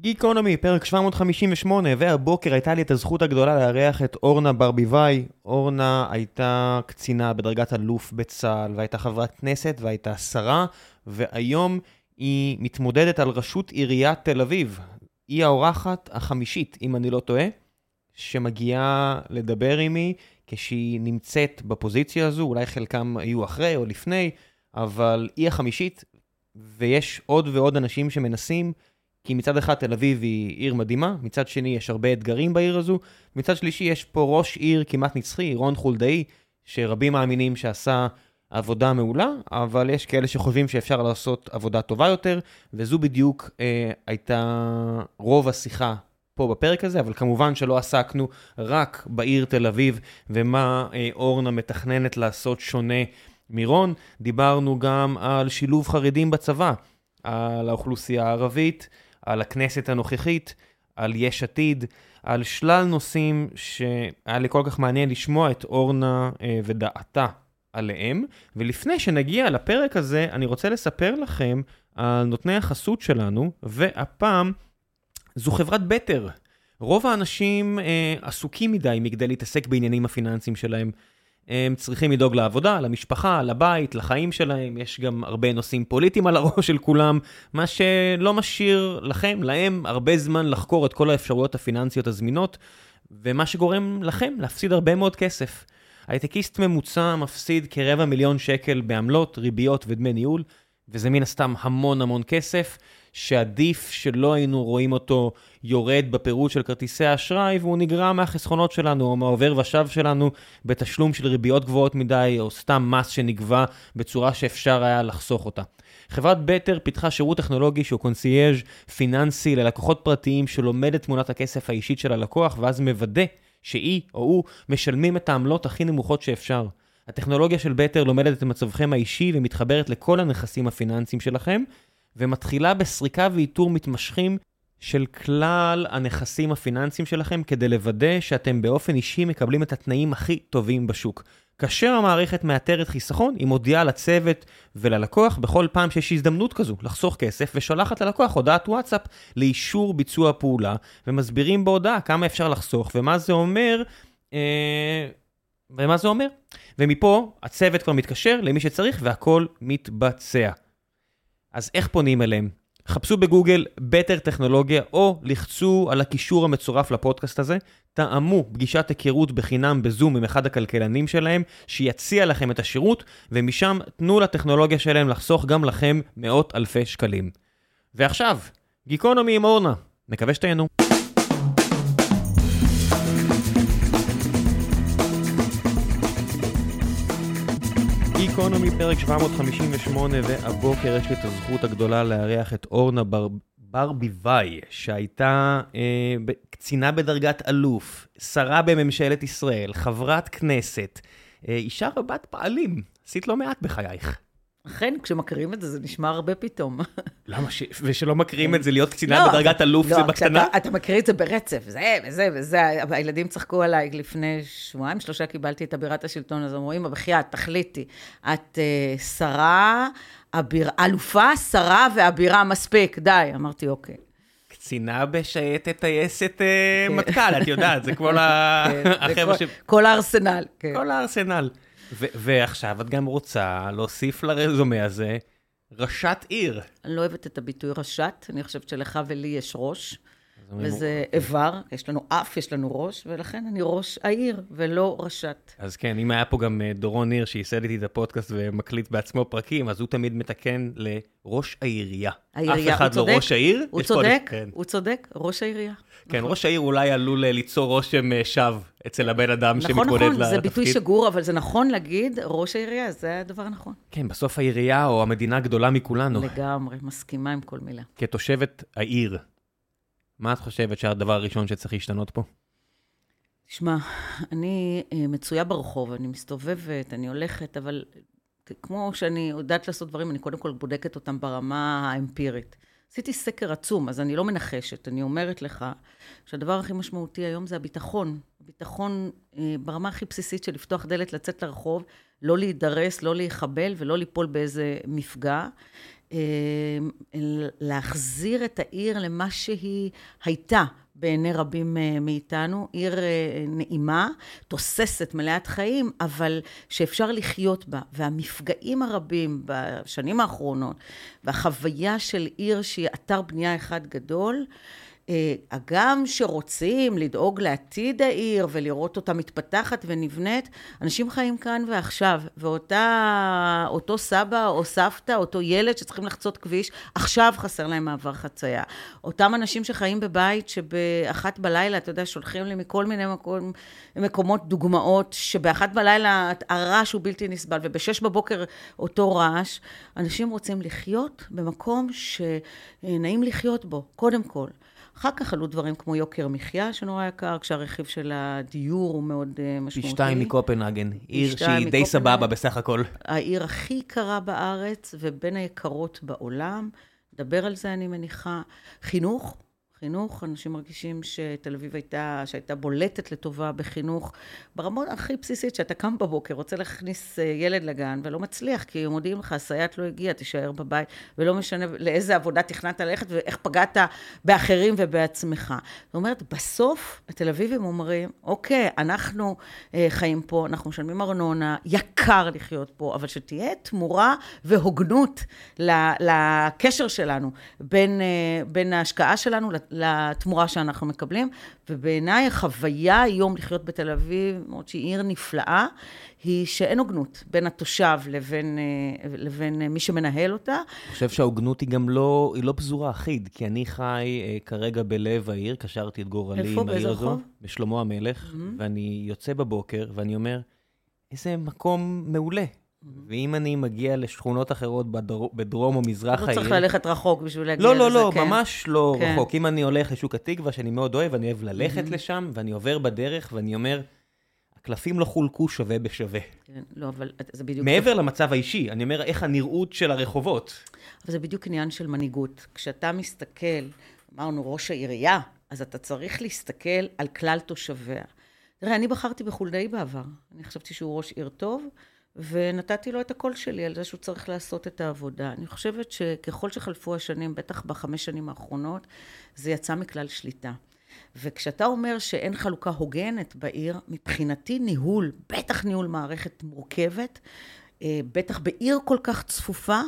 גיקונומי, פרק 758, והבוקר הייתה לי את הזכות הגדולה לארח את אורנה ברביבאי. אורנה הייתה קצינה בדרגת אלוף בצה"ל, והייתה חברת כנסת, והייתה שרה, והיום היא מתמודדת על ראשות עיריית תל אביב. היא האורחת החמישית, אם אני לא טועה, שמגיעה לדבר עימי כשהיא נמצאת בפוזיציה הזו, אולי חלקם היו אחרי או לפני, אבל היא החמישית, ויש עוד ועוד אנשים שמנסים. כי מצד אחד תל אביב היא עיר מדהימה, מצד שני יש הרבה אתגרים בעיר הזו, מצד שלישי יש פה ראש עיר כמעט נצחי, רון חולדאי, שרבים מאמינים שעשה עבודה מעולה, אבל יש כאלה שחושבים שאפשר לעשות עבודה טובה יותר, וזו בדיוק אה, הייתה רוב השיחה פה בפרק הזה, אבל כמובן שלא עסקנו רק בעיר תל אביב ומה אה, אורנה מתכננת לעשות שונה מרון, דיברנו גם על שילוב חרדים בצבא, על האוכלוסייה הערבית, על הכנסת הנוכחית, על יש עתיד, על שלל נושאים שהיה לי כל כך מעניין לשמוע את אורנה אה, ודעתה עליהם. ולפני שנגיע לפרק הזה, אני רוצה לספר לכם על נותני החסות שלנו, והפעם זו חברת בטר. רוב האנשים אה, עסוקים מדי מכדי להתעסק בעניינים הפיננסיים שלהם. הם צריכים לדאוג לעבודה, למשפחה, לבית, לחיים שלהם, יש גם הרבה נושאים פוליטיים על הראש של כולם, מה שלא משאיר לכם, להם, הרבה זמן לחקור את כל האפשרויות הפיננסיות הזמינות, ומה שגורם לכם להפסיד הרבה מאוד כסף. הייטקיסט ממוצע מפסיד כרבע מיליון שקל בעמלות, ריביות ודמי ניהול, וזה מן הסתם המון המון כסף. שעדיף שלא היינו רואים אותו יורד בפירוט של כרטיסי האשראי, והוא נגרע מהחסכונות שלנו, או מהעובר ושב שלנו, בתשלום של ריביות גבוהות מדי, או סתם מס שנגבה בצורה שאפשר היה לחסוך אותה. חברת Better פיתחה שירות טכנולוגי שהוא קונסיירז' פיננסי ללקוחות פרטיים שלומד את תמונת הכסף האישית של הלקוח, ואז מוודא שהיא או הוא משלמים את העמלות הכי נמוכות שאפשר. הטכנולוגיה של Better לומדת את מצבכם האישי ומתחברת לכל הנכסים הפיננסיים שלכם, ומתחילה בסריקה ואיתור מתמשכים של כלל הנכסים הפיננסיים שלכם כדי לוודא שאתם באופן אישי מקבלים את התנאים הכי טובים בשוק. כאשר המערכת מאתרת חיסכון, היא מודיעה לצוות וללקוח בכל פעם שיש הזדמנות כזו לחסוך כסף, ושולחת ללקוח הודעת וואטסאפ לאישור ביצוע פעולה, ומסבירים בהודעה כמה אפשר לחסוך ומה זה אומר, אה, ומה זה אומר. ומפה הצוות כבר מתקשר למי שצריך והכל מתבצע. אז איך פונים אליהם? חפשו בגוגל בטר טכנולוגיה, או לחצו על הקישור המצורף לפודקאסט הזה, טעמו פגישת היכרות בחינם בזום עם אחד הכלכלנים שלהם, שיציע לכם את השירות, ומשם תנו לטכנולוגיה שלהם לחסוך גם לכם מאות אלפי שקלים. ועכשיו, גיקונומי עם אורנה, מקווה שתהנו. גיקונומי פרק 758, והבוקר יש לי את הזכות הגדולה לארח את אורנה בר... ברביבאי, שהייתה אה, קצינה בדרגת אלוף, שרה בממשלת ישראל, חברת כנסת, אה, אישה רבת פעלים. עשית לא מעט בחייך. אכן, כשמקריאים את זה, זה נשמע הרבה פתאום. למה ש... ושלא מקריאים את זה, להיות קצינה לא, בדרגת אלוף לא, זה בקטנה? אתה, אתה מקריא את זה ברצף, זה וזה וזה, הילדים צחקו עליי לפני שבועיים, שלושה קיבלתי את אבירת השלטון, אז אמרו, אמא, בחייאת, תחליטי, את uh, שרה, אביר, אלופה, שרה ואבירה מספיק, די. אמרתי, אוקיי. קצינה בשייטת טייסת כן. מטכ"ל, את יודעת, זה כמו כן, החבר'ה ש... כל הארסנל. כן. כל הארסנל. ועכשיו את גם רוצה להוסיף לרזומה הזה ראשת עיר. אני לא אוהבת את הביטוי ראשת, אני חושבת שלך ולי יש ראש. וזה איבר, יש לנו אף, יש לנו ראש, ולכן אני ראש העיר, ולא ראשת. אז כן, אם היה פה גם אה, דורון ניר, שייסד איתי את הפודקאסט ומקליט בעצמו פרקים, אז הוא תמיד מתקן לראש העירייה. העירייה, אף אחד לא ראש העיר. הוא צודק, כן. הוא צודק, ראש העירייה. כן, נכון. ראש העיר אולי עלול אה, ליצור רושם אה, שווא אצל הבן אדם נכון, שמתמודד לתפקיד. נכון, נכון, זה ביטוי שגור, אבל זה נכון להגיד ראש העירייה, זה הדבר הנכון. כן, בסוף העירייה או המדינה גדולה מכולנו. לגמרי, מסכימה עם כל מילה. כתושבת העיר, מה את חושבת שהדבר הראשון שצריך להשתנות פה? תשמע, אני אה, מצויה ברחוב, אני מסתובבת, אני הולכת, אבל כמו שאני יודעת לעשות דברים, אני קודם כל בודקת אותם ברמה האמפירית. עשיתי סקר עצום, אז אני לא מנחשת, אני אומרת לך שהדבר הכי משמעותי היום זה הביטחון. הביטחון אה, ברמה הכי בסיסית של לפתוח דלת, לצאת לרחוב, לא להידרס, לא להיחבל ולא ליפול באיזה מפגע. להחזיר את העיר למה שהיא הייתה. בעיני רבים מאיתנו, עיר נעימה, תוססת, מלאת חיים, אבל שאפשר לחיות בה. והמפגעים הרבים בשנים האחרונות, והחוויה של עיר שהיא אתר בנייה אחד גדול, הגם שרוצים לדאוג לעתיד העיר ולראות אותה מתפתחת ונבנית, אנשים חיים כאן ועכשיו, ואותו סבא או סבתא, אותו ילד שצריכים לחצות כביש, עכשיו חסר להם מעבר חצייה. אותם אנשים שחיים בבית שבאחת בלילה, אתה יודע, שולחים לי מכל מיני מקום, מקומות דוגמאות, שבאחת בלילה הרעש הוא בלתי נסבל, ובשש בבוקר אותו רעש, אנשים רוצים לחיות במקום שנעים לחיות בו, קודם כל. אחר כך עלו דברים כמו יוקר מחיה, שנורא יקר, כשהרכיב של הדיור הוא מאוד uh, משמעותי. פי שתיים מקופנהגן, עיר שהיא די סבבה בסך הכל. העיר הכי יקרה בארץ ובין היקרות בעולם. נדבר על זה, אני מניחה. חינוך, חינוך, אנשים מרגישים שתל אביב הייתה, שהייתה בולטת לטובה בחינוך ברמות הכי בסיסית, שאתה קם בבוקר, רוצה להכניס אה, ילד לגן ולא מצליח, כי מודיעים לך, הסייעת לא הגיעה, תישאר בבית, ולא משנה לאיזה עבודה תכננת ללכת ואיך פגעת באחרים ובעצמך. זאת אומרת, בסוף התל אביבים אומרים, אוקיי, אנחנו אה, חיים פה, אנחנו משלמים ארנונה, יקר לחיות פה, אבל שתהיה תמורה והוגנות לקשר שלנו בין, אה, בין ההשקעה שלנו לתמורה שאנחנו מקבלים, ובעיניי החוויה היום לחיות בתל אביב, למרות שהיא עיר נפלאה, היא שאין הוגנות בין התושב לבין, אה, לבין מי שמנהל אותה. אני חושב שההוגנות היא גם לא, היא לא פזורה אחיד, כי אני חי אה, כרגע בלב העיר, קשרתי את גורלי עם העיר הזו, בשלמה המלך, mm-hmm. ואני יוצא בבוקר ואני אומר, איזה מקום מעולה. ואם אני מגיע לשכונות אחרות בדר... בדרום או מזרח העיר... לא צריך ללכת רחוק בשביל להגיע לא, לזה, לא, לא, כן. ממש לא כן. רחוק. אם אני הולך לשוק התקווה, שאני מאוד אוהב, אני אוהב ללכת mm-hmm. לשם, ואני עובר בדרך, ואני אומר, הקלפים לא חולקו שווה בשווה. כן, לא, אבל זה בדיוק... מעבר למצב האישי, אני אומר, איך הנראות של הרחובות. אבל זה בדיוק עניין של מנהיגות. כשאתה מסתכל, אמרנו, ראש העירייה, אז אתה צריך להסתכל על כלל תושביה. תראה, אני בחרתי בחולדאי בעבר. אני חשבתי שהוא ראש עיר טוב. ונתתי לו את הקול שלי על זה שהוא צריך לעשות את העבודה. אני חושבת שככל שחלפו השנים, בטח בחמש שנים האחרונות, זה יצא מכלל שליטה. וכשאתה אומר שאין חלוקה הוגנת בעיר, מבחינתי ניהול, בטח ניהול מערכת מורכבת, אה, בטח בעיר כל כך צפופה,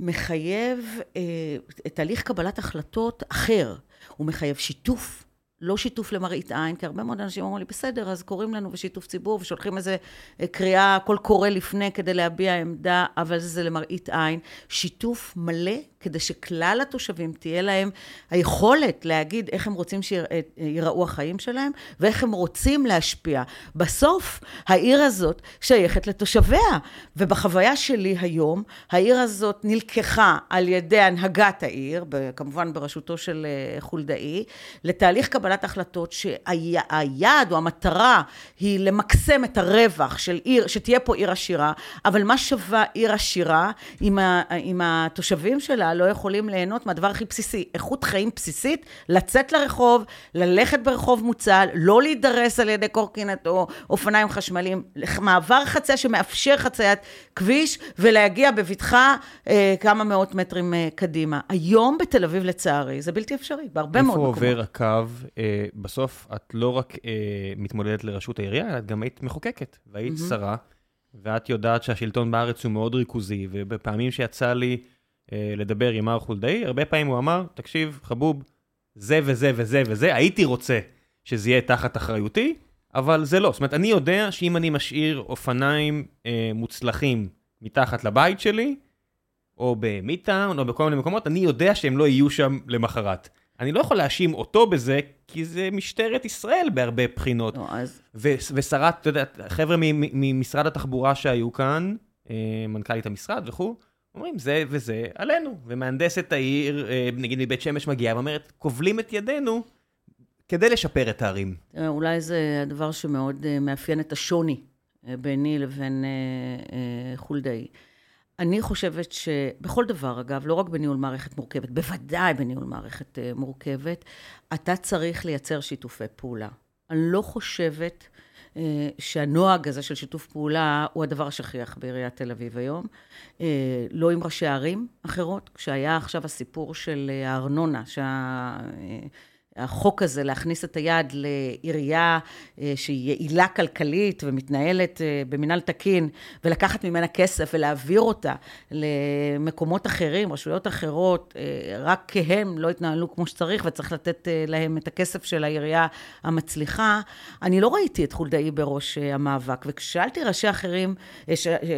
מחייב אה, תהליך קבלת החלטות אחר. הוא מחייב שיתוף לא שיתוף למראית עין, כי הרבה מאוד אנשים אומרים לי, בסדר, אז קוראים לנו בשיתוף ציבור ושולחים איזה אה, קריאה, קול קורא לפני כדי להביע עמדה, אבל זה למראית עין. שיתוף מלא כדי שכלל התושבים תהיה להם היכולת להגיד איך הם רוצים שיראו החיים שלהם ואיך הם רוצים להשפיע. בסוף, העיר הזאת שייכת לתושביה, ובחוויה שלי היום, העיר הזאת נלקחה על ידי הנהגת העיר, כמובן בראשותו של אה, חולדאי, לתהליך קבלת החלטות שהיעד או המטרה היא למקסם את הרווח של עיר, שתהיה פה עיר עשירה, אבל מה שווה עיר עשירה אם, ה, אם התושבים שלה לא יכולים ליהנות מהדבר הכי בסיסי, איכות חיים בסיסית, לצאת לרחוב, ללכת ברחוב מוצל, לא להידרס על ידי קורקינט או אופניים חשמליים, מעבר חציה שמאפשר חציית כביש ולהגיע בבטחה אה, כמה מאות מטרים אה, קדימה. היום בתל אביב לצערי זה בלתי אפשרי, בהרבה מאוד מקומות. איפה עובר הקו? אה, בסוף את לא רק אה, מתמודדת לראשות העירייה, את גם היית מחוקקת והיית mm-hmm. שרה. ואת יודעת שהשלטון בארץ הוא מאוד ריכוזי, ובפעמים שיצא לי אה, לדבר עם מר חולדאי, הרבה פעמים הוא אמר, תקשיב, חבוב, זה וזה וזה וזה, הייתי רוצה שזה יהיה תחת אחריותי, אבל זה לא. זאת אומרת, אני יודע שאם אני משאיר אופניים אה, מוצלחים מתחת לבית שלי, או במיטאון, או בכל מיני מקומות, אני יודע שהם לא יהיו שם למחרת. אני לא יכול להאשים אותו בזה, כי זה משטרת ישראל בהרבה בחינות. לא, אז... ושרת, אתה יודע, חבר'ה ממשרד התחבורה שהיו כאן, אה, מנכ"לית המשרד וכו', אומרים, זה וזה עלינו. ומהנדסת העיר, אה, נגיד מבית שמש מגיעה ואומרת, כובלים את ידינו כדי לשפר את הערים. אולי זה הדבר שמאוד אה, מאפיין את השוני אה, ביני לבין חולדאי. אני חושבת שבכל דבר, אגב, לא רק בניהול מערכת מורכבת, בוודאי בניהול מערכת מורכבת, אתה צריך לייצר שיתופי פעולה. אני לא חושבת אה, שהנוהג הזה של שיתוף פעולה הוא הדבר השכיח בעיריית תל אביב היום. אה, לא עם ראשי ערים אחרות, כשהיה עכשיו הסיפור של אה, הארנונה, שה... החוק הזה להכניס את היד לעירייה אה, שהיא יעילה כלכלית ומתנהלת אה, במינהל תקין, ולקחת ממנה כסף ולהעביר אותה למקומות אחרים, רשויות אחרות, אה, רק כי הם לא התנהלו כמו שצריך וצריך לתת להם את הכסף של העירייה המצליחה, אני לא ראיתי את חולדאי בראש המאבק. וכששאלתי ראשי אחרים,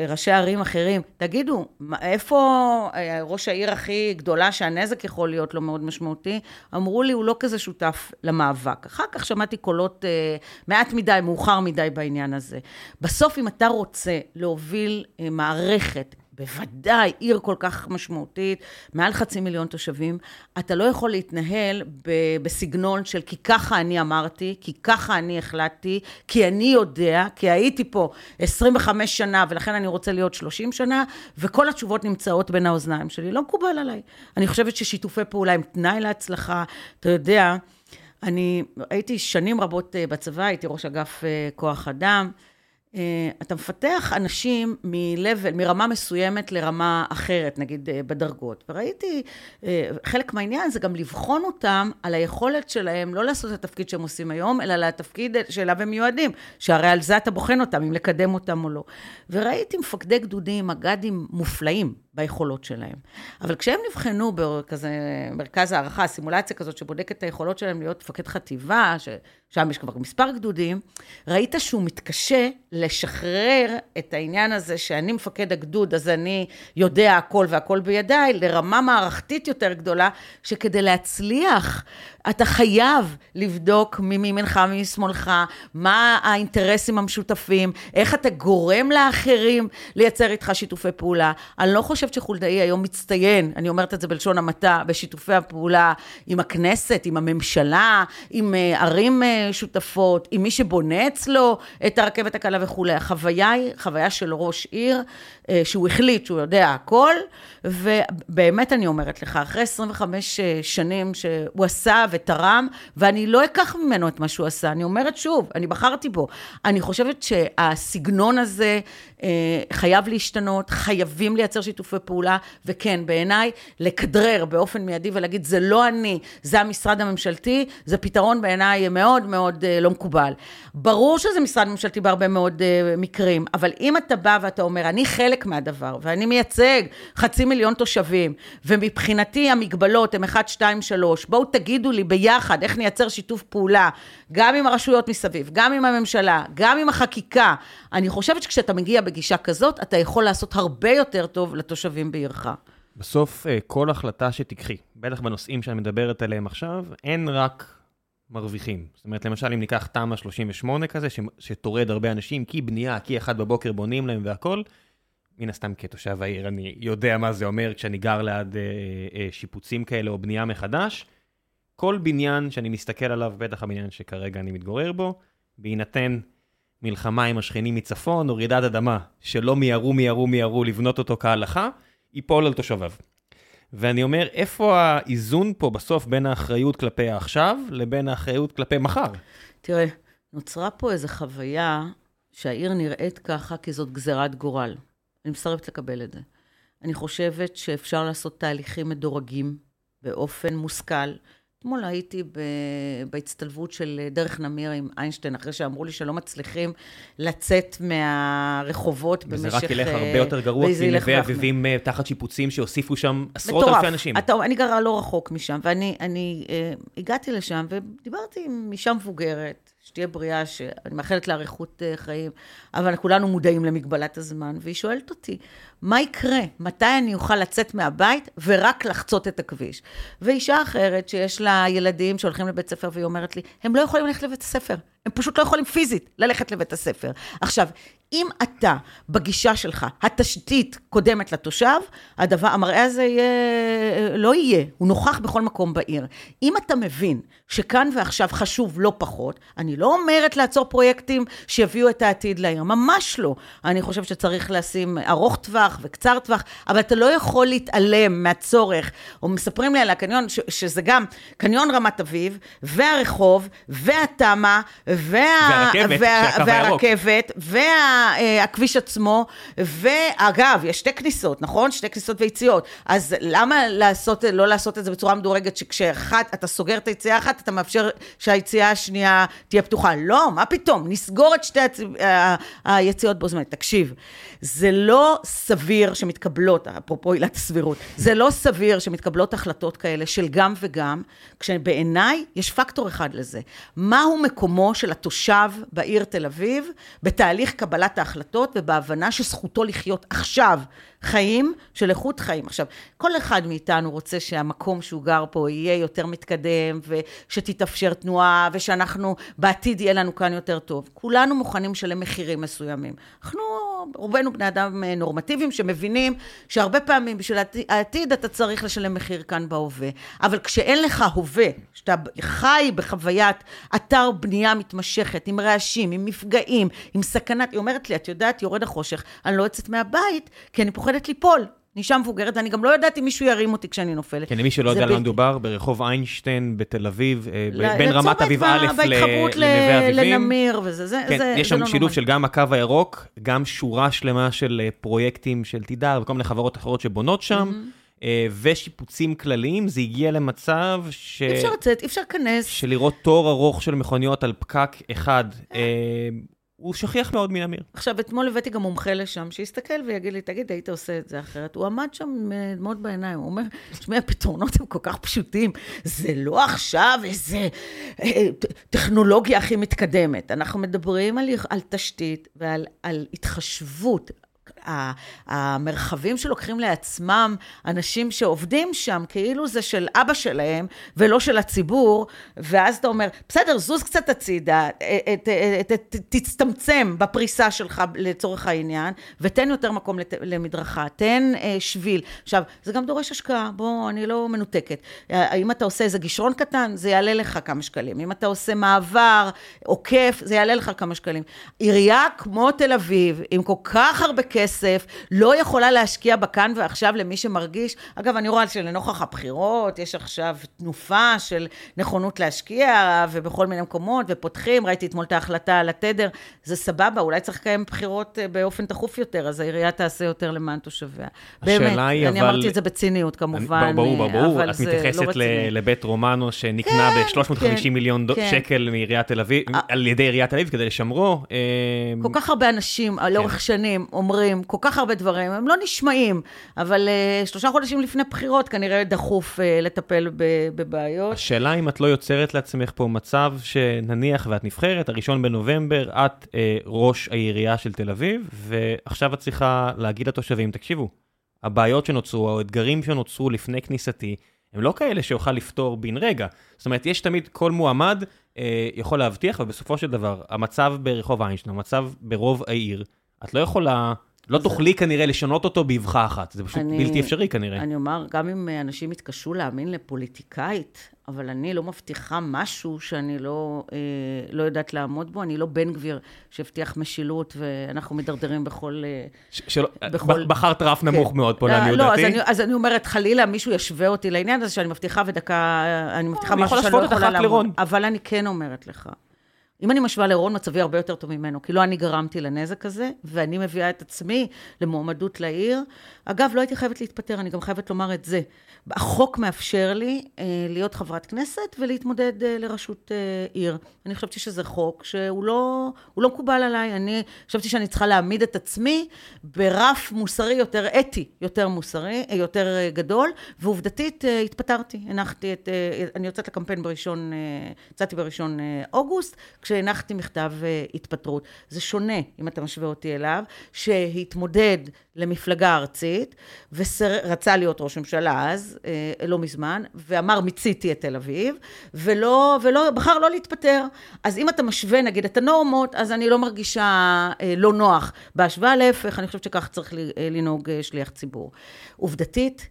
ראשי ערים אחרים, תגידו, איפה ראש העיר הכי גדולה שהנזק יכול להיות לו מאוד משמעותי? אמרו לי, הוא לא כזה שותף למאבק. אחר כך שמעתי קולות אה, מעט מדי, מאוחר מדי בעניין הזה. בסוף, אם אתה רוצה להוביל אה, מערכת, בוודאי עיר כל כך משמעותית, מעל חצי מיליון תושבים, אתה לא יכול להתנהל ב- בסגנון של כי ככה אני אמרתי, כי ככה אני החלטתי, כי אני יודע, כי הייתי פה 25 שנה ולכן אני רוצה להיות 30 שנה, וכל התשובות נמצאות בין האוזניים שלי. לא מקובל עליי. אני חושבת ששיתופי פעולה הם תנאי להצלחה. אתה יודע, אני הייתי שנים רבות אה, בצבא, הייתי ראש אגף אה, כוח אדם. אה, אתה מפתח אנשים מ-level, מרמה מסוימת לרמה אחרת, נגיד אה, בדרגות. וראיתי, אה, חלק מהעניין זה גם לבחון אותם על היכולת שלהם לא לעשות את התפקיד שהם עושים היום, אלא לתפקיד שאליו הם מיועדים, שהרי על זה אתה בוחן אותם, אם לקדם אותם או לא. וראיתי מפקדי גדודים, מג"דים מופלאים ביכולות שלהם. אבל כשהם נבחנו בכזה מרכז הערכה, סימולציה כזאת שבודקת את היכולות שלהם להיות מפקד חטיבה, ששם יש כבר מספר גדודים, ראית שהוא מתקשה לשחרר את העניין הזה שאני מפקד הגדוד, אז אני יודע הכל והכל בידיי, לרמה מערכתית יותר גדולה, שכדי להצליח, אתה חייב לבדוק מי מימינך, מי משמאלך, מה האינטרסים המשותפים, איך אתה גורם לאחרים לייצר איתך שיתופי פעולה. אני לא חושבת שחולדאי היום מצטיין, אני אומרת את זה בלשון המעטה, בשיתופי הפעולה עם הכנסת, עם הממשלה, עם אה, ערים אה, שותפות, עם מי שבונה אצלו את הרכבת הקלה וכולי. החוויה היא חוויה של ראש עיר, אה, שהוא החליט שהוא יודע הכל, ובאמת אני אומרת לך, אחרי 25 שנים שהוא עשה ותרם, ואני לא אקח ממנו את מה שהוא עשה. אני אומרת שוב, אני בחרתי בו. אני חושבת שהסגנון הזה חייב להשתנות, חייבים לייצר שיתופי פעולה, וכן, בעיניי, לכדרר באופן מיידי ולהגיד, זה לא אני, זה המשרד הממשלתי, זה פתרון בעיניי מאוד מאוד אה, לא מקובל. ברור שזה משרד ממשלתי בהרבה מאוד אה, מקרים, אבל אם אתה בא ואתה אומר, אני חלק מהדבר, ואני מייצג חצי מיליון תושבים, ומבחינתי המגבלות הן 1, 2, 3, בואו תגידו לי ביחד איך נייצר שיתוף פעולה, גם עם הרשויות מסביב, גם עם הממשלה, גם עם החקיקה. אני חושבת שכשאתה מגיע בגישה כזאת, אתה יכול לעשות הרבה יותר טוב לתושבים בעירך. בסוף, אה, כל החלטה שתיקחי, בטח בנושאים שאני מדברת עליהם עכשיו, אין רק מרוויחים. זאת אומרת, למשל, אם ניקח תמ"א 38 כזה, שטורד הרבה אנשים, כי בנייה, כי אחד בבוקר בונים להם והכול, מן הסתם כתושב העיר, אני יודע מה זה אומר כשאני גר ליד אה, אה, שיפוצים כאלה או בנייה מחדש. כל בניין שאני מסתכל עליו, בטח הבניין שכרגע אני מתגורר בו, בהינתן מלחמה עם השכנים מצפון או רעידת אדמה, שלא מיהרו, מיהרו, מיהרו לבנות אותו כהלכה, ייפול על תושביו. ואני אומר, איפה האיזון פה בסוף בין האחריות כלפי העכשיו לבין האחריות כלפי מחר? תראה, נוצרה פה איזו חוויה שהעיר נראית ככה כי זאת גזירת גורל. אני מסרבת לקבל את זה. אני חושבת שאפשר לעשות תהליכים מדורגים באופן מושכל. אתמול הייתי בהצטלבות של דרך נמיר עם איינשטיין, אחרי שאמרו לי שלא מצליחים לצאת מהרחובות במשך... וזה רק ילך הרבה אה, יותר גרוע, כי נווה אביבים אה, תחת שיפוצים שהוסיפו שם עשרות אלפי אנשים. אתה, אני גרה לא רחוק משם, ואני אני, אה, הגעתי לשם ודיברתי עם אישה מבוגרת, שתהיה בריאה, שאני מאחלת לאריכות אה, חיים, אבל כולנו מודעים למגבלת הזמן, והיא שואלת אותי, מה יקרה? מתי אני אוכל לצאת מהבית ורק לחצות את הכביש? ואישה אחרת שיש לה ילדים שהולכים לבית ספר, והיא אומרת לי, הם לא יכולים ללכת לבית הספר. הם פשוט לא יכולים פיזית ללכת לבית הספר. עכשיו, אם אתה, בגישה שלך, התשתית קודמת לתושב, הדבר, המראה הזה יהיה, לא יהיה, הוא נוכח בכל מקום בעיר. אם אתה מבין שכאן ועכשיו חשוב לא פחות, אני לא אומרת לעצור פרויקטים שיביאו את העתיד לעיר, ממש לא. אני חושבת שצריך לשים ארוך טווח וקצר טווח, אבל אתה לא יכול להתעלם מהצורך, או מספרים לי על הקניון, ש, שזה גם קניון רמת אביב, והרחוב, והתמ"א, וה, והרכבת, וה, של הקו והרכבת, והכביש עצמו, ואגב, יש שתי כניסות, נכון? שתי כניסות ויציאות. אז למה לעשות, לא לעשות את זה בצורה מדורגת, שכשאחת, אתה סוגר את היציאה האחת, אתה מאפשר שהיציאה השנייה תהיה פתוחה? לא, מה פתאום? נסגור את שתי הצ... ה- היציאות בו זמנית. תקשיב, זה לא סביר שמתקבלות, אפרופו עילת הסבירות, זה לא סביר שמתקבלות החלטות כאלה של גם וגם, כשבעיניי יש פקטור אחד לזה. מהו מקומו של התושב בעיר תל אביב בתהליך קבלת ההחלטות ובהבנה שזכותו לחיות עכשיו חיים של איכות חיים. עכשיו, כל אחד מאיתנו רוצה שהמקום שהוא גר פה יהיה יותר מתקדם, ושתתאפשר תנועה, ושאנחנו, בעתיד יהיה לנו כאן יותר טוב. כולנו מוכנים לשלם מחירים מסוימים. אנחנו, רובנו בני אדם אה, נורמטיביים שמבינים שהרבה פעמים בשביל העתיד- אתה צריך לשלם מחיר כאן בהווה. אבל כשאין לך הווה, שאתה חי בחוויית אתר בנייה מתמשכת, עם רעשים, עם מפגעים, עם סכנת, היא אומרת לי, את יודעת, יורד החושך, אני לא יוצאת מהבית, כי אני פוחדת ליפול. אני אישה מבוגרת, ואני גם לא יודעת אם מישהו ירים אותי כשאני נופלת. כן, למי שלא יודע על מה מדובר, ברחוב איינשטיין בתל אביב, אה, בין רמת אביב א' לנווה אביבים. לנמיר וזה, זה, כן, זה, יש זה שם לא שילוב נורמלי. של גם הקו הירוק, גם שורה שלמה של אה, פרויקטים של תידר וכל מיני חברות אחרות שבונות שם, אה, ושיפוצים כלליים, זה הגיע למצב ש... אי אפשר לצאת, אי אפשר להיכנס. שלראות תור ארוך של מכוניות על פקק אחד, הוא שכיח מאוד מנמיר. עכשיו, אתמול הבאתי גם מומחה לשם, שיסתכל ויגיד לי, תגיד, היית עושה את זה אחרת? הוא עמד שם אה, מאוד בעיניים, הוא אומר, תשמעי, הפתרונות הם כל כך פשוטים, זה לא עכשיו איזה אה, ט- טכנולוגיה הכי מתקדמת. אנחנו מדברים על, על תשתית ועל על התחשבות. המרחבים שלוקחים לעצמם אנשים שעובדים שם, כאילו זה של אבא שלהם ולא של הציבור, ואז אתה אומר, בסדר, זוז קצת הצידה, אה, ת- ת- תצטמצם בפריסה שלך לצורך העניין, ותן יותר מקום למדרכה, תן אה, שביל. עכשיו, זה גם דורש השקעה, בוא, אני לא מנותקת. אה, אם אתה עושה איזה גישרון קטן, זה יעלה לך כמה שקלים. אם אתה עושה מעבר עוקף, זה יעלה לך כמה שקלים. עירייה כמו תל אביב, עם כל כך הרבה כסף, לא יכולה להשקיע בכאן ועכשיו למי שמרגיש, אגב, אני רואה שלנוכח הבחירות, יש עכשיו תנופה של נכונות להשקיע, ובכל מיני מקומות, ופותחים, ראיתי אתמול את ההחלטה על התדר, זה סבבה, אולי צריך לקיים בחירות אה, באופן תכוף יותר, אז העירייה תעשה יותר למען תושביה. באמת, אני אבל- אמרתי את זה בציניות כמובן, אני- ברור, ברור, אה, ברור. אבל את זה מתייחסת לא רציני. לבית רומנו שנקנה כן, ב-350 כן, מיליון כן. שקל מעיריית תל אביב, אה. על ידי עיריית תל אביב כדי לשמרו. אה, כל כך הרבה אנשים כן. לאורך שנים אומרים כל כך הרבה דברים, הם לא נשמעים, אבל uh, שלושה חודשים לפני בחירות כנראה דחוף uh, לטפל בבעיות. השאלה אם את לא יוצרת לעצמך פה מצב שנניח ואת נבחרת, הראשון בנובמבר, את אה, ראש העירייה של תל אביב, ועכשיו את צריכה להגיד לתושבים, תקשיבו, הבעיות שנוצרו, האתגרים שנוצרו לפני כניסתי, הם לא כאלה שאוכל לפתור בן רגע. זאת אומרת, יש תמיד, כל מועמד אה, יכול להבטיח, ובסופו של דבר, המצב ברחוב איינשטיין, המצב ברוב העיר, את לא יכולה, לא תוכלי כנראה לשנות אותו באבחה אחת, זה פשוט אני- בלתי אפשרי כנראה. אני אומר, גם אם אה, אנשים יתקשו להאמין לפוליטיקאית, אבל אני לא מבטיחה משהו שאני לא, אה, לא יודעת לעמוד בו. אני לא בן גביר שהבטיח משילות, ואנחנו מדרדרים בכל... אה, ש- שלא, בכל- בחרת רף נמוך כן. מאוד פה לא, לעניות לא, אז דעתי. אני, אז אני אומרת, חלילה מישהו ישווה אותי לעניין הזה, שאני מבטיחה ודקה, אני מבטיחה משהו שאני לא יכולה לעמוד. אבל אני כן אומרת לך, אם אני משווה לרון, מצבי הרבה יותר טוב ממנו, כי לא אני גרמתי לנזק הזה, ואני מביאה את עצמי למועמדות לעיר. אגב, לא הייתי חייבת להתפטר, אני גם חייבת לומר את זה. החוק מאפשר לי אה, להיות חברת כנסת ולהתמודד אה, לראשות אה, עיר. אני חשבתי שזה חוק שהוא לא, לא מקובל עליי. אני חשבתי שאני צריכה להעמיד את עצמי ברף מוסרי יותר אתי, יותר מוסרי, אה, יותר אה, גדול, ועובדתית אה, התפטרתי. הנחתי את, אה, אני יוצאת לקמפיין בראשון, אה, יצאתי בראשון אה, אוגוסט, כשהנחתי מכתב אה, התפטרות. זה שונה, אם אתה משווה אותי אליו, שהתמודד למפלגה ארצית, ורצה להיות ראש ממשלה אז, אה, לא מזמן, ואמר מיציתי את תל אביב, ולא, ולא, בחר לא להתפטר. אז אם אתה משווה נגיד את הנורמות, אז אני לא מרגישה אה, לא נוח בהשוואה, להפך, אני חושבת שכך צריך לנהוג שליח ציבור. עובדתית,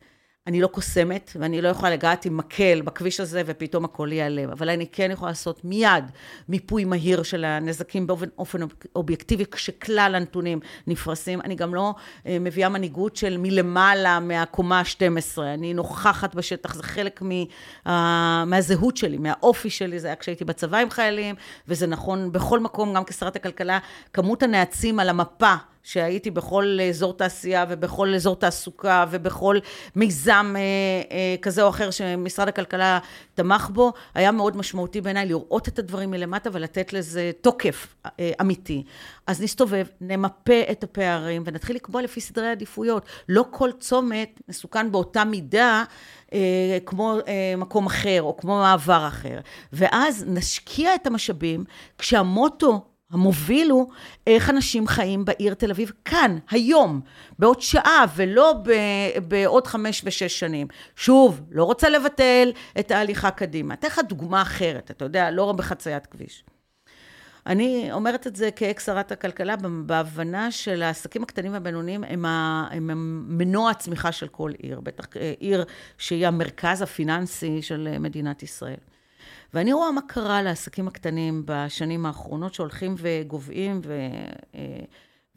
אני לא קוסמת, ואני לא יכולה לגעת עם מקל בכביש הזה, ופתאום הכל ייעלם. אבל אני כן יכולה לעשות מיד מיפוי מהיר של הנזקים באופן אופן אובייקטיבי, כשכלל הנתונים נפרסים. אני גם לא אה, מביאה מנהיגות של מלמעלה מהקומה ה-12. אני נוכחת בשטח, זה חלק מה, מהזהות שלי, מהאופי שלי. זה היה כשהייתי בצבא עם חיילים, וזה נכון בכל מקום, גם כשרת הכלכלה. כמות הנעצים על המפה, שהייתי בכל אזור תעשייה ובכל אזור תעסוקה ובכל מיזם אה, אה, כזה או אחר שמשרד הכלכלה תמך בו, היה מאוד משמעותי בעיניי לראות את הדברים מלמטה ולתת לזה תוקף אה, אמיתי. אז נסתובב, נמפה את הפערים ונתחיל לקבוע לפי סדרי עדיפויות. לא כל צומת מסוכן באותה מידה אה, כמו אה, מקום אחר או כמו מעבר אחר. ואז נשקיע את המשאבים כשהמוטו המוביל הוא איך אנשים חיים בעיר תל אביב כאן, היום, בעוד שעה, ולא בעוד חמש ושש שנים. שוב, לא רוצה לבטל את ההליכה קדימה. אתן לך דוגמה אחרת, אתה יודע, לא בחציית כביש. אני אומרת את זה כאקס שרת הכלכלה, בהבנה של העסקים הקטנים והבינוניים הם, הם מנוע הצמיחה של כל עיר, בטח אה, עיר שהיא המרכז הפיננסי של מדינת ישראל. ואני רואה מה קרה לעסקים הקטנים בשנים האחרונות שהולכים וגוועים, ו... אה,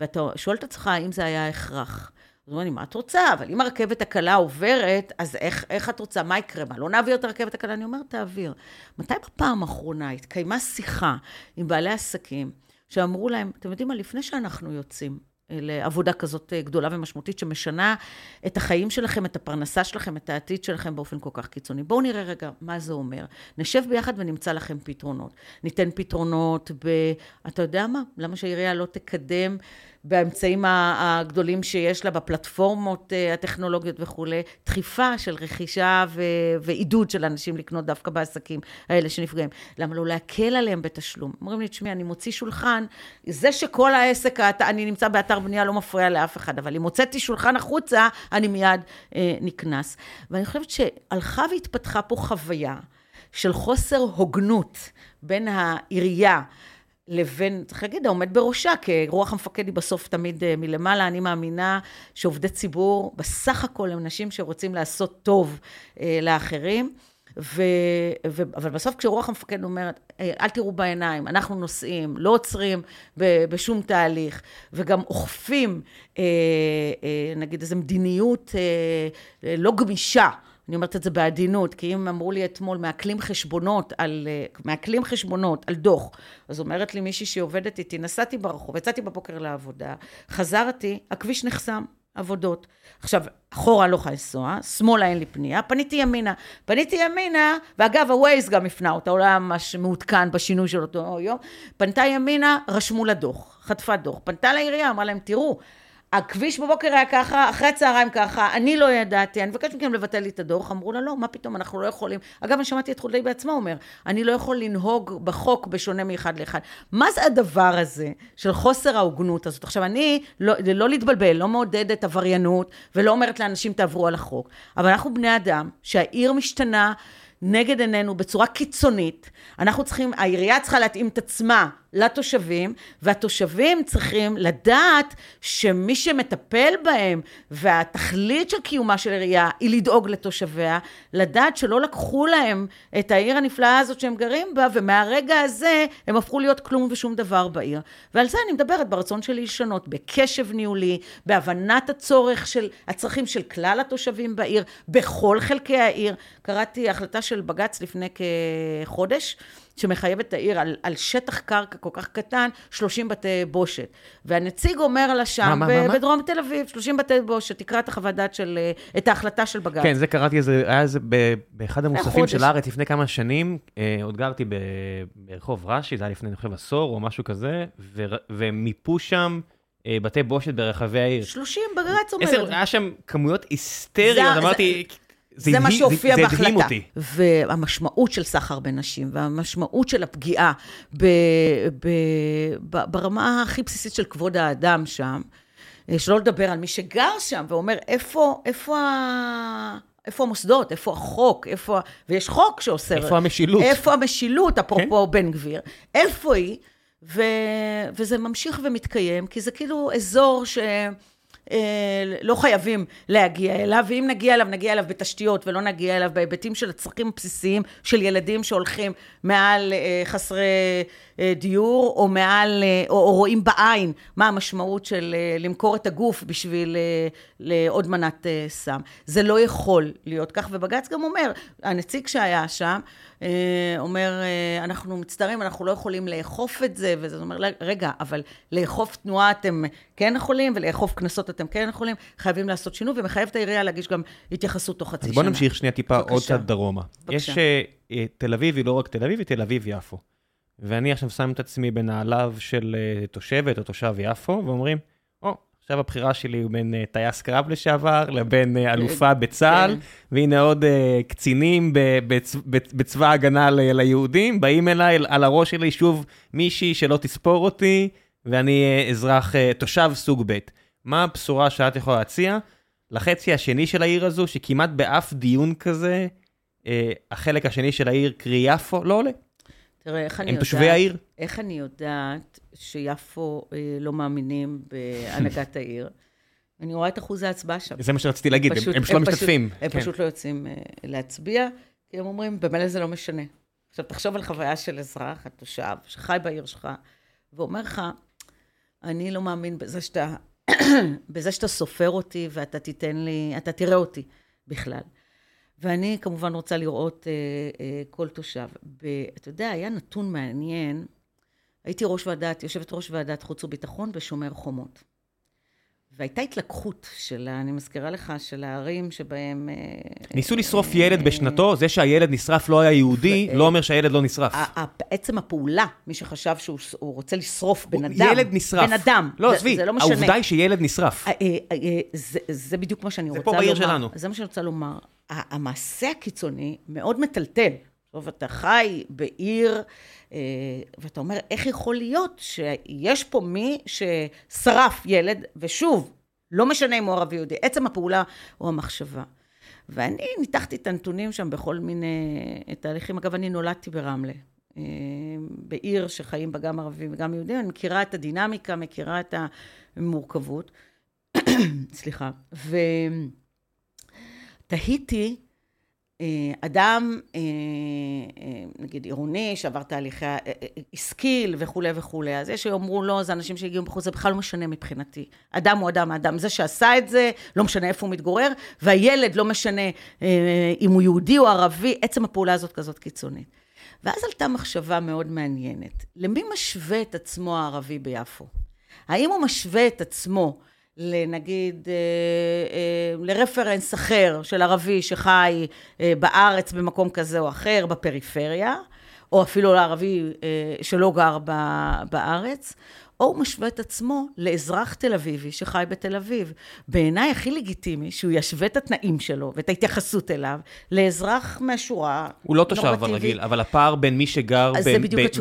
ואתה שואל את עצמך האם זה היה הכרח. אז אומרים לי, מה את רוצה? אבל אם הרכבת הקלה עוברת, אז איך, איך את רוצה? מה יקרה? מה, לא נעביר את הרכבת הקלה? אני אומרת, תעביר. מתי בפעם האחרונה התקיימה שיחה עם בעלי עסקים, שאמרו להם, אתם יודעים מה, לפני שאנחנו יוצאים, לעבודה כזאת אה, גדולה ומשמעותית, שמשנה את החיים שלכם, את הפרנסה שלכם, את העתיד שלכם באופן כל כך קיצוני. בואו נראה רגע מה זה אומר. נשב ביחד ונמצא לכם פתרונות. ניתן פתרונות ב... אתה יודע מה? למה שהעירייה לא תקדם באמצעים הגדולים שיש לה, בפלטפורמות אה, הטכנולוגיות וכולי, דחיפה של רכישה ו- ועידוד של אנשים לקנות דווקא בעסקים האלה שנפגעים. למה לא להקל עליהם בתשלום? אומרים לי, תשמעי, אני מוציא שולחן, זה שכל העסק, אני נמצא באתר בנייה, לא מפריע לאף אחד, אבל אם הוצאתי שולחן החוצה, אני מיד אה, נקנס. ואני חושבת שהלכה והתפתחה פה חוויה של חוסר הוגנות בין העירייה, לבין, צריך להגיד, העומד בראשה, כי רוח המפקד היא בסוף תמיד אה, מלמעלה. אני מאמינה שעובדי ציבור, בסך הכל הם אנשים שרוצים לעשות טוב אה, לאחרים. ו, ו, אבל בסוף כשרוח המפקד אומרת, אה, אל תראו בעיניים, אנחנו נוסעים, לא עוצרים ב, בשום תהליך, וגם אוכפים, אה, אה, נגיד, איזו מדיניות אה, לא גמישה. אני אומרת את זה בעדינות, כי אם אמרו לי אתמול, מעקלים חשבונות על, אה, מעקלים חשבונות על דוח, אז אומרת לי מישהי שעובדת איתי, נסעתי ברחוב, יצאתי בבוקר לעבודה, חזרתי, הכביש נחסם, עבודות. עכשיו, אחורה לא יכולה לנסוע, שמאלה אין לי פנייה, פניתי ימינה. פניתי ימינה, ואגב, הווייז גם הפנה אותה, הוא לא ממש מעודכן בשינוי של אותו יום. פנתה ימינה, רשמו לה דוח, חטפה דוח. פנתה לעירייה, אמרה להם, תראו, הכביש בבוקר היה ככה, אחרי הצהריים ככה, אני לא ידעתי, אני מבקשת מכם לבטל לי את הדוח. אמרו לה, לא, מה פתאום, אנחנו לא יכולים. אגב, אני שמעתי את חולדאי בעצמו אומר, אני לא יכול לנהוג בחוק בשונה מאחד לאחד. מה זה הדבר הזה של חוסר ההוגנות הזאת? עכשיו, אני, לא, לא להתבלבל, לא מעודדת עבריינות, ולא אומרת לאנשים תעברו על החוק, אבל אנחנו בני אדם, שהעיר משתנה נגד עינינו בצורה קיצונית. אנחנו צריכים, העירייה צריכה להתאים את עצמה לתושבים, והתושבים צריכים לדעת שמי שמטפל בהם, והתכלית של קיומה של עירייה היא לדאוג לתושביה, לדעת שלא לקחו להם את העיר הנפלאה הזאת שהם גרים בה, ומהרגע הזה הם הפכו להיות כלום ושום דבר בעיר. ועל זה אני מדברת ברצון שלי לשנות, בקשב ניהולי, בהבנת הצורך של, הצרכים של כלל התושבים בעיר, בכל חלקי העיר. קראתי החלטה של בג"ץ לפני כחודש, שמחייב את העיר על, על שטח קרקע כל כך קטן, 30 בתי בושת. והנציג אומר לה שם, מה, ב- מה, בדרום תל אביב, 30 בתי בושת, תקרא את החוות דעת של, אה, את ההחלטה של בג"ץ. כן, זה קראתי, זה היה זה באחד המוספים של הארץ לפני כמה שנים, אה, עוד גרתי ברחוב רש"י, זה היה לפני, אני חושב, עשור או משהו כזה, ומיפו שם... אה, בתי בושת ברחבי העיר. 30, בג"ץ אומר את זה. היה שם כמויות היסטריות, אמרתי, זה, זה מה שהופיע בהחלטה. זה הדהים אותי. והמשמעות של סחר בנשים, והמשמעות של הפגיעה ב, ב, ב, ברמה הכי בסיסית של כבוד האדם שם, אה, שלא לדבר על מי שגר שם ואומר, איפה, איפה ה... איפה המוסדות, איפה החוק, איפה... ויש חוק שאוסר... איפה המשילות? איפה המשילות, אפרופו כן? בן גביר. איפה היא? ו... וזה ממשיך ומתקיים, כי זה כאילו אזור ש... אה, לא חייבים להגיע אליו, ואם נגיע אליו, נגיע אליו בתשתיות, ולא נגיע אליו בהיבטים של הצרכים הבסיסיים של ילדים שהולכים מעל אה, חסרי דיור, או מעל, אה, או, או רואים בעין מה המשמעות של אה, למכור את הגוף בשביל אה, לעוד מנת אה, סם. זה לא יכול להיות כך, ובג"ץ גם אומר, הנציג שהיה שם, אה, אומר, אה, אנחנו מצטערים, אנחנו לא יכולים לאכוף את זה, וזה אומר, רגע, אבל לאכוף תנועה אתם כן יכולים, ולאכוף קנסות אתם כן יכולים, חייבים לעשות שינוי, ומחייב את העירייה להגיש גם התייחסות תוך חצי שנה. אז בוא נמשיך שנייה טיפה בבקשה. עוד קצת דרומה. בבקשה. יש uh, תל אביב היא לא רק תל אביב, היא תל אביב-יפו. ואני עכשיו שם את עצמי בנעליו של uh, תושבת או תושב יפו, ואומרים, או, oh, עכשיו הבחירה שלי הוא בין uh, טייס קרב לשעבר לבין uh, אלופה בצה"ל, כן. והנה עוד קצינים בצ, בצבא ההגנה ליהודים, באים אליי על הראש שלי שוב מישהי שלא תספור אותי, ואני אזרח, תושב סוג ב'. מה הבשורה שאת יכולה להציע לחצי השני של העיר הזו, שכמעט באף דיון כזה, החלק השני של העיר, קרי יפו, לא עולה? תראה, איך אני יודעת... הם תושבי העיר? איך אני יודעת שיפו אה, לא מאמינים בהנהגת העיר? אני רואה את אחוז ההצבעה שם. זה מה שרציתי להגיד, הם, פשוט, הם לא משתתפים. הם כן. פשוט לא יוצאים אה, להצביע, כי הם אומרים, במילא זה לא משנה. עכשיו, תחשוב על חוויה של אזרח, התושב, שחי בעיר שלך, ואומר לך, אני לא מאמין בזה שאתה, בזה שאתה סופר אותי ואתה תיתן לי, אתה תראה אותי בכלל. ואני כמובן רוצה לראות אה, אה, כל תושב. אתה יודע, היה נתון מעניין, הייתי ראש ועדת, יושבת ראש ועדת חוץ וביטחון בשומר חומות. והייתה התלקחות של, אני מזכירה לך, של הערים שבהם... אה, ניסו לשרוף ילד בשנתו, זה שהילד נשרף לא היה יהודי, לא אומר שהילד לא נשרף. עצם הפעולה, מי שחשב שהוא רוצה לשרוף בן אדם... ילד נשרף. בן אדם. לא, עזבי, לא העובדה היא שילד נשרף. זה בדיוק מה שאני רוצה לומר. זה פה בעיר שלנו. זה מה שאני רוצה לומר. המעשה הקיצוני מאוד מטלטל. טוב, אתה חי בעיר, אה, ואתה אומר, איך יכול להיות שיש פה מי ששרף ילד, ושוב, לא משנה אם הוא ערבי יהודי, עצם הפעולה או המחשבה. ואני ניתחתי את הנתונים שם בכל מיני תהליכים. אגב, אני נולדתי ברמלה, אה, בעיר שחיים בה גם ערבים וגם יהודים. אני מכירה את הדינמיקה, מכירה את המורכבות. סליחה. ותהיתי, אה, אדם, אה, אה, נגיד עירוני, שעבר תהליכי, השכיל וכולי וכולי, אז יש שיאמרו לא, זה אנשים שהגיעו בחוץ, זה בכלל לא משנה מבחינתי. אדם הוא אדם, האדם. זה שעשה את זה, לא משנה איפה הוא מתגורר, והילד לא משנה אם הוא יהודי או ערבי, עצם הפעולה הזאת כזאת קיצונית. ואז עלתה מחשבה מאוד מעניינת. למי משווה את עצמו הערבי ביפו? האם הוא משווה את עצמו לנגיד, אה, אה, לרפרנס אחר של ערבי שחי אה, בארץ במקום כזה או אחר, בפריפריה, או אפילו לערבי שלא גר בארץ, או הוא משווה את עצמו לאזרח תל אביבי שחי בתל אביב. בעיניי הכי לגיטימי שהוא ישווה את התנאים שלו ואת ההתייחסות אליו לאזרח מהשורה הוא לא תושב הרגיל, אבל הפער בין מי שגר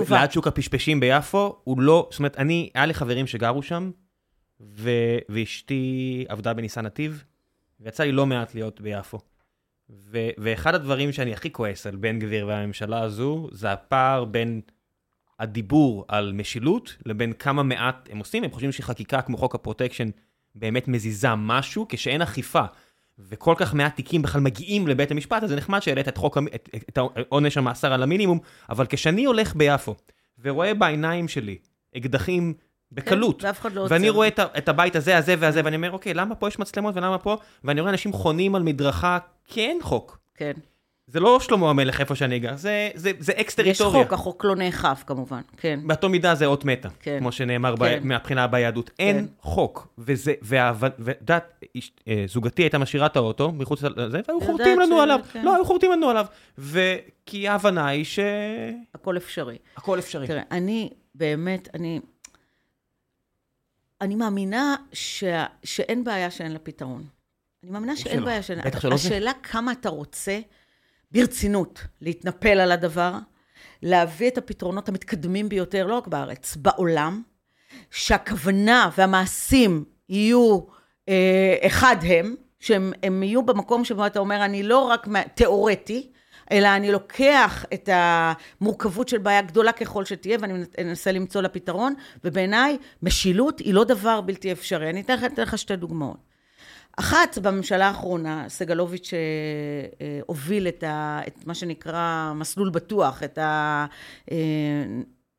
ליד שוק הפשפשים ביפו, הוא לא, זאת אומרת, אני, היה לי חברים שגרו שם, ו... ואשתי עבדה בניסן נתיב, ויצא לי לא מעט להיות ביפו. ו... ואחד הדברים שאני הכי כועס על בן גביר והממשלה הזו, זה הפער בין הדיבור על משילות לבין כמה מעט הם עושים. הם חושבים שחקיקה כמו חוק הפרוטקשן באמת מזיזה משהו, כשאין אכיפה. וכל כך מעט תיקים בכלל מגיעים לבית המשפט, אז זה נחמד שהעלית את חוק, את, את עונש המאסר על המינימום, אבל כשאני הולך ביפו ורואה בעיניים שלי אקדחים בקלות. כן, ואף אחד לא עוצר. ואני רואה את, את הבית הזה, הזה והזה, ואני אומר, אוקיי, למה פה יש מצלמות ולמה פה? ואני רואה אנשים חונים על מדרכה, כי אין חוק. כן. זה לא שלמה המלך איפה שאני גר, זה, זה, זה אקס טריטוריה. יש חוק, החוק לא נאכף כמובן, כן. באותו מידה זה אות מתה, כן. כמו שנאמר כן. ב, מהבחינה ביהדות. כן. אין חוק, וזה, ואת יודעת, אה, זוגתי הייתה משאירה את האוטו מחוץ לזה, והיו חורטים לנו ש... עליו. כן. לא, היו חורטים לנו עליו. וכי ההבנה היא ש... הכל אפשרי. הכל אפשרי. תראה, אני באמת, אני... אני מאמינה ש... שאין בעיה שאין לה פתרון. אני מאמינה שאין שלא. בעיה שאין... בטח שלא זה. השאלה כמה אתה רוצה ברצינות להתנפל על הדבר, להביא את הפתרונות המתקדמים ביותר, לא רק בארץ, בעולם, שהכוונה והמעשים יהיו אה, אחד הם, שהם יהיו במקום שבו אתה אומר, אני לא רק תיאורטי, אלא אני לוקח את המורכבות של בעיה גדולה ככל שתהיה, ואני אנסה למצוא לה פתרון, ובעיניי, משילות היא לא דבר בלתי אפשרי. אני אתן לך שתי דוגמאות. אחת, בממשלה האחרונה, סגלוביץ' אה, אה, הוביל את, ה, את מה שנקרא מסלול בטוח, את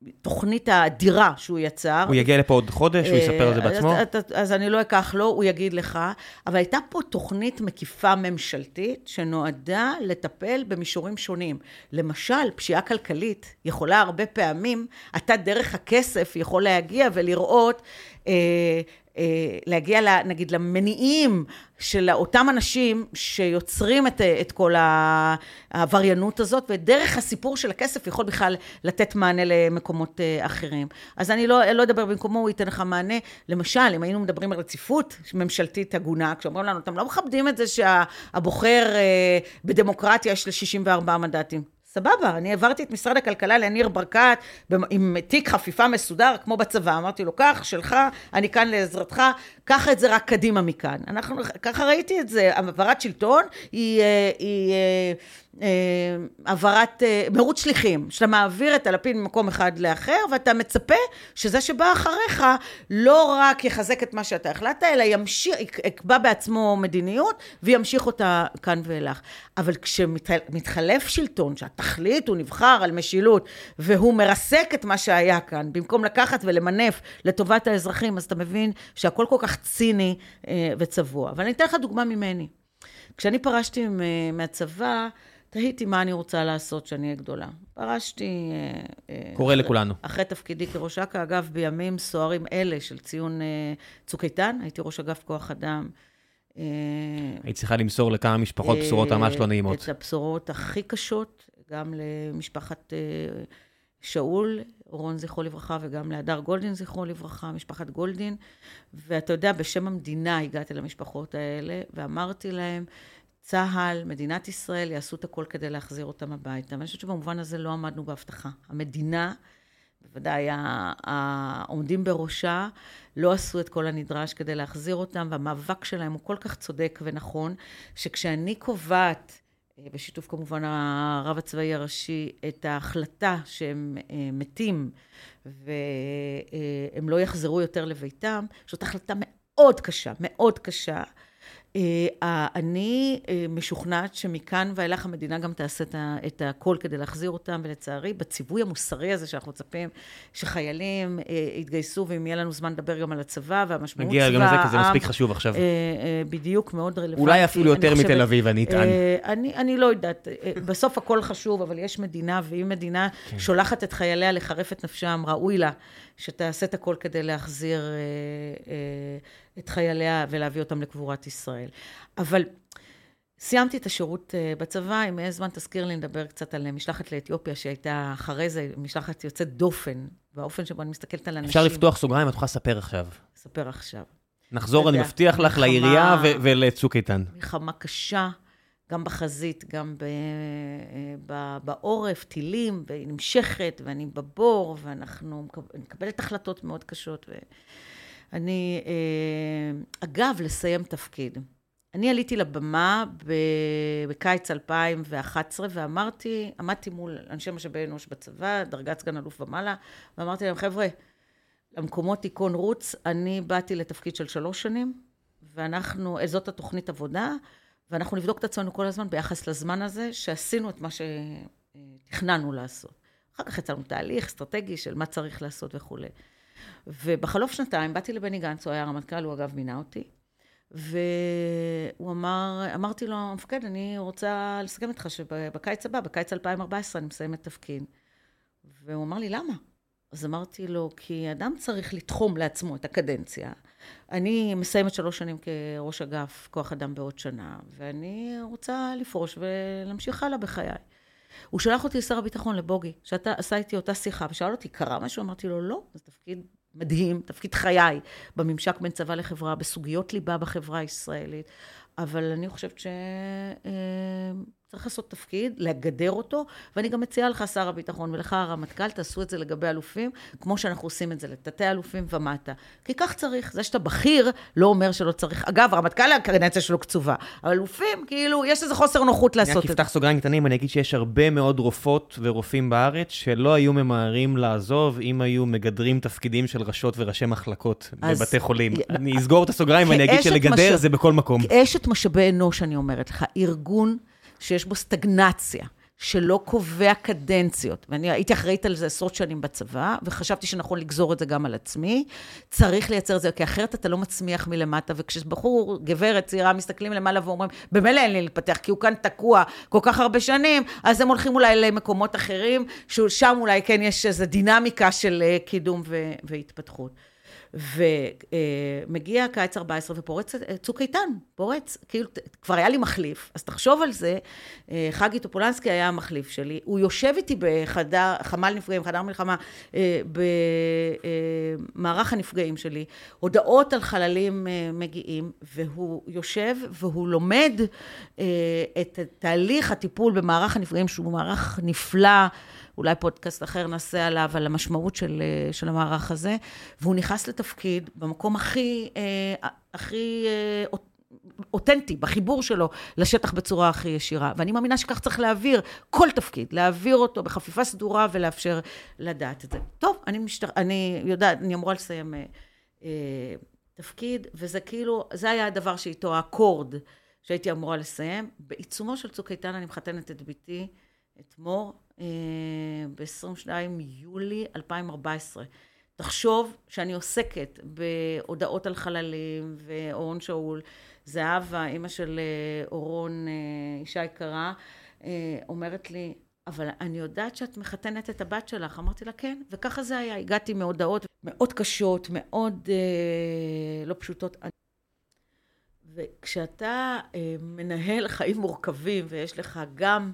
התוכנית אה, האדירה שהוא יצר. הוא יגיע לפה עוד חודש, הוא יספר על זה בעצמו? אז, אז, אז אני לא אקח לו, הוא יגיד לך. אבל הייתה פה תוכנית מקיפה ממשלתית, שנועדה לטפל במישורים שונים. למשל, פשיעה כלכלית יכולה הרבה פעמים, אתה דרך הכסף יכול להגיע ולראות... אה, אה, להגיע, נגיד, למניעים של אותם אנשים שיוצרים את, את כל העבריינות הזאת, ודרך הסיפור של הכסף יכול בכלל לתת מענה למקומות אה, אחרים. אז אני לא, לא אדבר במקומו, הוא ייתן לך מענה. למשל, אם היינו מדברים על רציפות ממשלתית הגונה, כשאומרים לנו, אתם לא מכבדים את זה שהבוחר אה, בדמוקרטיה יש ל-64 מנדטים. סבבה, אני העברתי את משרד הכלכלה לניר ברקת עם תיק חפיפה מסודר, כמו בצבא. אמרתי לו, קח, שלך, אני כאן לעזרתך, קח את זה רק קדימה מכאן. אנחנו, ככה ראיתי את זה. העברת שלטון היא... אה, היא אה, אה, העברת, מרוץ שליחים, שאתה מעביר את הלפיד ממקום אחד לאחר, ואתה מצפה שזה שבא אחריך לא רק יחזק את מה שאתה החלטת, אלא ימשיך, יקבע בעצמו מדיניות, וימשיך אותה כאן ואילך. אבל כשמתחלף שלטון, שהתכלית הוא נבחר על משילות, והוא מרסק את מה שהיה כאן, במקום לקחת ולמנף לטובת האזרחים, אז אתה מבין שהכל כל כך ציני וצבוע. אבל אני אתן לך דוגמה ממני. כשאני פרשתי מהצבא, תהיתי מה אני רוצה לעשות כשאני אהיה גדולה. פרשתי... אה, אה, קורה אחרי, לכולנו. אחרי תפקידי כראש אכ"א, אגב, בימים סוערים אלה של ציון אה, צוק איתן, הייתי ראש אגף כוח אדם. היית צריכה למסור לכמה משפחות בשורות ממש לא נעימות. את הבשורות הכי קשות, גם למשפחת שאול, רון זכרו לברכה, וגם להדר גולדין זכרו לברכה, משפחת גולדין. ואתה יודע, בשם המדינה הגעתי למשפחות האלה, ואמרתי להם, צה"ל, מדינת ישראל, יעשו את הכל כדי להחזיר אותם הביתה. ואני חושבת שבמובן הזה לא עמדנו בהבטחה. המדינה, בוודאי העומדים בראשה, לא עשו את כל הנדרש כדי להחזיר אותם, והמאבק שלהם הוא כל כך צודק ונכון, שכשאני קובעת, אה, בשיתוף כמובן הרב הצבאי הראשי, את ההחלטה שהם אה, מתים והם לא יחזרו יותר לביתם, זאת החלטה מאוד קשה, מאוד קשה. אה, אני אה, משוכנעת שמכאן ואילך המדינה גם תעשה את הכל כדי להחזיר אותם, ולצערי, בציווי המוסרי הזה שאנחנו מצפים שחיילים אה, יתגייסו, ואם יהיה לנו זמן לדבר גם על הצבא והמשמעות. נגיע גם לזה, כי זה מספיק חשוב עכשיו. בדיוק, מאוד רלוונטי. אולי אפילו יותר מתל אביב, אני אטען. אני, אני לא יודעת, בסוף הכל חשוב, אבל יש מדינה, ואם מדינה כן. שולחת את חייליה לחרף את נפשם, ראוי לה. שתעשה את הכל כדי להחזיר אה, אה, את חייליה ולהביא אותם לקבורת ישראל. אבל סיימתי את השירות אה, בצבא, אם יהיה זמן תזכיר לי לדבר קצת על משלחת לאתיופיה, שהייתה אחרי זה משלחת יוצאת דופן, באופן שבו אני מסתכלת על אנשים. אפשר לפתוח סוגריים, את יכולה לספר עכשיו. לספר עכשיו. נחזור, אני מבטיח לך, לעירייה ולצוק איתן. מלחמה קשה. גם בחזית, גם ב, ב, בעורף, טילים, והיא נמשכת, ואני בבור, ואנחנו, מקבלת החלטות מאוד קשות. ואני, אה, אגב, לסיים תפקיד. אני עליתי לבמה בקיץ 2011, ואמרתי, עמדתי מול אנשי משאבי אנוש בצבא, דרגת סגן אלוף ומעלה, ואמרתי להם, חבר'ה, למקומות תיקון רוץ, אני באתי לתפקיד של שלוש שנים, ואנחנו, זאת התוכנית עבודה, ואנחנו נבדוק את עצמנו כל הזמן ביחס לזמן הזה, שעשינו את מה שתכננו לעשות. אחר כך יצאנו תהליך אסטרטגי של מה צריך לעשות וכולי. ובחלוף שנתיים באתי לבני גנץ, הוא היה רמטכ"ל, הוא אגב מינה אותי, והוא אמר, אמרתי לו, המפקד, אני רוצה לסכם איתך שבקיץ הבא, בקיץ 2014, אני מסיימת תפקיד. והוא אמר לי, למה? אז אמרתי לו, כי אדם צריך לתחום לעצמו את הקדנציה. אני מסיימת שלוש שנים כראש אגף כוח אדם בעוד שנה, ואני רוצה לפרוש ולהמשיך הלאה בחיי. הוא שלח אותי לשר הביטחון, לבוגי, שאתה עשה איתי אותה שיחה, ושאל אותי, קרה משהו? אמרתי לו, לא, זה תפקיד מדהים, תפקיד חיי, בממשק בין צבא לחברה, בסוגיות ליבה בחברה הישראלית. אבל אני חושבת צריך לעשות תפקיד, לגדר אותו, ואני גם מציעה לך, שר הביטחון, ולך, הרמטכ"ל, תעשו את זה לגבי אלופים, כמו שאנחנו עושים את זה לתתי אלופים ומטה. כי כך צריך. זה שאתה בכיר, לא אומר שלא צריך. אגב, הרמטכ"ל, הקרדנציה שלו קצובה. אלופים, כאילו, יש איזה חוסר נוחות לעשות את זה. אני אפתח סוגריים קטנים, אני אגיד שיש הרבה מאוד רופאות ורופאים בארץ שלא היו ממהרים לעזוב אם היו מגדרים תפקידים של ראשות וראשי מחלקות אז... בבתי חולים. אני אסגור את הסוגריים ואני אגיד שלגדר מש... זה בכל מקום. כאשת משאבי אנוש, אני אומרת לך, ארגון... שיש בו סטגנציה, שלא קובע קדנציות, ואני הייתי אחראית על זה עשרות שנים בצבא, וחשבתי שנכון לגזור את זה גם על עצמי, צריך לייצר את זה, כי אחרת אתה לא מצמיח מלמטה, וכשבחור, גברת, צעירה, מסתכלים למעלה ואומרים, במילא אין לי להתפתח, כי הוא כאן תקוע כל כך הרבה שנים, אז הם הולכים אולי למקומות אחרים, ששם אולי כן יש איזו דינמיקה של אה, קידום והתפתחות. ומגיע קיץ 14 ופורץ צוק איתן, פורץ, כאילו, כבר היה לי מחליף, אז תחשוב על זה, אה, חגי טופולנסקי היה המחליף שלי, הוא יושב איתי בחדר, חמ"ל נפגעים, חדר מלחמה, אה, במערך הנפגעים שלי, הודעות על חללים אה, מגיעים, והוא יושב והוא לומד את תהליך הטיפול במערך הנפגעים, שהוא מערך נפלא, אולי פודקאסט אחר נעשה עליו, על המשמעות של, אה, של המערך הזה, והוא נכנס לתפקיד במקום הכי, אה, הכי אה, אותנטי, בחיבור שלו לשטח בצורה הכי ישירה. ואני מאמינה שכך צריך להעביר כל תפקיד, להעביר אותו בחפיפה סדורה ולאפשר לדעת את זה. טוב, אני, משתר... אני יודעת, אני אמורה לסיים תפקיד, וזה כאילו, זה היה הדבר שאיתו, האקורד שהייתי אמורה לסיים. בעיצומו של צוק איתן אני מחתנת את בתי, את מור, ב-22 יולי 2014. תחשוב שאני עוסקת בהודעות על חללים ואורון שאול, זהבה, אימא של אה, אורון, אה, אישה יקרה, אומרת לי, אבל אני יודעת שאת מחתנת את הבת שלך. אמרתי לה, כן, וככה זה היה. הגעתי מהודעות מאוד קשות, מאוד אה, לא פשוטות. וכשאתה אה, מנהל חיים מורכבים ויש לך גם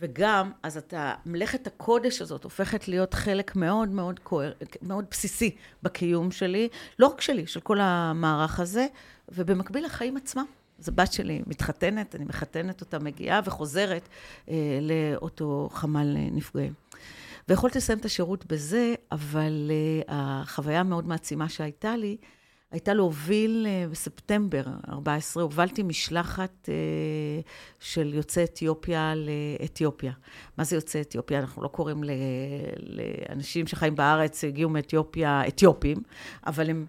וגם, אז אתה, מלאכת הקודש הזאת הופכת להיות חלק מאוד מאוד כואר, מאוד בסיסי בקיום שלי, לא רק שלי, של כל המערך הזה, ובמקביל לחיים עצמם. אז הבת שלי מתחתנת, אני מחתנת אותה, מגיעה וחוזרת אה, לאותו חמ"ל אה, נפגעים. ויכולתי לסיים את השירות בזה, אבל אה, החוויה המאוד מעצימה שהייתה לי, הייתה להוביל אה, בספטמבר 14, הובלתי משלחת אה, של יוצאי אתיופיה לאתיופיה. מה זה יוצאי אתיופיה? אנחנו לא קוראים לאנשים שחיים בארץ, הגיעו מאתיופיה, אתיופים, אבל הם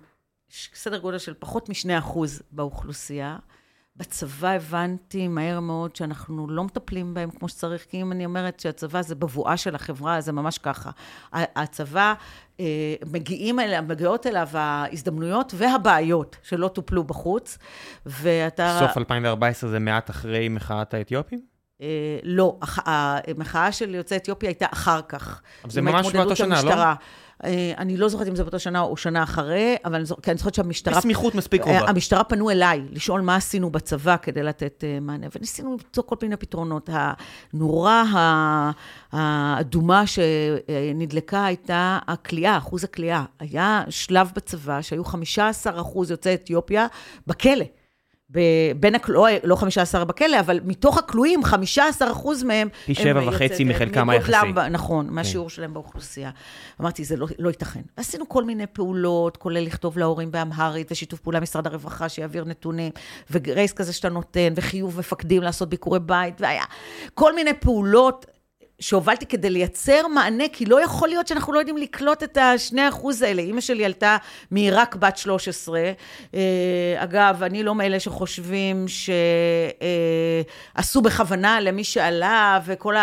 סדר גודל של פחות מ-2% באוכלוסייה. בצבא הבנתי מהר מאוד שאנחנו לא מטפלים בהם כמו שצריך, כי אם אני אומרת שהצבא זה בבואה של החברה, זה ממש ככה. הצבא, אה, מגיעים אליו, מגיעות אליו ההזדמנויות והבעיות שלא טופלו בחוץ, ואתה... סוף 2014 זה מעט אחרי מחאת האתיופים? אה, לא, המחאה של יוצאי אתיופיה הייתה אחר כך. אבל זה ממש באותה שנה, לא? אה, אני לא זוכרת אם זה באותה שנה או שנה אחרי, אבל אני זוכרת, אני זוכרת שהמשטרה... בסמיכות מספיק קרובה. אה, המשטרה פנו אליי לשאול מה עשינו בצבא כדי לתת אה, מענה, וניסינו למצוא כל מיני פתרונות. הנורה האדומה שנדלקה הייתה הכליאה, אחוז הכליאה. היה שלב בצבא שהיו 15 אחוז יוצאי אתיופיה בכלא. בין. לא, לא 15 בכלא, אבל מתוך הכלואים, 15 אחוז מהם... פי שבע וחצי מחלקם היחסי. נכון, כן. מהשיעור שלהם באוכלוסייה. אמרתי, זה לא, לא ייתכן. עשינו כל מיני פעולות, כולל לכתוב להורים באמהרית, ושיתוף פעולה משרד הרווחה שיעביר נתונים, וגרייס כזה שאתה נותן, וחיוב מפקדים לעשות ביקורי בית, והיה כל מיני פעולות. שהובלתי כדי לייצר מענה, כי לא יכול להיות שאנחנו לא יודעים לקלוט את השני אחוז האלה. אימא שלי עלתה מעיראק בת 13. אה, אגב, אני לא מאלה שחושבים שעשו בכוונה למי שעלה, וכל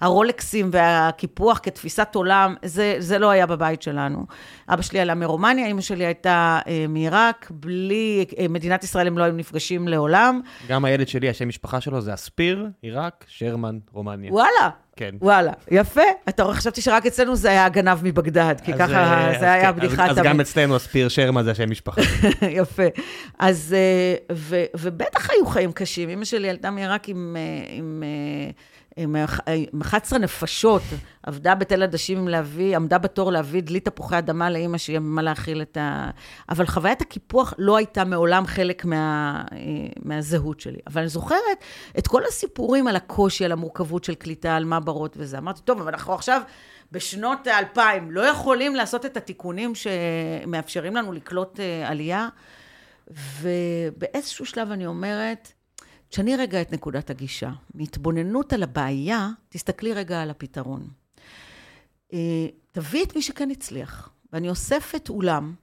הרולקסים והקיפוח כתפיסת עולם, זה, זה לא היה בבית שלנו. אבא שלי עלה מרומניה, אימא שלי הייתה אה, מעיראק, בלי אה, מדינת ישראל הם לא היו נפגשים לעולם. גם הילד שלי, השם משפחה שלו זה אספיר, עיראק, שרמן, רומניה. וואלה. כן. וואלה, יפה. אתה רואה, חשבתי שרק אצלנו זה היה הגנב מבגדד, כי ככה אה, זה היה כן, בדיחה תמיד. אז גם אצלנו אספיר שרמן זה השם משפחה. יפה. אז, אה, ובטח היו חיים קשים. אמא שלי עלתה מעיראק עם... עם עם 11 נפשות, עבדה בתל עדשים להביא, עמדה בתור להביא דלי תפוחי אדמה לאימא שיהיה מה להאכיל את ה... אבל חוויית הקיפוח לא הייתה מעולם חלק מה, מהזהות שלי. אבל אני זוכרת את כל הסיפורים על הקושי, על המורכבות של קליטה, על מעברות וזה. אמרתי, טוב, אבל אנחנו עכשיו בשנות האלפיים לא יכולים לעשות את התיקונים שמאפשרים לנו לקלוט אה, עלייה. ובאיזשהו שלב אני אומרת, תשני רגע את נקודת הגישה. מהתבוננות על הבעיה, תסתכלי רגע על הפתרון. אה, תביאי את מי שכן הצליח. ואני אוספת אולם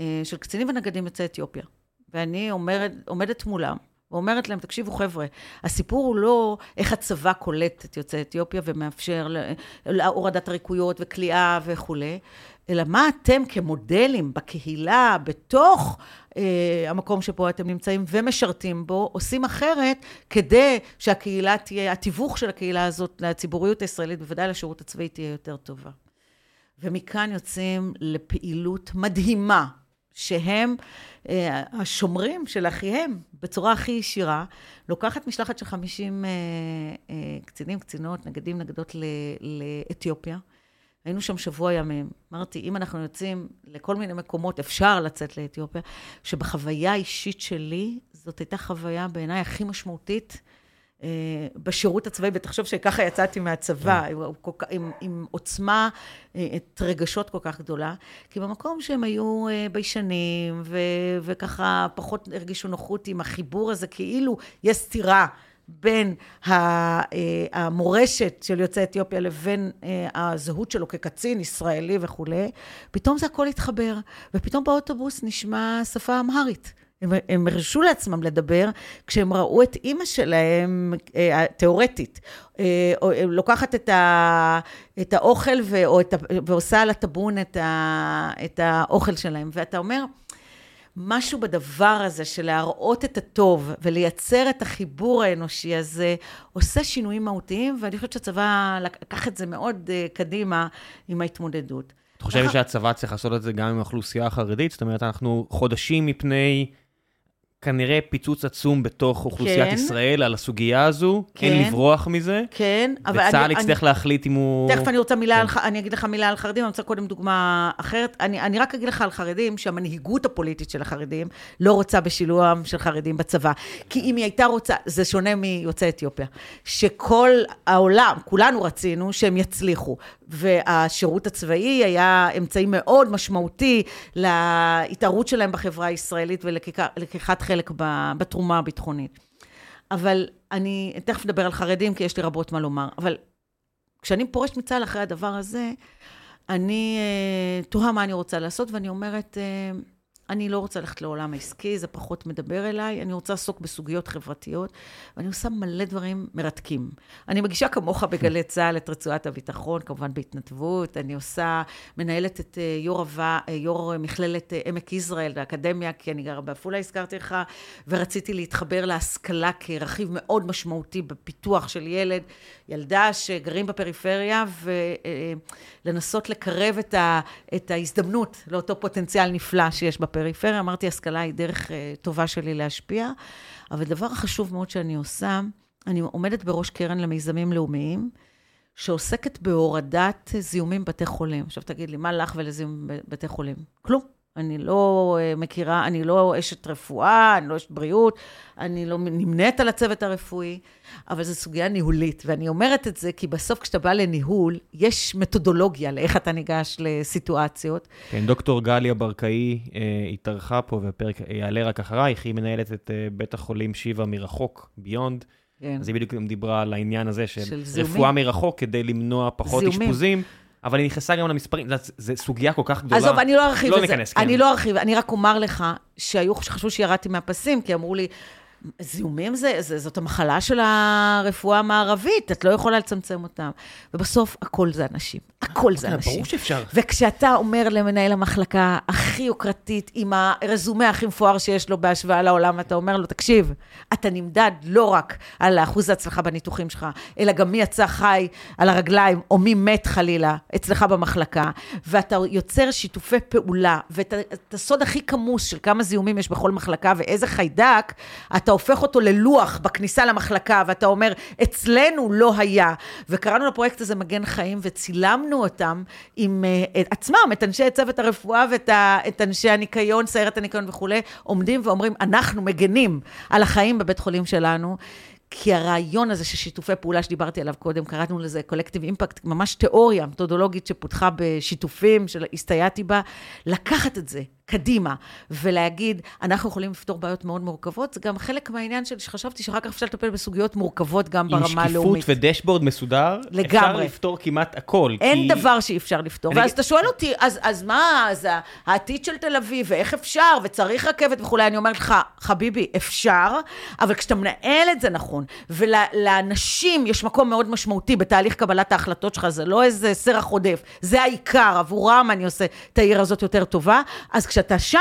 אה, של קצינים ונגדים יוצאי אתיופיה. ואני אומרת, עומדת מולם ואומרת להם, תקשיבו חבר'ה, הסיפור הוא לא איך הצבא קולט את יוצאי אתיופיה ומאפשר להורדת הריקויות וכליאה וכולי, אלא מה אתם כמודלים בקהילה, בתוך המקום שבו אתם נמצאים ומשרתים בו, עושים אחרת כדי שהקהילה תהיה, התיווך של הקהילה הזאת לציבוריות הישראלית, בוודאי לשירות הצבאי, תהיה יותר טובה. ומכאן יוצאים לפעילות מדהימה, שהם אה, השומרים של אחיהם, בצורה הכי ישירה, לוקחת משלחת של 50 אה, אה, קצינים, קצינות, נגדים, נגדות לאתיופיה. היינו שם שבוע ימים. אמרתי, אם אנחנו יוצאים לכל מיני מקומות, אפשר לצאת לאתיופיה, שבחוויה האישית שלי, זאת הייתה חוויה בעיניי הכי משמעותית אה, בשירות הצבאי, ותחשוב שככה יצאתי מהצבא, כן. עם, עם, עם עוצמה, אה, את רגשות כל כך גדולה, כי במקום שהם היו אה, ביישנים, ו, וככה פחות הרגישו נוחות עם החיבור הזה, כאילו יש סתירה. בין המורשת של יוצאי אתיופיה לבין הזהות שלו כקצין ישראלי וכולי, פתאום זה הכל התחבר, ופתאום באוטובוס נשמע שפה אמהרית. הם, הם הרשו לעצמם לדבר כשהם ראו את אימא שלהם, אה, תיאורטית, אה, לוקחת את, ה, את האוכל ו, את, ועושה על הטאבון את, את האוכל שלהם. ואתה אומר, משהו בדבר הזה של להראות את הטוב ולייצר את החיבור האנושי הזה, עושה שינויים מהותיים, ואני חושבת שהצבא לקח את זה מאוד uh, קדימה עם ההתמודדות. את חושבת שהצבא צריך לעשות את זה גם עם האוכלוסייה החרדית? זאת אומרת, אנחנו חודשים מפני כנראה פיצוץ עצום בתוך אוכלוסיית כן. ישראל על הסוגיה הזו, כן. אין לברוח מזה. כן, אבל אני... וצה"ל יצטרך להחליט אם הוא... תכף אני רוצה מילה כן. על... אני אגיד לך מילה על חרדים, אני רוצה קודם דוגמה אחרת. אני, אני רק אגיד לך על חרדים, שהמנהיגות הפוליטית של החרדים לא רוצה בשילובם של חרדים בצבא. כי אם היא הייתה רוצה, זה שונה מיוצאי אתיופיה, שכל העולם, כולנו רצינו שהם יצליחו. והשירות הצבאי היה אמצעי מאוד משמעותי להתערות שלהם בחברה הישראלית וללקיחת חלק בתרומה הביטחונית. אבל אני תכף אדבר על חרדים, כי יש לי רבות מה לומר. אבל כשאני פורשת מצה"ל אחרי הדבר הזה, אני uh, תוהה מה אני רוצה לעשות, ואני אומרת, uh, אני לא רוצה ללכת לעולם העסקי, זה פחות מדבר אליי, אני רוצה לעסוק בסוגיות חברתיות, ואני עושה מלא דברים מרתקים. אני מגישה כמוך בגלי צה"ל את רצועת הביטחון, כמובן בהתנדבות, אני עושה, מנהלת את אה, יו"ר, אה, יו"ר מכללת אה, עמק יזרעאל, האקדמיה, כי אני גרה בעפולה, הזכרתי לך, ורציתי להתחבר להשכלה כרכיב מאוד משמעותי בפיתוח של ילד, ילדה שגרים בפריפריה, ולנסות לקרב את, ה, את ההזדמנות לאותו פוטנציאל נפלא שיש בפריפריה. בפריפריה. אמרתי, השכלה היא דרך uh, טובה שלי להשפיע, אבל דבר החשוב מאוד שאני עושה, אני עומדת בראש קרן למיזמים לאומיים, שעוסקת בהורדת זיהומים בבתי חולים. עכשיו תגיד לי, מה לך ולזיהום בבתי חולים? כלום. אני לא אה, מכירה, אני לא אשת רפואה, אני לא אשת בריאות, אני לא נמנית על הצוות הרפואי, אבל זו סוגיה ניהולית. ואני אומרת את זה כי בסוף כשאתה בא לניהול, יש מתודולוגיה לאיך אתה ניגש לסיטואציות. כן, דוקטור גליה ברקאי אה, התארחה פה, והפרק יעלה רק אחרייך, היא מנהלת את אה, בית החולים שיבא מרחוק, ביונד. כן. אז היא בדיוק דיברה על העניין הזה של, של רפואה מרחוק כדי למנוע פחות אשפוזים. אבל היא נכנסה גם למספרים, זו סוגיה כל כך גדולה. עזוב, אני לא ארחיב לא את זה. ניכנס, כן. אני לא ארחיב, אני רק אומר לך שהיו, שחשבו שירדתי מהפסים, כי אמרו לי, זיהומים זה, זה, זאת המחלה של הרפואה המערבית, את לא יכולה לצמצם אותם. ובסוף, הכל זה אנשים. הכל זה כן, אנשים. ברור שאפשר. וכשאתה אומר למנהל המחלקה הכי יוקרתית, עם הרזומה הכי מפואר שיש לו בהשוואה לעולם, אתה אומר לו, תקשיב, אתה נמדד לא רק על אחוז ההצלחה בניתוחים שלך, אלא גם מי יצא חי על הרגליים, או מי מת חלילה אצלך במחלקה, ואתה יוצר שיתופי פעולה, ואת את הסוד הכי כמוס של כמה זיהומים יש בכל מחלקה ואיזה חיידק, אתה הופך אותו ללוח בכניסה למחלקה, ואתה אומר, אצלנו לא היה. וקראנו לפרויקט הזה מגן חיים, וצילמנו אותם עם uh, עצמם, את אנשי צוות הרפואה ואת ה, אנשי הניקיון, סיירת הניקיון וכולי, עומדים ואומרים, אנחנו מגנים על החיים בבית חולים שלנו. כי הרעיון הזה של שיתופי פעולה שדיברתי עליו קודם, קראנו לזה קולקטיב אימפקט, ממש תיאוריה מתודולוגית שפותחה בשיתופים, שהסתייעתי בה, לקחת את זה קדימה ולהגיד, אנחנו יכולים לפתור בעיות מאוד מורכבות, זה גם חלק מהעניין של שחשבתי שאחר כך אפשר לטפל בסוגיות מורכבות גם ברמה הלאומית. עם שקיפות ודשבורד מסודר, לגמרי. אפשר לפתור כמעט הכל. אין כי... דבר שאי אפשר לפתור. אני ואז אתה שואל אותי, אז, אז מה, אז העתיד של תל אביב, ואיך אפשר, וצריך רכבת וכולי, אני אומרת לך, חביבי, אפשר, אבל כשאתה מנהל את זה נכון, ולאנשים יש מקום מאוד משמעותי בתהליך קבלת ההחלטות שלך, זה לא איזה סרח עודף, זה העיקר, עבורם אני עושה את העיר הזאת יותר טובה, אז כשאתה שם,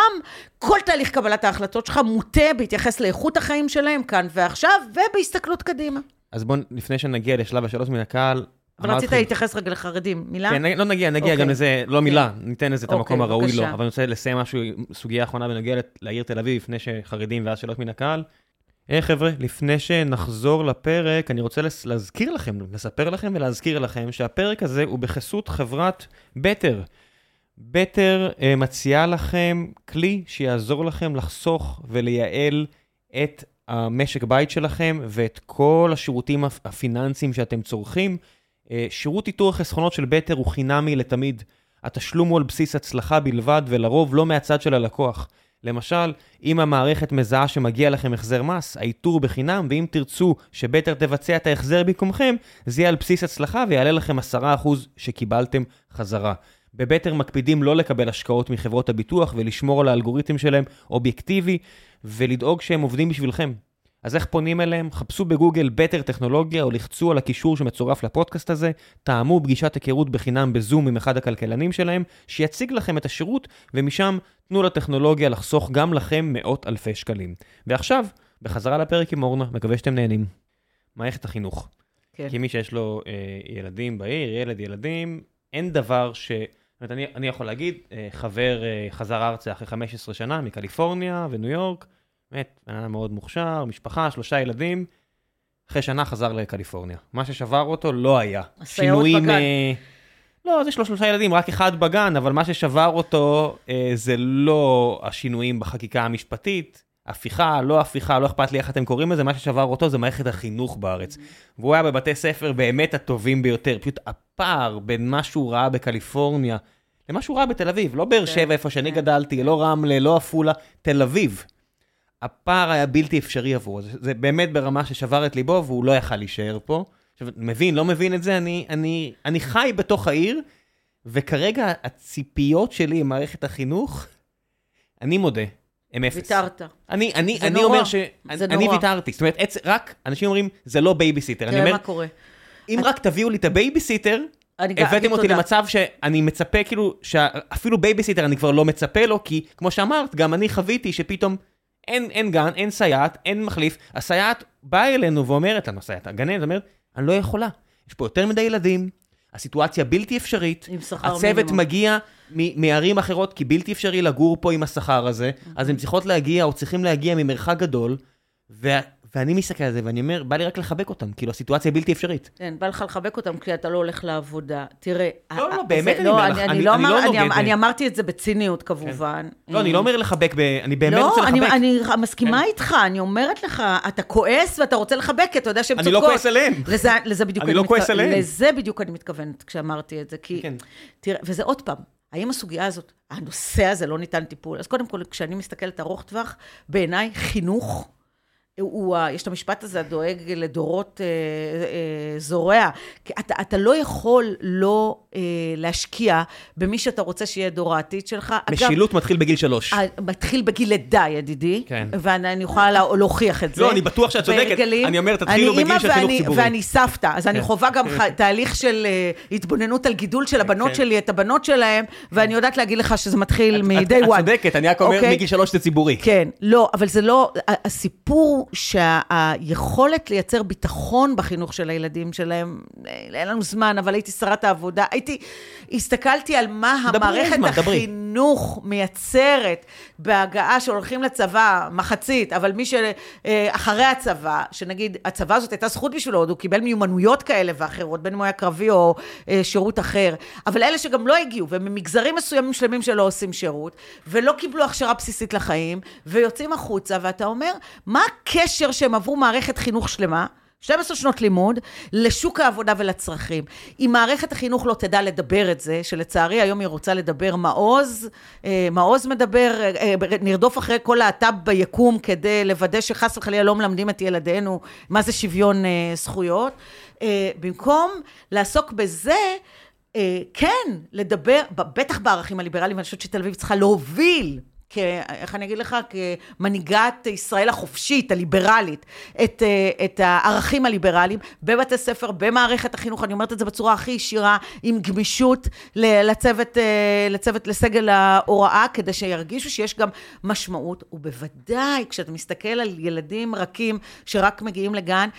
כל תהליך קבלת ההחלטות שלך מוטה בהתייחס לאיכות החיים שלהם כאן ועכשיו, ובהסתכלות קדימה. אז בואו, לפני שנגיע לשלב השאלות מן הקהל, אבל רצית להתייחס רגע לחרדים, מילה? כן, לא נגיע, נגיע אוקיי. גם לזה, לא מילה, ניתן לזה את אוקיי, המקום הראוי לו, בבקשה. אבל אני רוצה לסיים משהו, סוגיה אחרונה בנוגע לעיר תל אביב, לפני שחרדים ואז שאלות מן הקהל. היי חבר'ה, לפני שנחזור לפרק, אני רוצה להזכיר לכם, לספר לכם ולהזכיר לכם שהפרק הזה הוא בחסות חברת בטר. בטר אה, מציעה לכם כלי שיעזור לכם לחסוך ולייעל את המשק בית שלכם ואת כל השירותים הפ- הפיננסיים שאתם צורכים. אה, שירות איתור החסכונות של בטר הוא חינמי לתמיד. התשלום הוא על בסיס הצלחה בלבד, ולרוב לא מהצד של הלקוח. למשל, אם המערכת מזהה שמגיע לכם החזר מס, האיתור בחינם, ואם תרצו שבטר תבצע את ההחזר במקומכם, זה יהיה על בסיס הצלחה ויעלה לכם 10% שקיבלתם חזרה. בבטר מקפידים לא לקבל השקעות מחברות הביטוח ולשמור על האלגוריתם שלהם אובייקטיבי, ולדאוג שהם עובדים בשבילכם. אז איך פונים אליהם? חפשו בגוגל בטר טכנולוגיה או לחצו על הקישור שמצורף לפודקאסט הזה, תאמו פגישת היכרות בחינם בזום עם אחד הכלכלנים שלהם, שיציג לכם את השירות, ומשם תנו לטכנולוגיה לחסוך גם לכם מאות אלפי שקלים. ועכשיו, בחזרה לפרק עם אורנה, מקווה שאתם נהנים. מערכת החינוך. כן. כי מי שיש לו אה, ילדים בעיר, ילד, ילדים, אין דבר ש... זאת אומרת, אני, אני יכול להגיד, אה, חבר אה, חזר ארצה אחרי 15 שנה מקליפורניה וניו יורק, באמת, בן אדם מאוד מוכשר, משפחה, שלושה ילדים, אחרי שנה חזר לקליפורניה. מה ששבר אותו לא היה. בגן. אה, לא, אז יש לו שלושה ילדים, רק אחד בגן, אבל מה ששבר אותו אה, זה לא השינויים בחקיקה המשפטית, הפיכה, לא הפיכה, לא אכפת לי איך אתם קוראים לזה, מה ששבר אותו זה מערכת החינוך בארץ. והוא היה בבתי ספר באמת הטובים ביותר, פשוט הפער בין מה שהוא ראה בקליפורניה למה שהוא ראה בתל אביב, לא באר כן, שבע, איפה שאני כן, גדלתי, לא רמלה, לא עפולה, תל אביב. הפער היה בלתי אפשרי עבורו, זה, זה באמת ברמה ששבר את ליבו והוא לא יכל להישאר פה. עכשיו, מבין, לא מבין את זה, אני, אני, אני חי בתוך העיר, וכרגע הציפיות שלי עם מערכת החינוך, אני מודה, הם אפס. ויתרת. אני, אני, אני נורא. אומר ש... זה אני נורא. ויתרתי. זאת אומרת, עצ... רק, אנשים אומרים, זה לא בייביסיטר. אני תראה מה קורה. אם רק תביאו לי את הבייביסיטר, אני הבאתם אותי תודה. למצב שאני מצפה כאילו, שאפילו בייביסיטר אני כבר לא מצפה לו, כי כמו שאמרת, גם אני חוויתי שפתאום אין, אין גן, אין סייעת, אין מחליף. הסייעת באה אלינו ואומרת לנו, הסייעת, הגננת אומרת, אני לא יכולה. יש פה יותר מדי ילדים, הסיטואציה בלתי אפשרית, הצוות מינימום. מגיע מערים אחרות, כי בלתי אפשרי לגור פה עם השכר הזה, אז הם צריכות להגיע, או צריכים להגיע ממרחק גדול, ואני מסתכל על זה ואני אומר, בא לי רק לחבק אותם, כאילו הסיטואציה בלתי אפשרית. כן, בא לך לחבק אותם כי אתה לא הולך לעבודה. תראה... לא, לא, באמת אני אומר לך, אני אני- לא אני לא אני- נוגד, אני. אמרתי את זה בציניות כמובן. לא, אני לא אומר לחבק. אני באמת לא, רוצה אני, לחבק. אני מסכימה כן. איתך, אני אומרת לך, אתה כועס ואתה רוצה לחבק, כי אתה יודע שהן אני צודקות. לא כועס עליהם. אני לא כועס עליהם. לזה בדיוק אני מתכוונת כשאמרתי את זה, כי... כן. תראה, וזה עוד פעם, האם הסוגיה הזאת, הנושא הזה לא ניתן טיפול? אז קודם כל, כשאני מסתכלת ארוך טווח, בעיניי חינוך הוא, יש את המשפט הזה, הדואג לדורות אה, אה, זורע. אתה, אתה לא יכול לא אה, להשקיע במי שאתה רוצה שיהיה דור העתיד שלך. משילות אגב, מתחיל בגיל שלוש. אה, מתחיל בגיל לידה, ידידי. כן. ואני יכולה לה, להוכיח את זה. לא, אני בטוח שאת צודקת. בגלים, אני אומר, תתחילו בגיל של חינוך ציבורי. ואני סבתא, אז כן. אני חווה גם כן. תהליך של uh, התבוננות על גידול של הבנות כן. שלי, את הבנות שלהם, ואני יודעת להגיד לך שזה מתחיל מ-day one. את צודקת, אני רק אומר, okay. אוקיי? מגיל שלוש זה ציבורי. כן, לא, אבל זה לא, הסיפור שהיכולת לייצר ביטחון בחינוך של הילדים שלהם, אין לנו זמן, אבל הייתי שרת העבודה, הייתי, הסתכלתי על מה המערכת זמן, החינוך דברי. מייצרת בהגעה שהולכים לצבא, מחצית, אבל מי שאחרי הצבא, שנגיד, הצבא הזאת הייתה זכות בשבילו, עוד הוא קיבל מיומנויות כאלה ואחרות, בין אם הוא היה קרבי או אה, שירות אחר, אבל אלה שגם לא הגיעו, וממגזרים מסוימים שלמים שלא עושים שירות, ולא קיבלו הכשרה בסיסית לחיים, ויוצאים החוצה, ואתה אומר, מה הקשר שהם עברו מערכת חינוך שלמה? 12 שנות לימוד, לשוק העבודה ולצרכים. אם מערכת החינוך לא תדע לדבר את זה, שלצערי היום היא רוצה לדבר מעוז, אה, מעוז מדבר, אה, אה, נרדוף אחרי כל להט"ב ביקום כדי לוודא שחס וחלילה לא מלמדים את ילדינו מה זה שוויון זכויות. במקום לעסוק בזה, כן, לדבר, בטח בערכים הליברליים, אני חושבת שתל אביב צריכה להוביל כ... איך אני אגיד לך? כמנהיגת ישראל החופשית, הליברלית, את, אה, את הערכים הליברליים בבתי ספר, במערכת החינוך, אני אומרת את זה בצורה הכי ישירה, עם גמישות לצוות, אה, לצוות, לסגל ההוראה, כדי שירגישו שיש גם משמעות, ובוודאי כשאתה מסתכל על ילדים רכים שרק מגיעים לגן,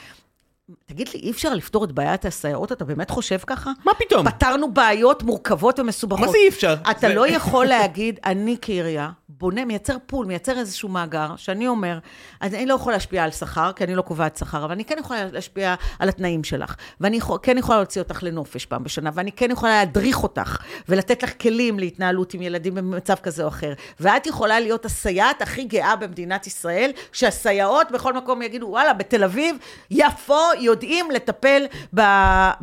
תגיד לי, אי אפשר לפתור את בעיית הסייעות? אתה באמת חושב ככה? מה פתאום? פתרנו בעיות מורכבות ומסובכות. מה זה אי אפשר? אתה זה... לא יכול להגיד, אני כעירייה, בונה, מייצר פול, מייצר איזשהו מאגר, שאני אומר, אני לא יכול להשפיע על שכר, כי אני לא קובעת שכר, אבל אני כן יכולה להשפיע על התנאים שלך, ואני יכול, כן יכולה להוציא אותך לנופש פעם בשנה, ואני כן יכולה להדריך אותך, ולתת לך כלים להתנהלות עם ילדים במצב כזה או אחר. ואת יכולה להיות הסייעת הכי גאה במדינת ישראל, שהסייעות בכל מקום יגידו, וואלה, בתל אביב, יפו, יודעים לטפל ב,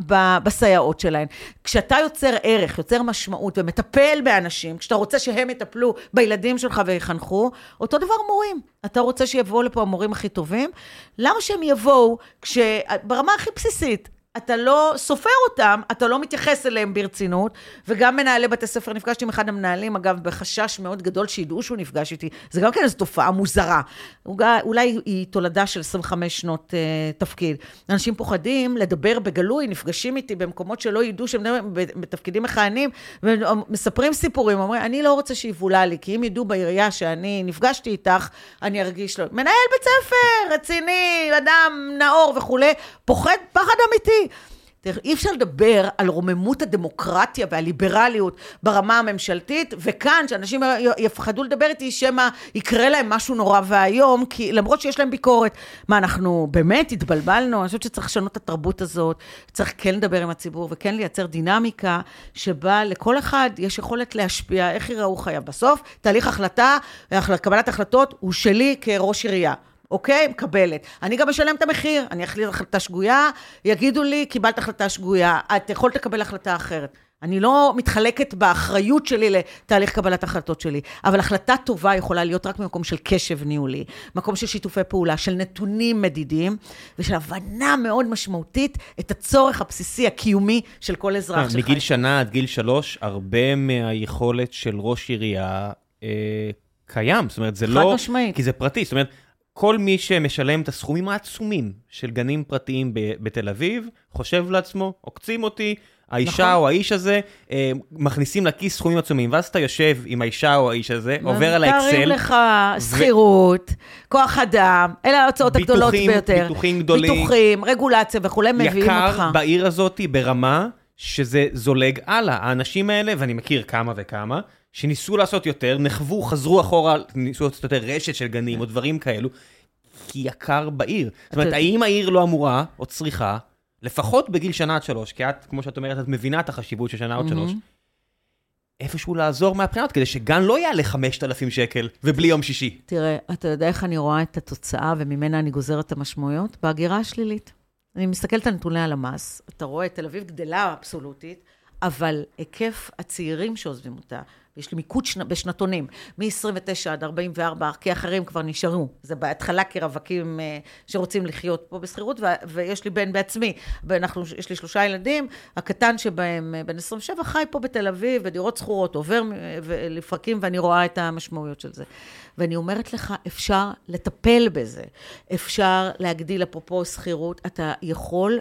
ב, בסייעות שלהן. כשאתה יוצר ערך, יוצר משמעות ומטפל באנשים, כשאתה רוצה שהם יטפלו בילדים שלך ויחנכו, אותו דבר מורים. אתה רוצה שיבואו לפה המורים הכי טובים? למה שהם יבואו כש... ברמה הכי בסיסית, אתה לא סופר אותם, אתה לא מתייחס אליהם ברצינות, וגם מנהלי בתי ספר, נפגשתי עם אחד המנהלים, אגב, בחשש מאוד גדול שידעו שהוא נפגש איתי, זה גם כן איזו תופעה מוזרה. אולי היא תולדה של 25 שנות uh, תפקיד. אנשים פוחדים לדבר בגלוי, נפגשים איתי במקומות שלא ידעו שהם בתפקידים מכהנים, ומספרים סיפורים, אומרים, אני לא רוצה שיבולע לי, כי אם ידעו בעירייה שאני נפגשתי איתך, אני ארגיש לא... מנהל בית ספר, רציני, אדם נאור וכולי, פוחד פחד אמיתי. אי אפשר לדבר על רוממות הדמוקרטיה והליברליות ברמה הממשלתית, וכאן, שאנשים יפחדו לדבר איתי, שמא יקרה להם משהו נורא ואיום, כי למרות שיש להם ביקורת. מה, אנחנו באמת התבלבלנו? אני חושבת שצריך לשנות את התרבות הזאת, צריך כן לדבר עם הציבור, וכן לייצר דינמיקה, שבה לכל אחד יש יכולת להשפיע איך יראו חייו. בסוף, תהליך החלטה, קבלת החלטות, הוא שלי כראש עירייה. אוקיי? מקבלת. אני גם אשלם את המחיר, אני אחליט החלטה שגויה, יגידו לי, קיבלת החלטה שגויה, את יכולת לקבל החלטה אחרת. אני לא מתחלקת באחריות שלי לתהליך קבלת החלטות שלי, אבל החלטה טובה יכולה להיות רק ממקום של קשב ניהולי, מקום של שיתופי פעולה, של נתונים מדידים, ושל הבנה מאוד משמעותית את הצורך הבסיסי, הקיומי של כל אזרח שלך. מגיל שנה עד גיל שלוש, הרבה מהיכולת של ראש עירייה אה, קיים. זאת אומרת, זה לא... חד משמעית. כי זה פרטי. זאת אומרת, כל מי שמשלם את הסכומים העצומים של גנים פרטיים בתל אביב, חושב לעצמו, עוקצים אותי, האישה נכון. או האיש הזה, אה, מכניסים לכיס סכומים עצומים, ואז אתה יושב עם האישה או האיש הזה, עובר על האקסל. מתארים לך שכירות, ו... כוח אדם, אלה ההוצאות הגדולות ביותר. ביטוחים גדולים. ביטוחים, רגולציה וכולי, מביאים אותך. יקר בעיר הזאת ברמה שזה זולג הלאה. האנשים האלה, ואני מכיר כמה וכמה, שניסו לעשות יותר, נחוו, חזרו אחורה, ניסו לעשות יותר רשת של גנים או דברים כאלו, כי יקר בעיר. זאת אומרת, האם העיר לא אמורה, או צריכה, לפחות בגיל שנה עד שלוש, כי את, כמו שאת אומרת, את מבינה את החשיבות של שנה עד שלוש, איפשהו לעזור מהבחינות, כדי שגן לא יעלה 5,000 שקל, ובלי יום שישי. תראה, אתה יודע איך אני רואה את התוצאה, וממנה אני גוזרת את המשמעויות? בהגירה השלילית. אני מסתכלת על נתוני הלמ"ס, אתה רואה, תל אביב גדלה אבסולוטית, אבל היקף הצעירים שעוזבים אותה, יש לי מיקוד שנה, בשנתונים, מ-29 עד 44, כי אחרים כבר נשארו. זה בהתחלה כרווקים אה, שרוצים לחיות פה בשכירות, ויש לי בן בעצמי, ואנחנו, יש לי שלושה ילדים, הקטן שבהם, אה, בן 27, חי פה בתל אביב, ודירות שכורות, עובר לפרקים, ואני רואה את המשמעויות של זה. ואני אומרת לך, אפשר לטפל בזה. אפשר להגדיל, אפרופו שכירות, אתה יכול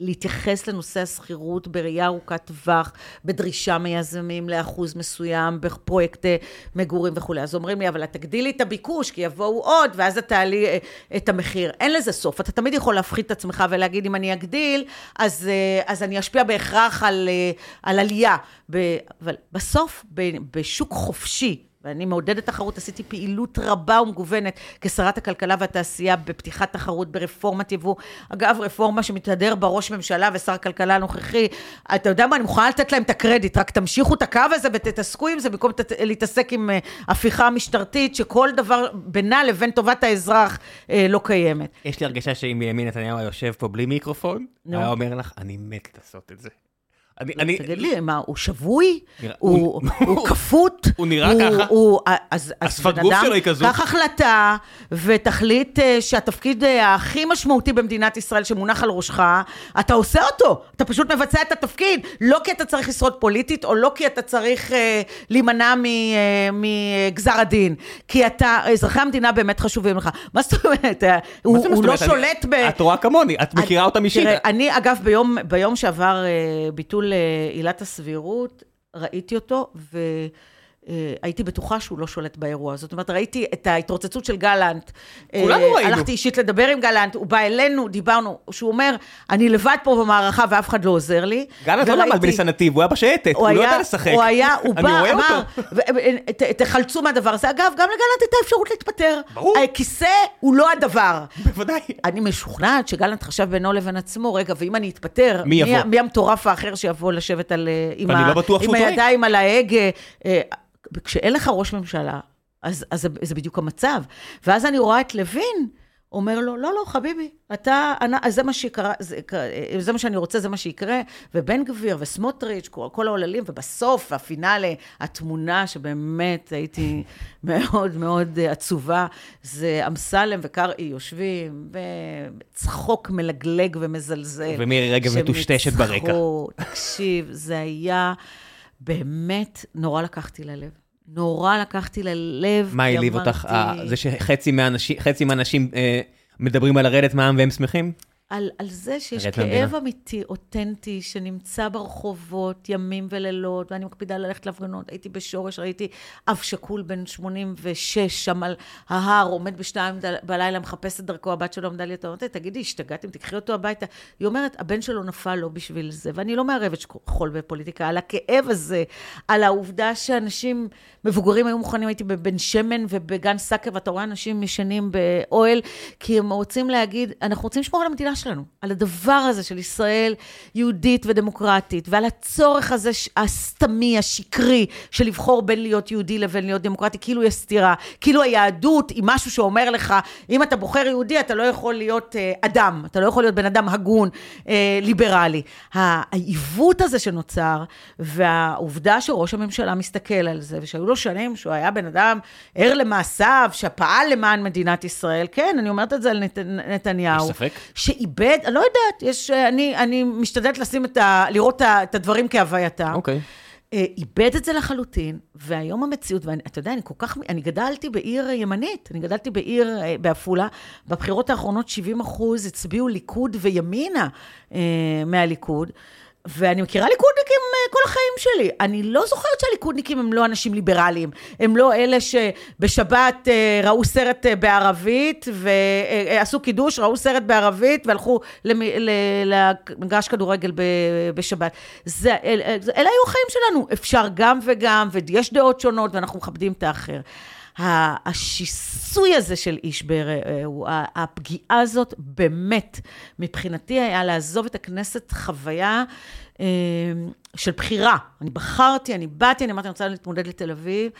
להתייחס לנושא השכירות בראייה ארוכת טווח, בדרישה מיזמים לאחוז מסוים, בפרויקטי מגורים וכולי. אז אומרים לי, אבל את תגדילי את הביקוש, כי יבואו עוד, ואז את תעלי אה, את המחיר. אין לזה סוף. אתה תמיד יכול להפחית את עצמך ולהגיד, אם אני אגדיל, אז, אה, אז אני אשפיע בהכרח על, אה, על עלייה. אבל בסוף, בשוק חופשי, ואני מעודדת תחרות, עשיתי פעילות רבה ומגוונת כשרת הכלכלה והתעשייה בפתיחת תחרות ברפורמת יבוא. אגב, רפורמה שמתהדר בראש ממשלה ושר הכלכלה הנוכחי. אתה יודע מה, אני מוכנה לתת להם את הקרדיט, רק תמשיכו את הקו הזה ותתעסקו עם זה במקום להתעסק עם אה, הפיכה משטרתית, שכל דבר בינה לבין טובת האזרח אה, לא קיימת. יש לי הרגשה שאם בנימין נתניהו יושב פה בלי מיקרופון, היה אומר לך, אני מת לעשות את זה. אני, אני... תגיד לי, מה, הוא שבוי? הוא, הוא כפות? הוא נראה ככה? הוא, אז, השפת גוף שלו היא כזו. קח החלטה ותחליט אה, שהתפקיד אה, הכי משמעותי במדינת ישראל שמונח על ראשך, אתה עושה אותו. אתה פשוט מבצע את התפקיד. לא כי אתה צריך לשרוד פוליטית, או לא כי אתה צריך אה, להימנע מגזר הדין. כי אתה, אזרחי המדינה באמת חשובים לך. מה זאת אומרת? הוא, הוא לא שולט ב... את רואה כמוני, את מכירה אותם אישית. תראה, אני, אגב, ביום, ביום שעבר ביטול... ביטול אה, עילת הסבירות, ראיתי אותו, ו... אה, הייתי בטוחה שהוא לא שולט באירוע. זאת אומרת, ראיתי את ההתרוצצות של גלנט. כולנו אה, ראינו. הלכתי אישית לדבר עם גלנט, הוא בא אלינו, דיברנו, שהוא אומר, אני לבד פה במערכה ואף אחד לא עוזר לי. גלנט לא למד בניסן נתיב, הוא היה בשייטת, הוא לא יודע לשחק. הוא היה, הוא בא, אמר, תחלצו מהדבר הזה. אגב, גם לגלנט הייתה אפשרות להתפטר. ברור. הכיסא הוא לא הדבר. בוודאי. אני משוכנעת שגלנט חשב בינו לבין עצמו, רגע, ואם אני אתפטר, מי המטורף האחר שיבוא לשבת על, עם, לא עם הידיים על ההגה? וכשאין לך ראש ממשלה, אז, אז זה, זה בדיוק המצב. ואז אני רואה את לוין, אומר לו, לא, לא, חביבי, אתה, אני, זה מה שיקרה, זה, זה מה שאני רוצה, זה מה שיקרה, ובן גביר וסמוטריץ', כל, כל העוללים, ובסוף, הפינאלה, התמונה שבאמת הייתי מאוד מאוד עצובה, זה אמסלם וקרעי יושבים בצחוק מלגלג ומזלזל. ומירי רגב מטושטשת ברקע. תקשיב, זה היה באמת, נורא לקחתי ללב. נורא לקחתי ללב. מה העליב אותך? זה שחצי מהאנשים אה, מדברים על לרדת מהעם והם שמחים? על, על זה שיש כאב אמיתי, אותנטי, שנמצא ברחובות ימים ולילות, ואני מקפידה ללכת להפגנות. הייתי בשורש, ראיתי אב שכול בן 86 שם על ההר, עומד בשתיים בלילה, מחפש את דרכו, הבת שלו עמדה לי, אתה אומרת, תגידי, השתגעתם, תקחי אותו הביתה. היא אומרת, הבן שלו נפל לא בשביל זה, ואני לא מערבת חול בפוליטיקה, על הכאב הזה, על העובדה שאנשים מבוגרים היו מוכנים, הייתי בבן שמן ובגן סאקר, ואתה רואה אנשים ישנים באוהל, כי הם רוצים להגיד, אנחנו רוצים לשמור על המדינה שלנו, על הדבר הזה של ישראל יהודית ודמוקרטית, ועל הצורך הזה הסתמי, השקרי, של לבחור בין להיות יהודי לבין להיות דמוקרטי, כאילו יש סתירה, כאילו היהדות היא משהו שאומר לך, אם אתה בוחר יהודי, אתה לא יכול להיות אה, אדם, אתה לא יכול להיות בן אדם הגון, אה, ליברלי. העיוות הזה שנוצר, והעובדה שראש הממשלה מסתכל על זה, ושהיו לו שנים שהוא היה בן אדם ער למעשיו, שפעל למען מדינת ישראל, כן, אני אומרת את זה על נת, נתניהו. יש ספק? איבד, אני לא יודעת, יש, אני, אני משתדלת לשים את ה... לראות את הדברים כהווייתם. אוקיי. אה, איבד את זה לחלוטין, והיום המציאות, ואתה יודע, אני כל כך, אני גדלתי בעיר ימנית, אני גדלתי בעיר, אה, בעפולה, בבחירות האחרונות 70 אחוז הצביעו ליכוד וימינה אה, מהליכוד. ואני מכירה ליכודניקים אה, כל החיים שלי. אני לא זוכרת שהליכודניקים הם לא אנשים ליברליים. הם לא אלה שבשבת אה, ראו סרט אה, בערבית ועשו קידוש, ראו סרט בערבית והלכו למגרש כדורגל בשבת. זה, אלה היו החיים שלנו. אפשר גם וגם, ויש דעות שונות, ואנחנו מכבדים את האחר. השיסוי הזה של איש ברעהו, הפגיעה הזאת, באמת, מבחינתי היה לעזוב את הכנסת חוויה אה, של בחירה. אני בחרתי, אני באתי, אני אמרתי, אני רוצה להתמודד לתל אביב,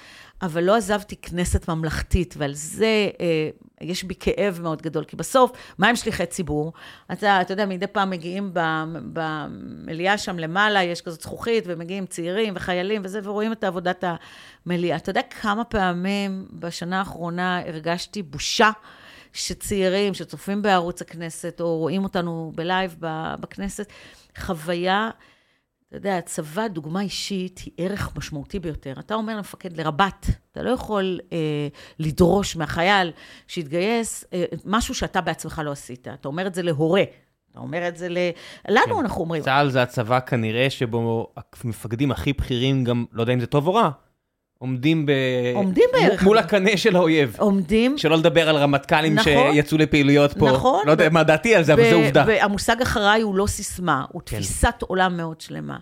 אבל לא עזבתי כנסת ממלכתית, ועל זה אה, יש בי כאב מאוד גדול, כי בסוף, מה הם שליחי ציבור? אתה, אתה יודע, מדי פעם מגיעים במליאה שם למעלה, יש כזאת זכוכית, ומגיעים צעירים וחיילים וזה, ורואים את עבודת המליאה. אתה יודע כמה פעמים בשנה האחרונה הרגשתי בושה? שצעירים שצופים בערוץ הכנסת, או רואים אותנו בלייב בכנסת, חוויה, אתה יודע, הצבא, דוגמה אישית, היא ערך משמעותי ביותר. אתה אומר למפקד, לרבת, אתה לא יכול אה, לדרוש מהחייל שיתגייס אה, משהו שאתה בעצמך לא עשית. אתה אומר את זה להורה. אתה אומר את זה ל... לנו כן. אנחנו אומרים. צה"ל זה הצבא כנראה שבו המפקדים הכי בכירים גם, לא יודע אם זה טוב או רע, עומדים ב... עומדים בערך. מול הקנה של האויב. עומדים. שלא לדבר על רמטכ"לים נכון, שיצאו לפעילויות פה. נכון. לא יודע מה דעתי על זה, אבל זו עובדה. והמושג אחריי הוא לא סיסמה, הוא כן. תפיסת עולם מאוד שלמה.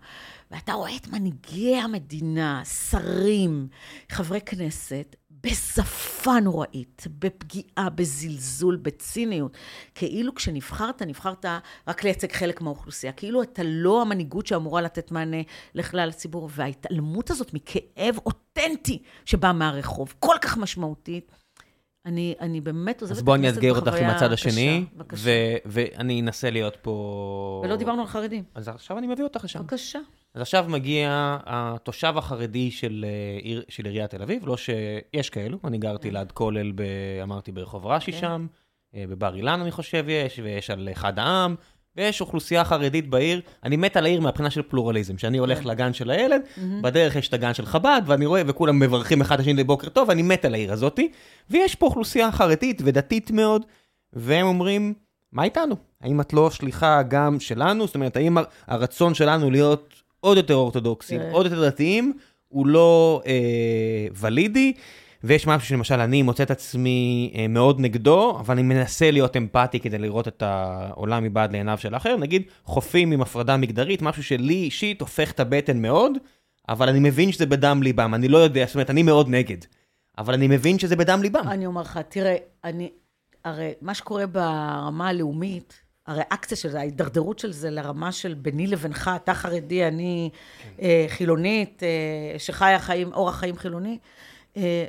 ואתה רואה את מנהיגי המדינה, שרים, חברי כנסת, בשפה נוראית, בפגיעה, בזלזול, בציניות. כאילו כשנבחרת, נבחרת רק לייצג חלק מהאוכלוסייה. כאילו אתה לא המנהיגות שאמורה לתת מענה לכלל הציבור. וההתעלמות הזאת מכאב אותנטי שבא מהרחוב, כל כך משמעותית. אני, אני באמת עוזבת את הכנסת בחוויה. אז בואי אני אאתגר אותך עם הצד השני, ואני אנסה להיות פה... ולא דיברנו על חרדים. אז עכשיו אני מביא אותך לשם. בבקשה. אז עכשיו מגיע התושב החרדי של, אה, של עיריית תל אביב, לא שיש כאלו, אני גרתי כן. ליד כולל, ב, אמרתי, ברחוב רש"י כן. שם, אה, בבר אילן אני חושב יש, ויש על אחד העם, ויש אוכלוסייה חרדית בעיר. אני מת על העיר מהבחינה של פלורליזם, שאני הולך כן. לגן של הילד. בדרך יש את הגן של חב"ד, ואני רואה, וכולם מברכים אחד השני לבוקר טוב, אני מת על העיר הזאתי, ויש פה אוכלוסייה חרדית ודתית מאוד, והם אומרים, מה איתנו? האם את לא שליחה גם שלנו? זאת אומרת, האם הרצון שלנו להיות עוד יותר אורתודוקסים, כן. עוד יותר דתיים, הוא לא אה, ולידי. ויש משהו שלמשל אני מוצא את עצמי אה, מאוד נגדו, אבל אני מנסה להיות אמפתי כדי לראות את העולם מבעד לעיניו של האחר. נגיד חופים עם הפרדה מגדרית, משהו שלי אישית הופך את הבטן מאוד, אבל אני מבין שזה בדם ליבם, אני לא יודע, זאת אומרת, אני מאוד נגד. אבל אני מבין שזה בדם ליבם. אני אומר לך, תראה, אני, הרי מה שקורה ברמה הלאומית, הריאקציה של זה, ההידרדרות של זה לרמה של ביני לבינך, אתה חרדי, אני כן. אה, חילונית, אה, שחיה חיים, אורח חיים חילוני, אה,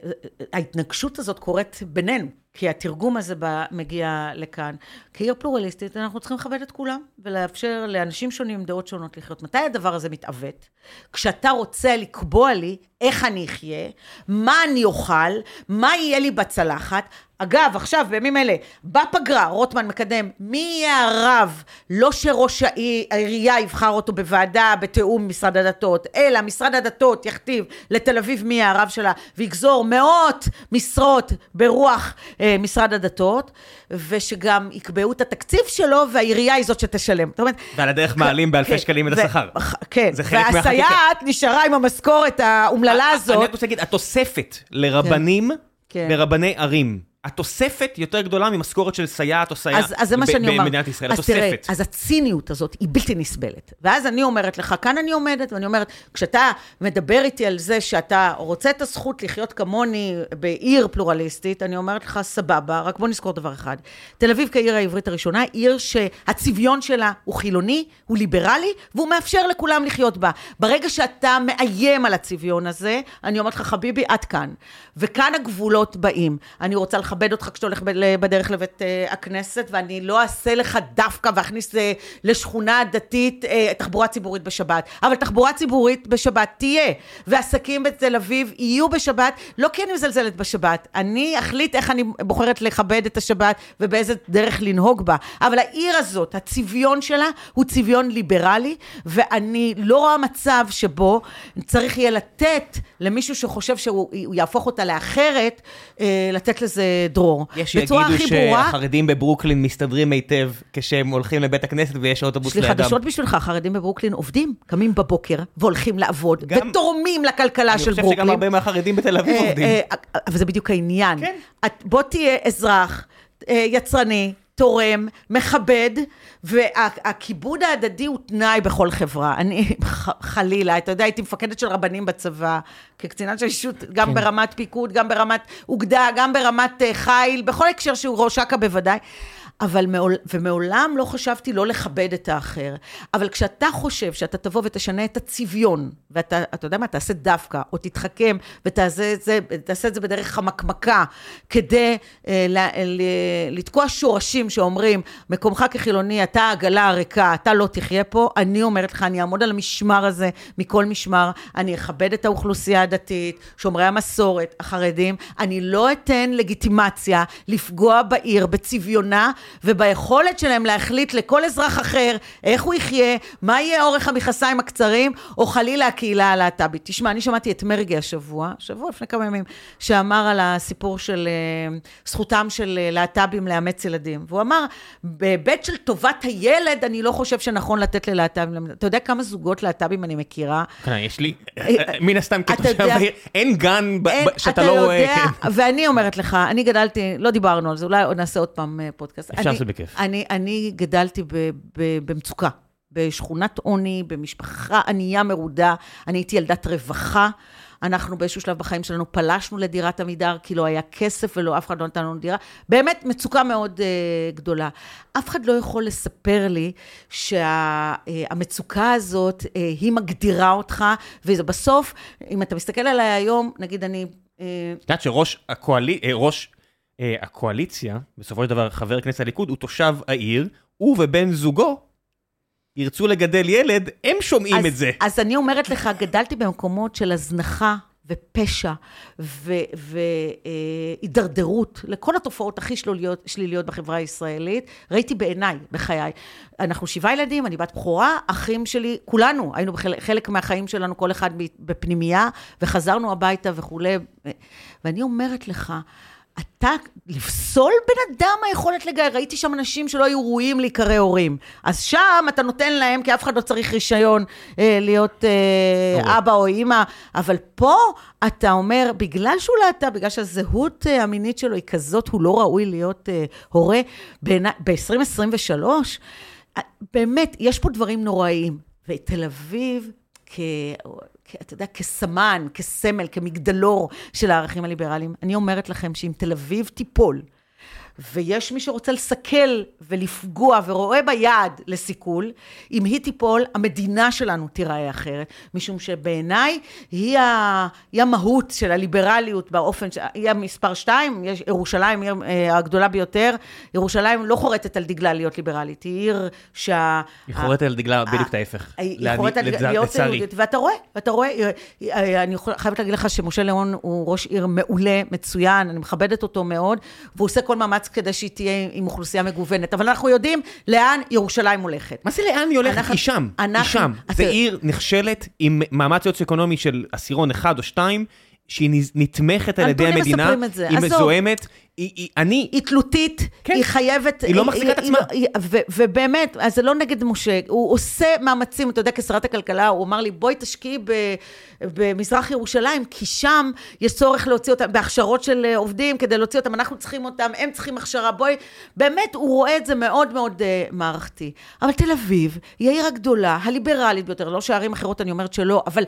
ההתנגשות הזאת קורית בינינו. כי התרגום הזה בא, מגיע לכאן. כעיר פלורליסטית, אנחנו צריכים לכבד את כולם, ולאפשר לאנשים שונים עם דעות שונות לחיות. מתי הדבר הזה מתעוות? כשאתה רוצה לקבוע לי איך אני אחיה, מה אני אוכל, מה יהיה לי בצלחת. אגב, עכשיו, בימים אלה, בפגרה, רוטמן מקדם, מי יהיה הרב? לא שראש העירייה יבחר אותו בוועדה בתיאום משרד הדתות, אלא משרד הדתות יכתיב לתל אביב מי יהיה הרב שלה, ויגזור מאות משרות ברוח אה, משרד הדתות, ושגם יקבעו את התקציב שלו, והעירייה היא זאת שתשלם. זאת אומרת... ועל הדרך מעלים באלפי כן, שקלים את השכר. כן, והסייעת נשארה עם המשכורת האומללה הזאת. אני רק רוצה להגיד, התוספת לרבנים, כן. לרבני ערים. התוספת יותר גדולה ממשכורת של סייעת או סייעת אז, אז זה מה שאני אומר. במדינת ישראל, אז התוספת. תראה, אז הציניות הזאת היא בלתי נסבלת. ואז אני אומרת לך, כאן אני עומדת, ואני אומרת, כשאתה מדבר איתי על זה שאתה רוצה את הזכות לחיות כמוני בעיר פלורליסטית, אני אומרת לך, סבבה, רק בוא נזכור דבר אחד. תל אביב כעיר העברית הראשונה, עיר שהצביון שלה הוא חילוני, הוא ליברלי, והוא מאפשר לכולם לחיות בה. ברגע שאתה מאיים על הצביון הזה, אני אומרת לך, חביבי, עד כאן. וכאן הגבולות באים. אני רוצה לך אכבד אותך כשאתה הולך בדרך לבית אה, הכנסת, ואני לא אעשה לך דווקא ואכניס אה, לשכונה דתית אה, תחבורה ציבורית בשבת. אבל תחבורה ציבורית בשבת תהיה, ועסקים בתל אביב יהיו בשבת, לא כי אני מזלזלת בשבת, אני אחליט איך אני בוחרת לכבד את השבת ובאיזה דרך לנהוג בה. אבל העיר הזאת, הצביון שלה הוא צביון ליברלי, ואני לא רואה מצב שבו צריך יהיה לתת למישהו שחושב שהוא יהפוך אותה לאחרת, לתת לזה דרור. יש שיגידו שהחרדים בברוקלין מסתדרים היטב כשהם הולכים לבית הכנסת ויש אוטובוס לידם. יש לי חדשות בשבילך, החרדים בברוקלין עובדים, קמים בבוקר והולכים לעבוד, גם... ותורמים לכלכלה של ברוקלין. אני חושב שגם הרבה מהחרדים בתל אביב אה, עובדים. אה, אבל זה בדיוק העניין. כן. בוא תהיה אזרח אה, יצרני, תורם, מכבד, והכיבוד ההדדי הוא תנאי בכל חברה. אני, חלילה, אתה יודע, הייתי מפקדת של רבנים בצבא, כקצינת של אישות, גם כן. ברמת פיקוד, גם ברמת אוגדה, גם ברמת uh, חיל, בכל הקשר שהוא ראש אכ"א בוודאי. אבל מעול, ומעולם לא חשבתי לא לכבד את האחר. אבל כשאתה חושב שאתה תבוא ותשנה את הצביון, ואתה, אתה יודע מה, תעשה דווקא, או תתחכם, ותעשה את זה, בדרך חמקמקה, כדי אה, ל, ל, לתקוע שורשים שאומרים, מקומך כחילוני, אתה העגלה הריקה, אתה לא תחיה פה, אני אומרת לך, אני אעמוד על המשמר הזה מכל משמר, אני אכבד את האוכלוסייה הדתית, שומרי המסורת, החרדים, אני לא אתן לגיטימציה לפגוע בעיר בצביונה וביכולת שלהם להחליט לכל אזרח אחר איך הוא יחיה, מה יהיה אורך המכנסיים הקצרים, או חלילה הקהילה הלהט"בית. תשמע, אני שמעתי את מרגי השבוע, שבוע לפני כמה ימים, שאמר על הסיפור של uh, זכותם של uh, להט"בים לאמץ ילדים. והוא אמר, בהיבט של טובת הילד, אני לא חושב שנכון לתת ללהט"בים. אתה יודע כמה זוגות להט"בים אני מכירה? כן, יש לי, מן הסתם כתושב העיר, אין גן שאתה לא רואה. כן. ואני אומרת לך, אני גדלתי, לא דיברנו על זה, אולי נעשה עוד פעם אה, פודקאסט. אפשר לעשות בכיף. אני, אני גדלתי ב, ב, במצוקה, בשכונת עוני, במשפחה ענייה מרודה, אני הייתי ילדת רווחה. אנחנו באיזשהו שלב בחיים שלנו פלשנו לדירת עמידר, כי לא היה כסף ולא אף אחד לא נתן לנו דירה. באמת מצוקה מאוד uh, גדולה. אף אחד לא יכול לספר לי שהמצוקה שה, uh, הזאת, uh, היא מגדירה אותך, וזה בסוף, אם אתה מסתכל עליי היום, נגיד אני... את יודעת שראש הקואלי... ראש... הקואליציה, בסופו של דבר חבר כנסת הליכוד, הוא תושב העיר, הוא ובן זוגו ירצו לגדל ילד, הם שומעים אז, את זה. אז אני אומרת לך, גדלתי במקומות של הזנחה ופשע והידרדרות אה, לכל התופעות הכי שליליות, שליליות בחברה הישראלית, ראיתי בעיניי, בחיי. אנחנו שבעה ילדים, אני בת בכורה, אחים שלי, כולנו היינו בחלק מהחיים שלנו, כל אחד בפנימייה, וחזרנו הביתה וכולי. ואני אומרת לך, אתה, לפסול בן אדם היכולת לגייר, ראיתי שם אנשים שלא היו ראויים להיקרא הורים. אז שם אתה נותן להם, כי אף אחד לא צריך רישיון אה, להיות אה, אבא או אימא, אבל פה אתה אומר, בגלל שהוא להט"ב, בגלל שהזהות אה, המינית שלו היא כזאת, הוא לא ראוי להיות אה, הורה. ב-2023, אה, באמת, יש פה דברים נוראיים. ותל אביב, כ... אתה יודע, כסמן, כסמל, כמגדלור של הערכים הליברליים. אני אומרת לכם שאם תל אביב תיפול, ויש מי שרוצה לסכל ולפגוע ורואה בה יעד לסיכול, אם היא תיפול, המדינה שלנו תיראה אחרת, משום שבעיניי היא, ה... היא המהות של הליברליות באופן, ש... היא המספר שתיים, יש... ירושלים היא אה, הגדולה ביותר, ירושלים לא חורטת על דגלה להיות ליברלית, היא עיר שה... היא חורטת על דגלה בדיוק את ההפך. היא חורטת על דגלה להיות יהודית, ואתה רואה, ואתה רואה, אה, אה, אני חייבת להגיד לך שמשה ליאון הוא ראש עיר מעולה, מצוין, אני מכבדת אותו מאוד, והוא עושה כל מאמץ כדי שהיא תהיה עם אוכלוסייה מגוונת. אבל אנחנו יודעים לאן ירושלים הולכת. מה זה לאן היא הולכת? היא שם. היא שם. זה עיר נכשלת עם מאמץ סוציו-אקונומי של עשירון אחד או שתיים. שהיא נתמכת על ידי המדינה, היא מזוהמת, היא, אני... היא תלותית, כן. היא חייבת... היא לא מחזיקה את עצמה. ובאמת, אז זה לא נגד משה, הוא עושה מאמצים, אתה יודע, כשרת הכלכלה, הוא אמר לי, בואי תשקיעי במזרח ירושלים, כי שם יש צורך להוציא אותם, בהכשרות של עובדים, כדי להוציא אותם, אנחנו צריכים אותם, הם צריכים הכשרה, בואי... באמת, הוא רואה את זה מאוד מאוד uh, מערכתי. אבל תל אביב היא העיר הגדולה, הליברלית ביותר, לא שערים אחרות אני אומרת שלא, אבל...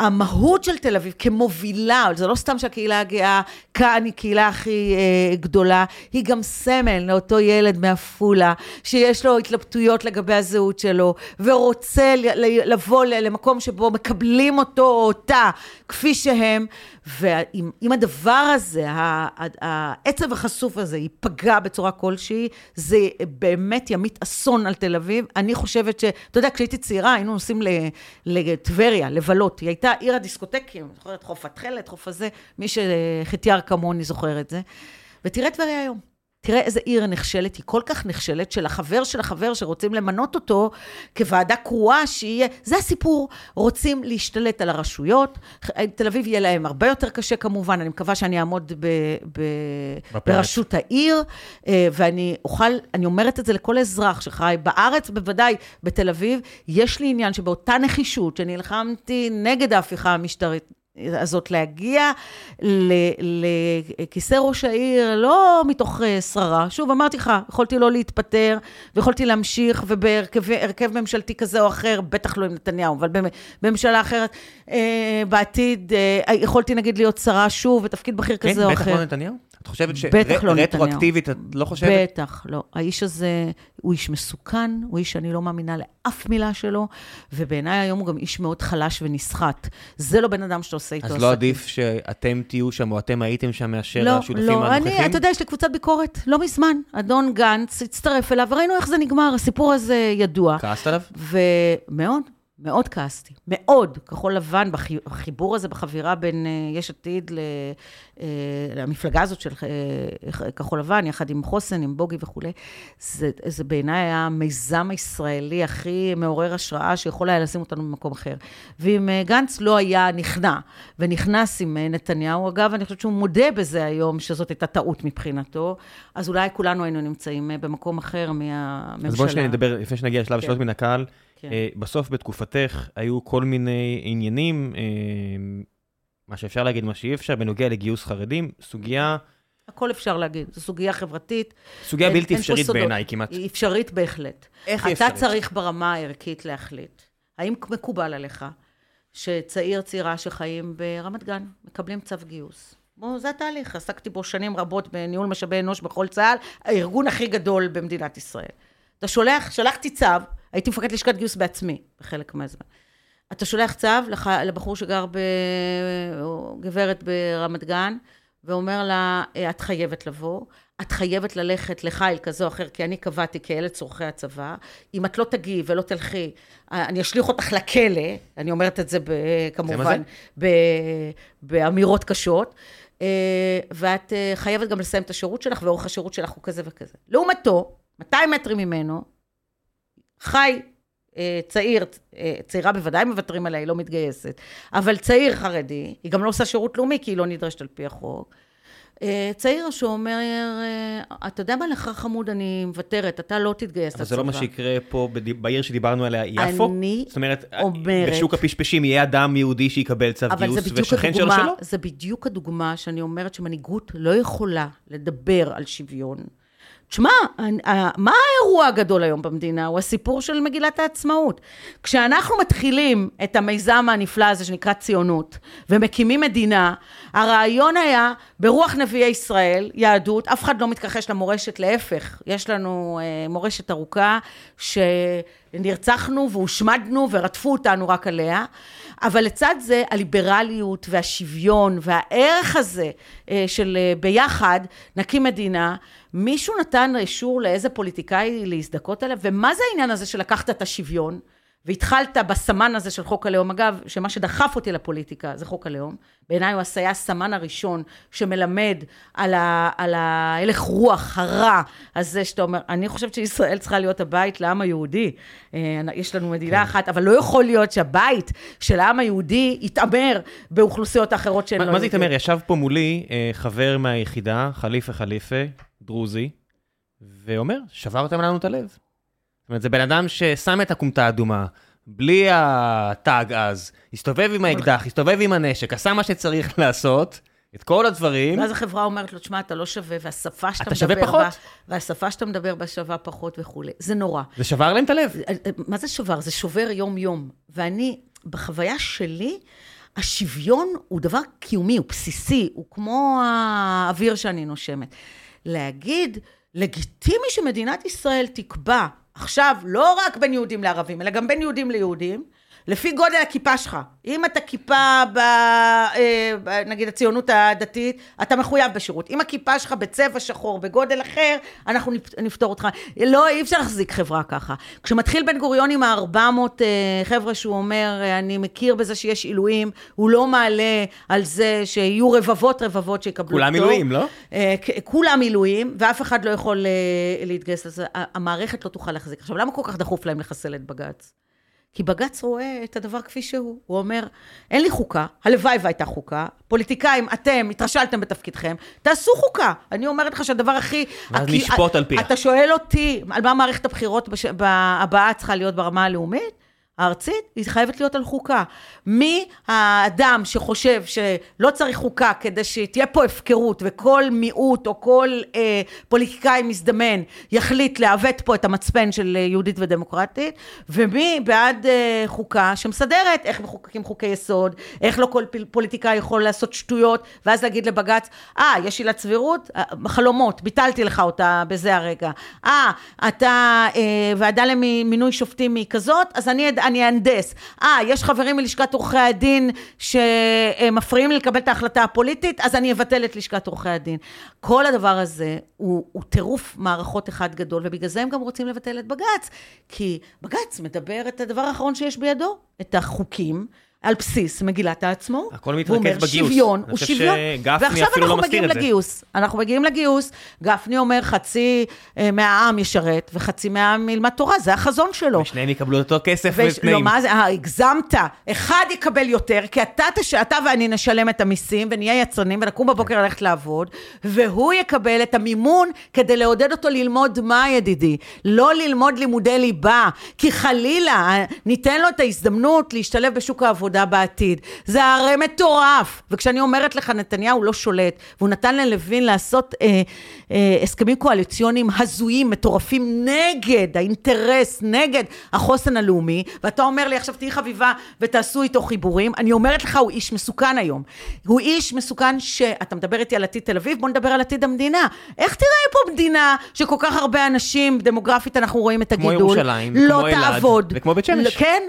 המהות של תל אביב כמובילה, זה לא סתם שהקהילה הגאה כאן היא קהילה הכי אה, גדולה, היא גם סמל לאותו ילד מעפולה, שיש לו התלבטויות לגבי הזהות שלו, ורוצה לבוא למקום שבו מקבלים אותו או אותה כפי שהם, ואם הדבר הזה, העצב החשוף הזה, ייפגע בצורה כלשהי, זה באמת ימיט אסון על תל אביב. אני חושבת ש... אתה יודע, כשהייתי צעירה, היינו נוסעים לטבריה, לבלות. היא הייתה עיר הדיסקוטקים, זוכרת חוף התכלת, חוף הזה, מי שחטיאר כמוני זוכר את זה. ותראה טבריה היום. תראה איזה עיר נחשלת, היא כל כך נחשלת, של החבר של החבר שרוצים למנות אותו כוועדה קרואה, שיהיה, זה הסיפור, רוצים להשתלט על הרשויות, תל אביב יהיה להם הרבה יותר קשה כמובן, אני מקווה שאני אעמוד ב, ב, בראשות העיר, אה, ואני אוכל, אני אומרת את זה לכל אזרח שחי בארץ, בוודאי בתל אביב, יש לי עניין שבאותה נחישות שנלחמתי נגד ההפיכה המשטרית, הזאת להגיע לכיסא ראש העיר, לא מתוך אה, שררה. שוב, אמרתי לך, יכולתי לא להתפטר, ויכולתי להמשיך, ובהרכב ממשלתי כזה או אחר, בטח לא עם נתניהו, אבל בממשלה אחרת, אה, בעתיד, אה, יכולתי נגיד להיות שרה שוב, בתפקיד בכיר כזה כן, או אחר. כן, בטח לא נתניהו. את חושבת בטח לא. שרטרואקטיבית, את לא חושבת? בטח, לא. האיש הזה הוא איש מסוכן, הוא איש שאני לא מאמינה לאף מילה שלו, ובעיניי היום הוא גם איש מאוד חלש ונסחט. זה לא בן אדם שאתה עושה איתו אז עסקים. לא עדיף שאתם תהיו שם, או אתם הייתם שם מאשר לא, השותפים לא, הנוכחים? אני, אתה יודע, יש לי קבוצת ביקורת, לא מזמן. אדון גנץ הצטרף אליו, וראינו איך זה נגמר, הסיפור הזה ידוע. כעסת עליו? ומאוד, מאוד כעסתי. מאוד. כחול לבן, בחי- בחיבור הזה, בחבירה בין אה, יש עתיד ל- אה, למפלגה הזאת של אה, כחול לבן, יחד עם חוסן, עם בוגי וכולי, זה, זה בעיניי היה המיזם הישראלי הכי מעורר השראה שיכול היה לשים אותנו במקום אחר. ואם גנץ לא היה נכנע, ונכנס עם נתניהו, אגב, אני חושבת שהוא מודה בזה היום, שזאת הייתה טעות מבחינתו, אז אולי כולנו היינו נמצאים במקום אחר מהממשלה. אז שניה נדבר, לפני שנגיע לשלב כן. השאלות מן הקהל. כן. אה, בסוף, בתקופתך, היו כל מיני עניינים, אה, מה שאפשר להגיד, מה שאי אפשר, בנוגע לגיוס חרדים, סוגיה, הכל אפשר להגיד, זו סוגיה חברתית. סוגיה אין- בלתי אין אפשרית. בעיניי כמעט. היא אפשרית בהחלט. איך היא אתה אפשרית? צריך ברמה הערכית להחליט. האם מקובל עליך שצעיר, צעירה שחיים ברמת גן, מקבלים צו גיוס? בוא, זה התהליך, עסקתי בו שנים רבות בניהול משאבי אנוש בכל צה"ל, הארגון הכי גדול במדינת ישראל. אתה שולח, שלחתי צו, הייתי מפקד לשכת גיוס בעצמי, בחלק מהזמן. אתה שולח צו לח, לבחור שגר ב... או גברת ברמת גן, ואומר לה, "אה, את חייבת לבוא, את חייבת ללכת לחיל כזה או אחר, כי אני קבעתי כאלה צורכי הצבא. אם את לא תגיעי ולא תלכי, אה, אני אשליך אותך לכלא, אני אומרת את זה ב, כמובן, ב, באמירות קשות. אה, ואת חייבת גם לסיים את השירות שלך, ואורך השירות שלך הוא כזה וכזה. לעומתו, 200 מטרים ממנו, חי אה, צעיר, אה, צעירה בוודאי מוותרים עליה, היא לא מתגייסת, אבל צעיר חרדי, היא גם לא עושה שירות לאומי, כי היא לא נדרשת על פי החוק. אה, צעיר שאומר, אתה יודע מה לך חמוד, אני מוותרת, אתה לא תתגייס אבל זה לא מה לצבא." שיקרה פה בעיר שדיברנו עליה, יפו? אני זאת אומרת, אומרת- בשוק הפשפשים יהיה אדם יהודי שיקבל צו אבל גיוס, ושכן שלו הדוגמה, שלא? זה בדיוק הדוגמה שאני אומרת שמנהיגות לא יכולה לדבר על שוויון. תשמע, מה האירוע הגדול היום במדינה? הוא הסיפור של מגילת העצמאות. כשאנחנו מתחילים את המיזם הנפלא הזה שנקרא ציונות, ומקימים מדינה, הרעיון היה, ברוח נביאי ישראל, יהדות, אף אחד לא מתכחש למורשת, להפך, יש לנו אה, מורשת ארוכה, שנרצחנו והושמדנו ורדפו אותנו רק עליה, אבל לצד זה, הליברליות והשוויון והערך הזה אה, של אה, ביחד נקים מדינה, מישהו נתן אישור לאיזה פוליטיקאי להזדכות עליו, ומה זה העניין הזה שלקחת את השוויון? והתחלת בסמן הזה של חוק הלאום. אגב, שמה שדחף אותי לפוליטיקה זה חוק הלאום. בעיניי הוא היה הסמן הראשון שמלמד על, ה, על ההלך רוח הרע הזה שאתה אומר, אני חושבת שישראל צריכה להיות הבית לעם היהודי. אה, יש לנו מדינה כן. אחת, אבל לא יכול להיות שהבית של העם היהודי יתעמר באוכלוסיות האחרות שהן לא מה מה זה. התעמר? ישב פה מולי אה, חבר מהיחידה, חליפה חליפה, דרוזי, ואומר, שברתם לנו את הלב. זאת אומרת, זה בן אדם ששם את הכומתה האדומה, בלי הטאג אז, הסתובב עם האקדח, הסתובב עם הנשק, עשה מה שצריך לעשות, את כל הדברים. ואז החברה אומרת לו, תשמע, אתה לא שווה, והשפה שאתה אתה שווה מדבר פחות. בה, והשפה שאתה מדבר בה שווה פחות וכולי. זה נורא. זה שבר להם את הלב. מה זה שובר? זה שובר יום-יום. ואני, בחוויה שלי, השוויון הוא דבר קיומי, הוא בסיסי, הוא כמו האוויר שאני נושמת. להגיד, לגיטימי שמדינת ישראל תקבע עכשיו, לא רק בין יהודים לערבים, אלא גם בין יהודים ליהודים, לפי גודל הכיפה שלך. אם אתה כיפה, ב, אה, ב, נגיד הציונות הדתית, אתה מחויב בשירות. אם הכיפה שלך בצבע שחור, בגודל אחר, אנחנו נפ- נפתור אותך. לא, אי אפשר להחזיק חברה ככה. כשמתחיל בן גוריון עם ה-400 אה, חבר'ה שהוא אומר, אה, אני מכיר בזה שיש עילויים, הוא לא מעלה על זה שיהיו רבבות רבבות שיקבלו כולם פטור. מילואים, לא? כולם מילואים, ואף אחד לא יכול להתגייס לזה. המערכת לא תוכל להחזיק. עכשיו, למה כל כך דחוף להם לחסל את בג"ץ? כי בג"ץ רואה את הדבר כפי שהוא. הוא אומר, אין לי חוקה, הלוואי והייתה חוקה, פוליטיקאים, אתם התרשלתם בתפקידכם, תעשו חוקה. אני אומרת לך שהדבר הכי... ואז נשפוט על פיה. אתה שואל אותי, על מה מערכת הבחירות. הבאה צריכה להיות ברמה הלאומית? הארצית, היא חייבת להיות על חוקה. מי האדם שחושב שלא צריך חוקה כדי שתהיה פה הפקרות וכל מיעוט או כל אה, פוליטיקאי מזדמן יחליט לעוות פה את המצפן של אה, יהודית ודמוקרטית, ומי בעד אה, חוקה שמסדרת איך מחוקקים חוקי יסוד, איך לא כל פוליטיקאי יכול לעשות שטויות, ואז להגיד לבג"ץ, אה, ah, יש עילת סבירות? אה, חלומות, ביטלתי לך אותה בזה הרגע. אה, ah, אתה אה, ועדה למינוי שופטים היא כזאת, אז אני... אני אהנדס. אה, יש חברים מלשכת עורכי הדין שמפריעים לי לקבל את ההחלטה הפוליטית, אז אני אבטל את לשכת עורכי הדין. כל הדבר הזה הוא, טירוף מערכות אחד גדול, ובגלל זה הם גם רוצים לבטל את בג"ץ. כי בג"ץ מדבר את הדבר האחרון שיש בידו, את החוקים. על בסיס מגילת העצמאות. הכל מתרכז בגיוס. הוא אומר שוויון, הוא שוויון. ועכשיו אנחנו לא מגיעים לגיוס. אנחנו מגיעים לגיוס, גפני אומר חצי אה, מהעם ישרת וחצי מהעם ילמד תורה, זה החזון שלו. ושניהם יקבלו אותו כסף ותנאים. לא, מה זה, אה, הגזמת. אחד יקבל יותר, כי אתה, תש... אתה ואני נשלם את המיסים ונהיה יצרנים ונקום בבוקר ללכת לעבוד, והוא יקבל את המימון כדי לעודד אותו ללמוד מה, ידידי? לא ללמוד לימודי ליבה, כי חלילה אה, ניתן לו את ההזדמנות להשתלב בשוק העבודה. עבודה בעתיד. זה הרי מטורף. וכשאני אומרת לך, נתניהו לא שולט, והוא נתן ללוין לעשות אה, אה, הסכמים קואליציוניים הזויים, מטורפים, נגד האינטרס, נגד החוסן הלאומי, ואתה אומר לי, עכשיו תהיי חביבה ותעשו איתו חיבורים, אני אומרת לך, הוא איש מסוכן היום. הוא איש מסוכן שאתה מדבר איתי על עתיד תל אביב, בוא נדבר על עתיד המדינה. איך תראה פה מדינה שכל כך הרבה אנשים, דמוגרפית אנחנו רואים את הגידול, כמו ירושלים, לא כמו אלעד, וכמו בית שמש. כן,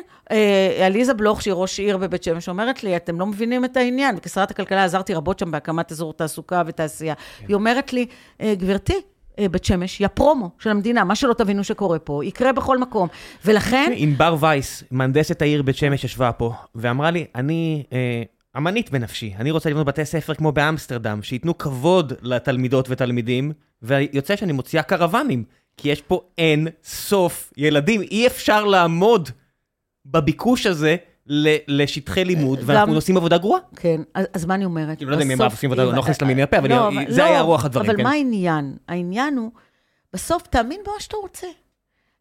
עליזה בלוך, שהיא ראש עיר בבית שמש, אומרת לי, אתם לא מבינים את העניין. וכשרת הכלכלה עזרתי רבות שם בהקמת אזור תעסוקה ותעשייה. כן. היא אומרת לי, אה, גברתי, אה, בית שמש היא הפרומו של המדינה, מה שלא תבינו שקורה פה, יקרה בכל מקום. ולכן... ענבר וייס, מהנדסת העיר בית שמש, ישבה פה, ואמרה לי, אני אה, אמנית בנפשי, אני רוצה לבנות בתי ספר כמו באמסטרדם, שייתנו כבוד לתלמידות ותלמידים, ויוצא שאני מוציאה קרוונים, כי יש פה אין סוף ילדים, אי אפשר לעמוד בביקוש הזה לשטחי לימוד, ואנחנו עושים עבודה גרועה. כן, אז מה אני אומרת? כאילו, לא יודע אם הם עושים עבודה, אני לא נכנס למיני הפה, אבל לא, זה היה לא, רוח הדברים, כן. אבל מה העניין? העניין הוא, בסוף תאמין במה שאתה רוצה.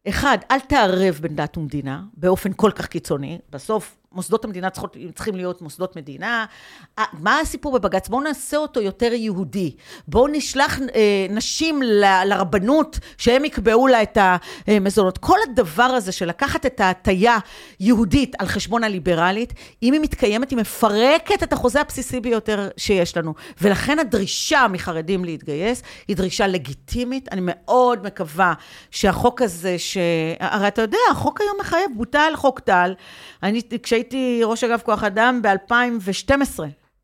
אחד, אל תערב בין דת ומדינה באופן כל כך קיצוני. בסוף, מוסדות המדינה צריכות, צריכים להיות מוסדות מדינה. מה הסיפור בבג"ץ? בואו נעשה אותו יותר יהודי. בואו נשלח אה, נשים ל, לרבנות, שהם יקבעו לה את המזונות. כל הדבר הזה של לקחת את ההטייה יהודית על חשבון הליברלית, אם היא מתקיימת, היא מפרקת את החוזה הבסיסי ביותר שיש לנו. ולכן הדרישה מחרדים להתגייס היא דרישה לגיטימית. אני מאוד מקווה שהחוק הזה, ש... הרי אתה יודע, החוק היום מחייב, בוטל חוק טל. אני, כש... כשהייתי ראש אגף כוח אדם ב-2012,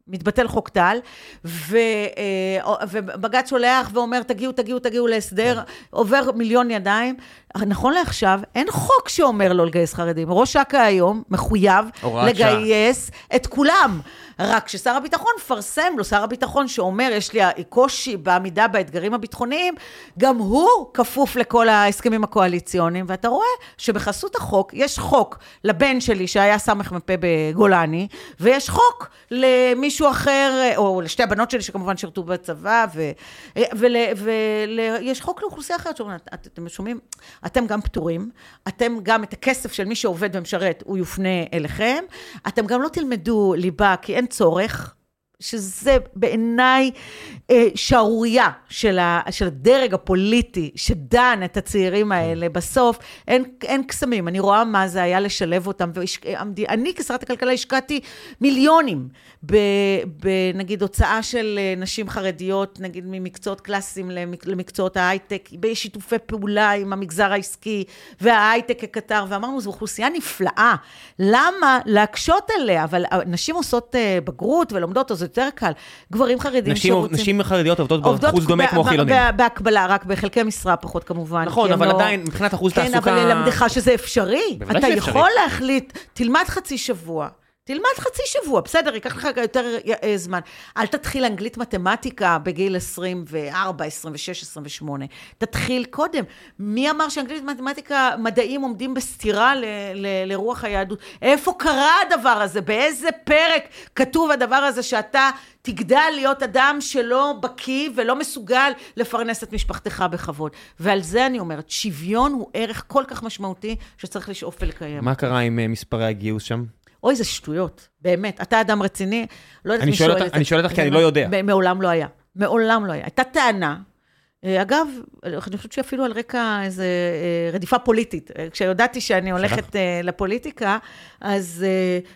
מתבטל חוק טל, ו, אה, ובג"ץ שולח ואומר, תגיעו, תגיעו, תגיעו להסדר, עובר מיליון ידיים. נכון לעכשיו, אין חוק שאומר לא לגייס חרדים. ראש אכ"א היום מחויב לגייס את כולם. רק ששר הביטחון מפרסם לו, שר הביטחון שאומר, יש לי קושי בעמידה באתגרים הביטחוניים, גם הוא כפוף לכל ההסכמים הקואליציוניים, ואתה רואה שבחסות החוק, יש חוק לבן שלי שהיה סמ"פ בגולני, ויש חוק למישהו אחר, או לשתי הבנות שלי שכמובן שירתו בצבא, ויש חוק לאוכלוסייה אחרת שאומרים, אתם שומעים? אתם גם פטורים, אתם גם את הכסף של מי שעובד ומשרת, הוא יופנה אליכם, אתם גם לא תלמדו ליבה, כי אין צורך, שזה בעיניי אה, שערורייה של, של הדרג הפוליטי שדן את הצעירים האלה. בסוף אין, אין קסמים, אני רואה מה זה היה לשלב אותם. ואני כשרת הכלכלה השקעתי מיליונים בנגיד הוצאה של אה, נשים חרדיות, נגיד ממקצועות קלאסיים למקצועות ההייטק, בשיתופי פעולה עם המגזר העסקי וההייטק כקטר, ואמרנו, זו אוכלוסייה נפלאה, למה להקשות עליה? אבל נשים עושות אה, בגרות ולומדות, אז זה יותר קל. גברים חרדים נשים, שרוצים... נשים חרדיות עובדות באחוז דומה כמו חילונים. בהקבלה, רק בחלקי משרה פחות כמובן. נכון, אבל לא... עדיין, מבחינת אחוז כן, תעסוקה... כן, אבל ללמדך שזה אפשרי. אתה יכול להחליט, תלמד חצי שבוע. תלמד חצי שבוע, בסדר, ייקח לך יותר אה, זמן. אל תתחיל אנגלית מתמטיקה בגיל 24, 26, 28. תתחיל קודם. מי אמר שאנגלית מתמטיקה, מדעים עומדים בסתירה ל, ל, לרוח היהדות? איפה קרה הדבר הזה? באיזה פרק כתוב הדבר הזה שאתה תגדל להיות אדם שלא בקיא ולא מסוגל לפרנס את משפחתך בכבוד? ועל זה אני אומרת, שוויון הוא ערך כל כך משמעותי שצריך לשאוף ולקיים. מה קרה עם אה, מספרי הגיוס שם? אוי, זה שטויות, באמת. אתה אדם רציני, לא יודעת מי שואל את זה. אני שואל אותך כי אני לא יודע. מעולם לא היה. מעולם לא היה. הייתה טענה, אה, אגב, אני חושבת שאפילו על רקע איזו אה, רדיפה פוליטית. אה, כשיודעתי שאני הולכת לפוליטיקה, אז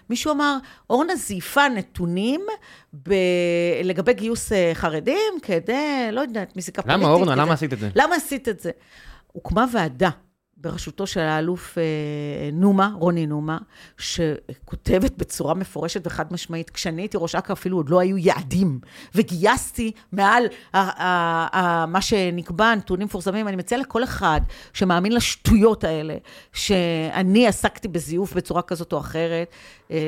מישהו אמר, אורנה זייפה נתונים ב... לגבי גיוס חרדים כדי, לא יודעת, מזיקה פוליטית. למה, אורנה? למה עשית את זה? למה עשית את זה? הוקמה ועדה בראשותו של האלוף אה, נומה, רוני נומה, שכותבת בצורה מפורשת וחד משמעית, כשאני הייתי ראש אכ"א אפילו עוד לא היו יעדים, וגייסתי מעל מה שנקבע, נתונים מפורסמים, אני מציעה לכל אחד שמאמין לשטויות האלה, שאני עסקתי בזיוף בצורה כזאת או אחרת,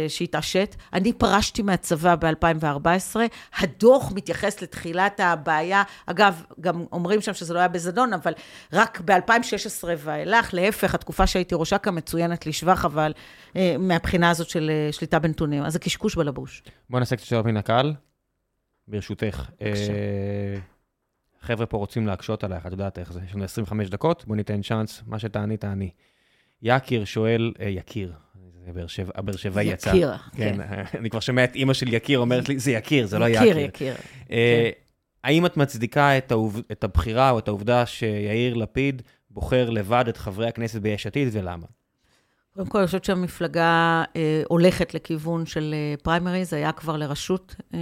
שהתעשת. אני פרשתי מהצבא ב-2014, הדוח מתייחס לתחילת הבעיה, אגב, גם אומרים שם שזה לא היה בזדון, אבל רק ב-2016 ואילך, להפך, התקופה שהייתי ראש אכ"א מצוינת לשבח, אבל אה, מהבחינה הזאת של אה, שליטה בנתונים. אז זה קשקוש בלבוש. בוא נעשה קצת שאלות מן הקהל, ברשותך. חבר'ה פה רוצים להקשות עלייך, את יודעת איך זה, יש לנו 25 דקות, בוא ניתן צ'אנס, מה שתעני, תעני. יקיר שואל, יקיר, הבאר שבעי יצא. יקיר, כן. כן. אני כבר שומע את אימא של יקיר אומרת לי, זה יקיר, זה לא יקיר. יקיר, יקיר. אה, כן. האם את מצדיקה את הבחירה או את העובדה שיאיר לפיד בוחר לבד את חברי הכנסת ביש עתיד, ולמה? קודם כל, אני חושבת שהמפלגה אה, הולכת לכיוון של אה, פריימריז, היה כבר לרשות. אה,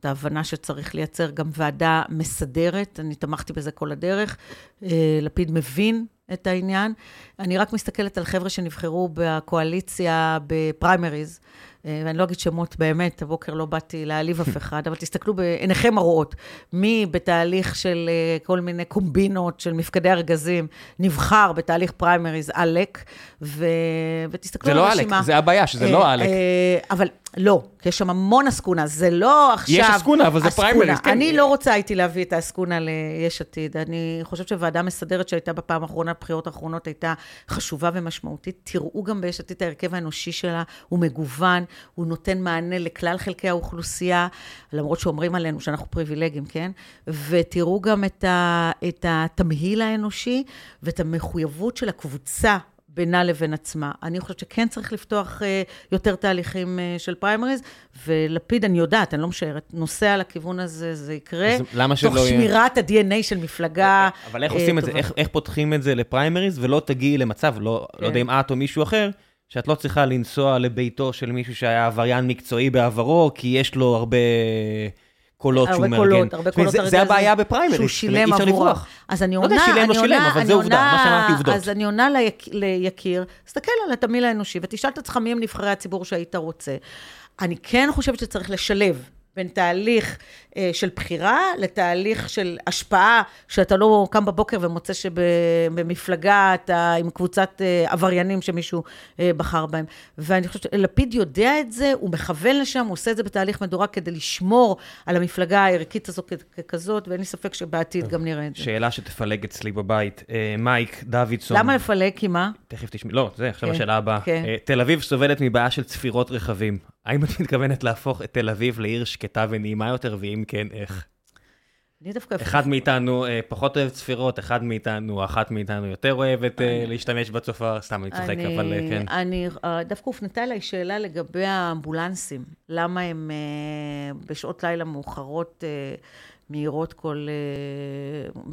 את ההבנה שצריך לייצר גם ועדה מסדרת, אני תמכתי בזה כל הדרך. אה, לפיד מבין את העניין. אני רק מסתכלת על חבר'ה שנבחרו בקואליציה בפריימריז. אה, ואני לא אגיד שמות באמת, הבוקר לא באתי להעליב אף אחד, אבל תסתכלו בעיניכם הרואות, מי בתהליך של אה, כל מיני קומבינות של מפקדי ארגזים, נבחר בתהליך פריימריז עלק, ו... ותסתכלו על הרשימה. זה לא עלק, זה הבעיה, שזה לא עלק. אה, אבל לא, כי יש שם המון עסקונה, זה לא עכשיו... יש עסקונה, אבל זה פריימריז, כן. אני לא רוצה הייתי להביא את העסקונה ליש עתיד. אני חושבת שוועדה מסדרת שהייתה בפעם האחרונה, בבחירות האחרונות, הייתה חשובה ומשמעותית. תראו גם ביש עתיד ההרכב האנושי שלה, הוא מגוון, הוא נותן מענה לכלל חלקי האוכלוסייה, למרות שאומרים עלינו שאנחנו פריבילגים, כן? ותראו גם את, ה, את התמהיל האנושי ואת המחויבות של הקבוצה בינה לבין עצמה. אני חושבת שכן צריך לפתוח uh, יותר תהליכים uh, של פריימריז, ולפיד, אני יודעת, אני לא משערת, נוסע לכיוון הזה, זה יקרה. אז למה שלא יהיה? תוך שמירת ה-DNA של מפלגה טובה. אבל איך uh, עושים טובה. את זה? איך, איך פותחים את זה לפריימריז, ולא תגיעי למצב, לא, כן. לא יודע אם את או מישהו אחר, שאת לא צריכה לנסוע לביתו של מישהו שהיה עבריין מקצועי בעברו, כי יש לו הרבה קולות שהוא מארגן. הרבה קולות, הרבה קולות. זה, הבעיה בפריימריז, שהוא שילם עבורו. אז אני עונה, לא יודע, שילם או שילם, אבל זה עובדה, מה שאמרתי עובדות. אז אני עונה ליק, ליקיר, תסתכל על התמיל האנושי ותשאל את עצמך מי הם נבחרי הציבור שהיית רוצה. אני כן חושבת שצריך לשלב בין תהליך אה, של בחירה לתהליך של השפעה, שאתה לא קם בבוקר ומוצא שבמפלגה אתה עם קבוצת אה, עבריינים שמישהו אה, בחר בהם. ואני חושבת שלפיד יודע את זה, הוא מכוון לשם, הוא עושה את זה בתהליך מדורג כדי לשמור על המפלגה הערכית הזו ככזאת, ואין לי ספק שבעתיד גם נראה את זה. שאלה שתפלג אצלי בבית. מייק דוידסון. למה לפלג? כי מה? תכף תשמעי, לא, זה עכשיו כן, השאלה הבאה. כן. תל אביב סובלת מבעיה של צפירות רכבים. האם את מתכוונת להפוך את תל אביב לעיר שקטה ונעימה יותר, ואם כן, איך? אני דווקא... אחד מאיתנו אה, פחות אוהב צפירות, אחד מאיתנו, אחת מאיתנו יותר אוהבת אה, להשתמש בצופר, סתם אני צוחק, אבל אה, כן. אני, דווקא הופנתה אליי שאלה לגבי האמבולנסים. למה הם בשעות לילה מאוחרות מהירות כל...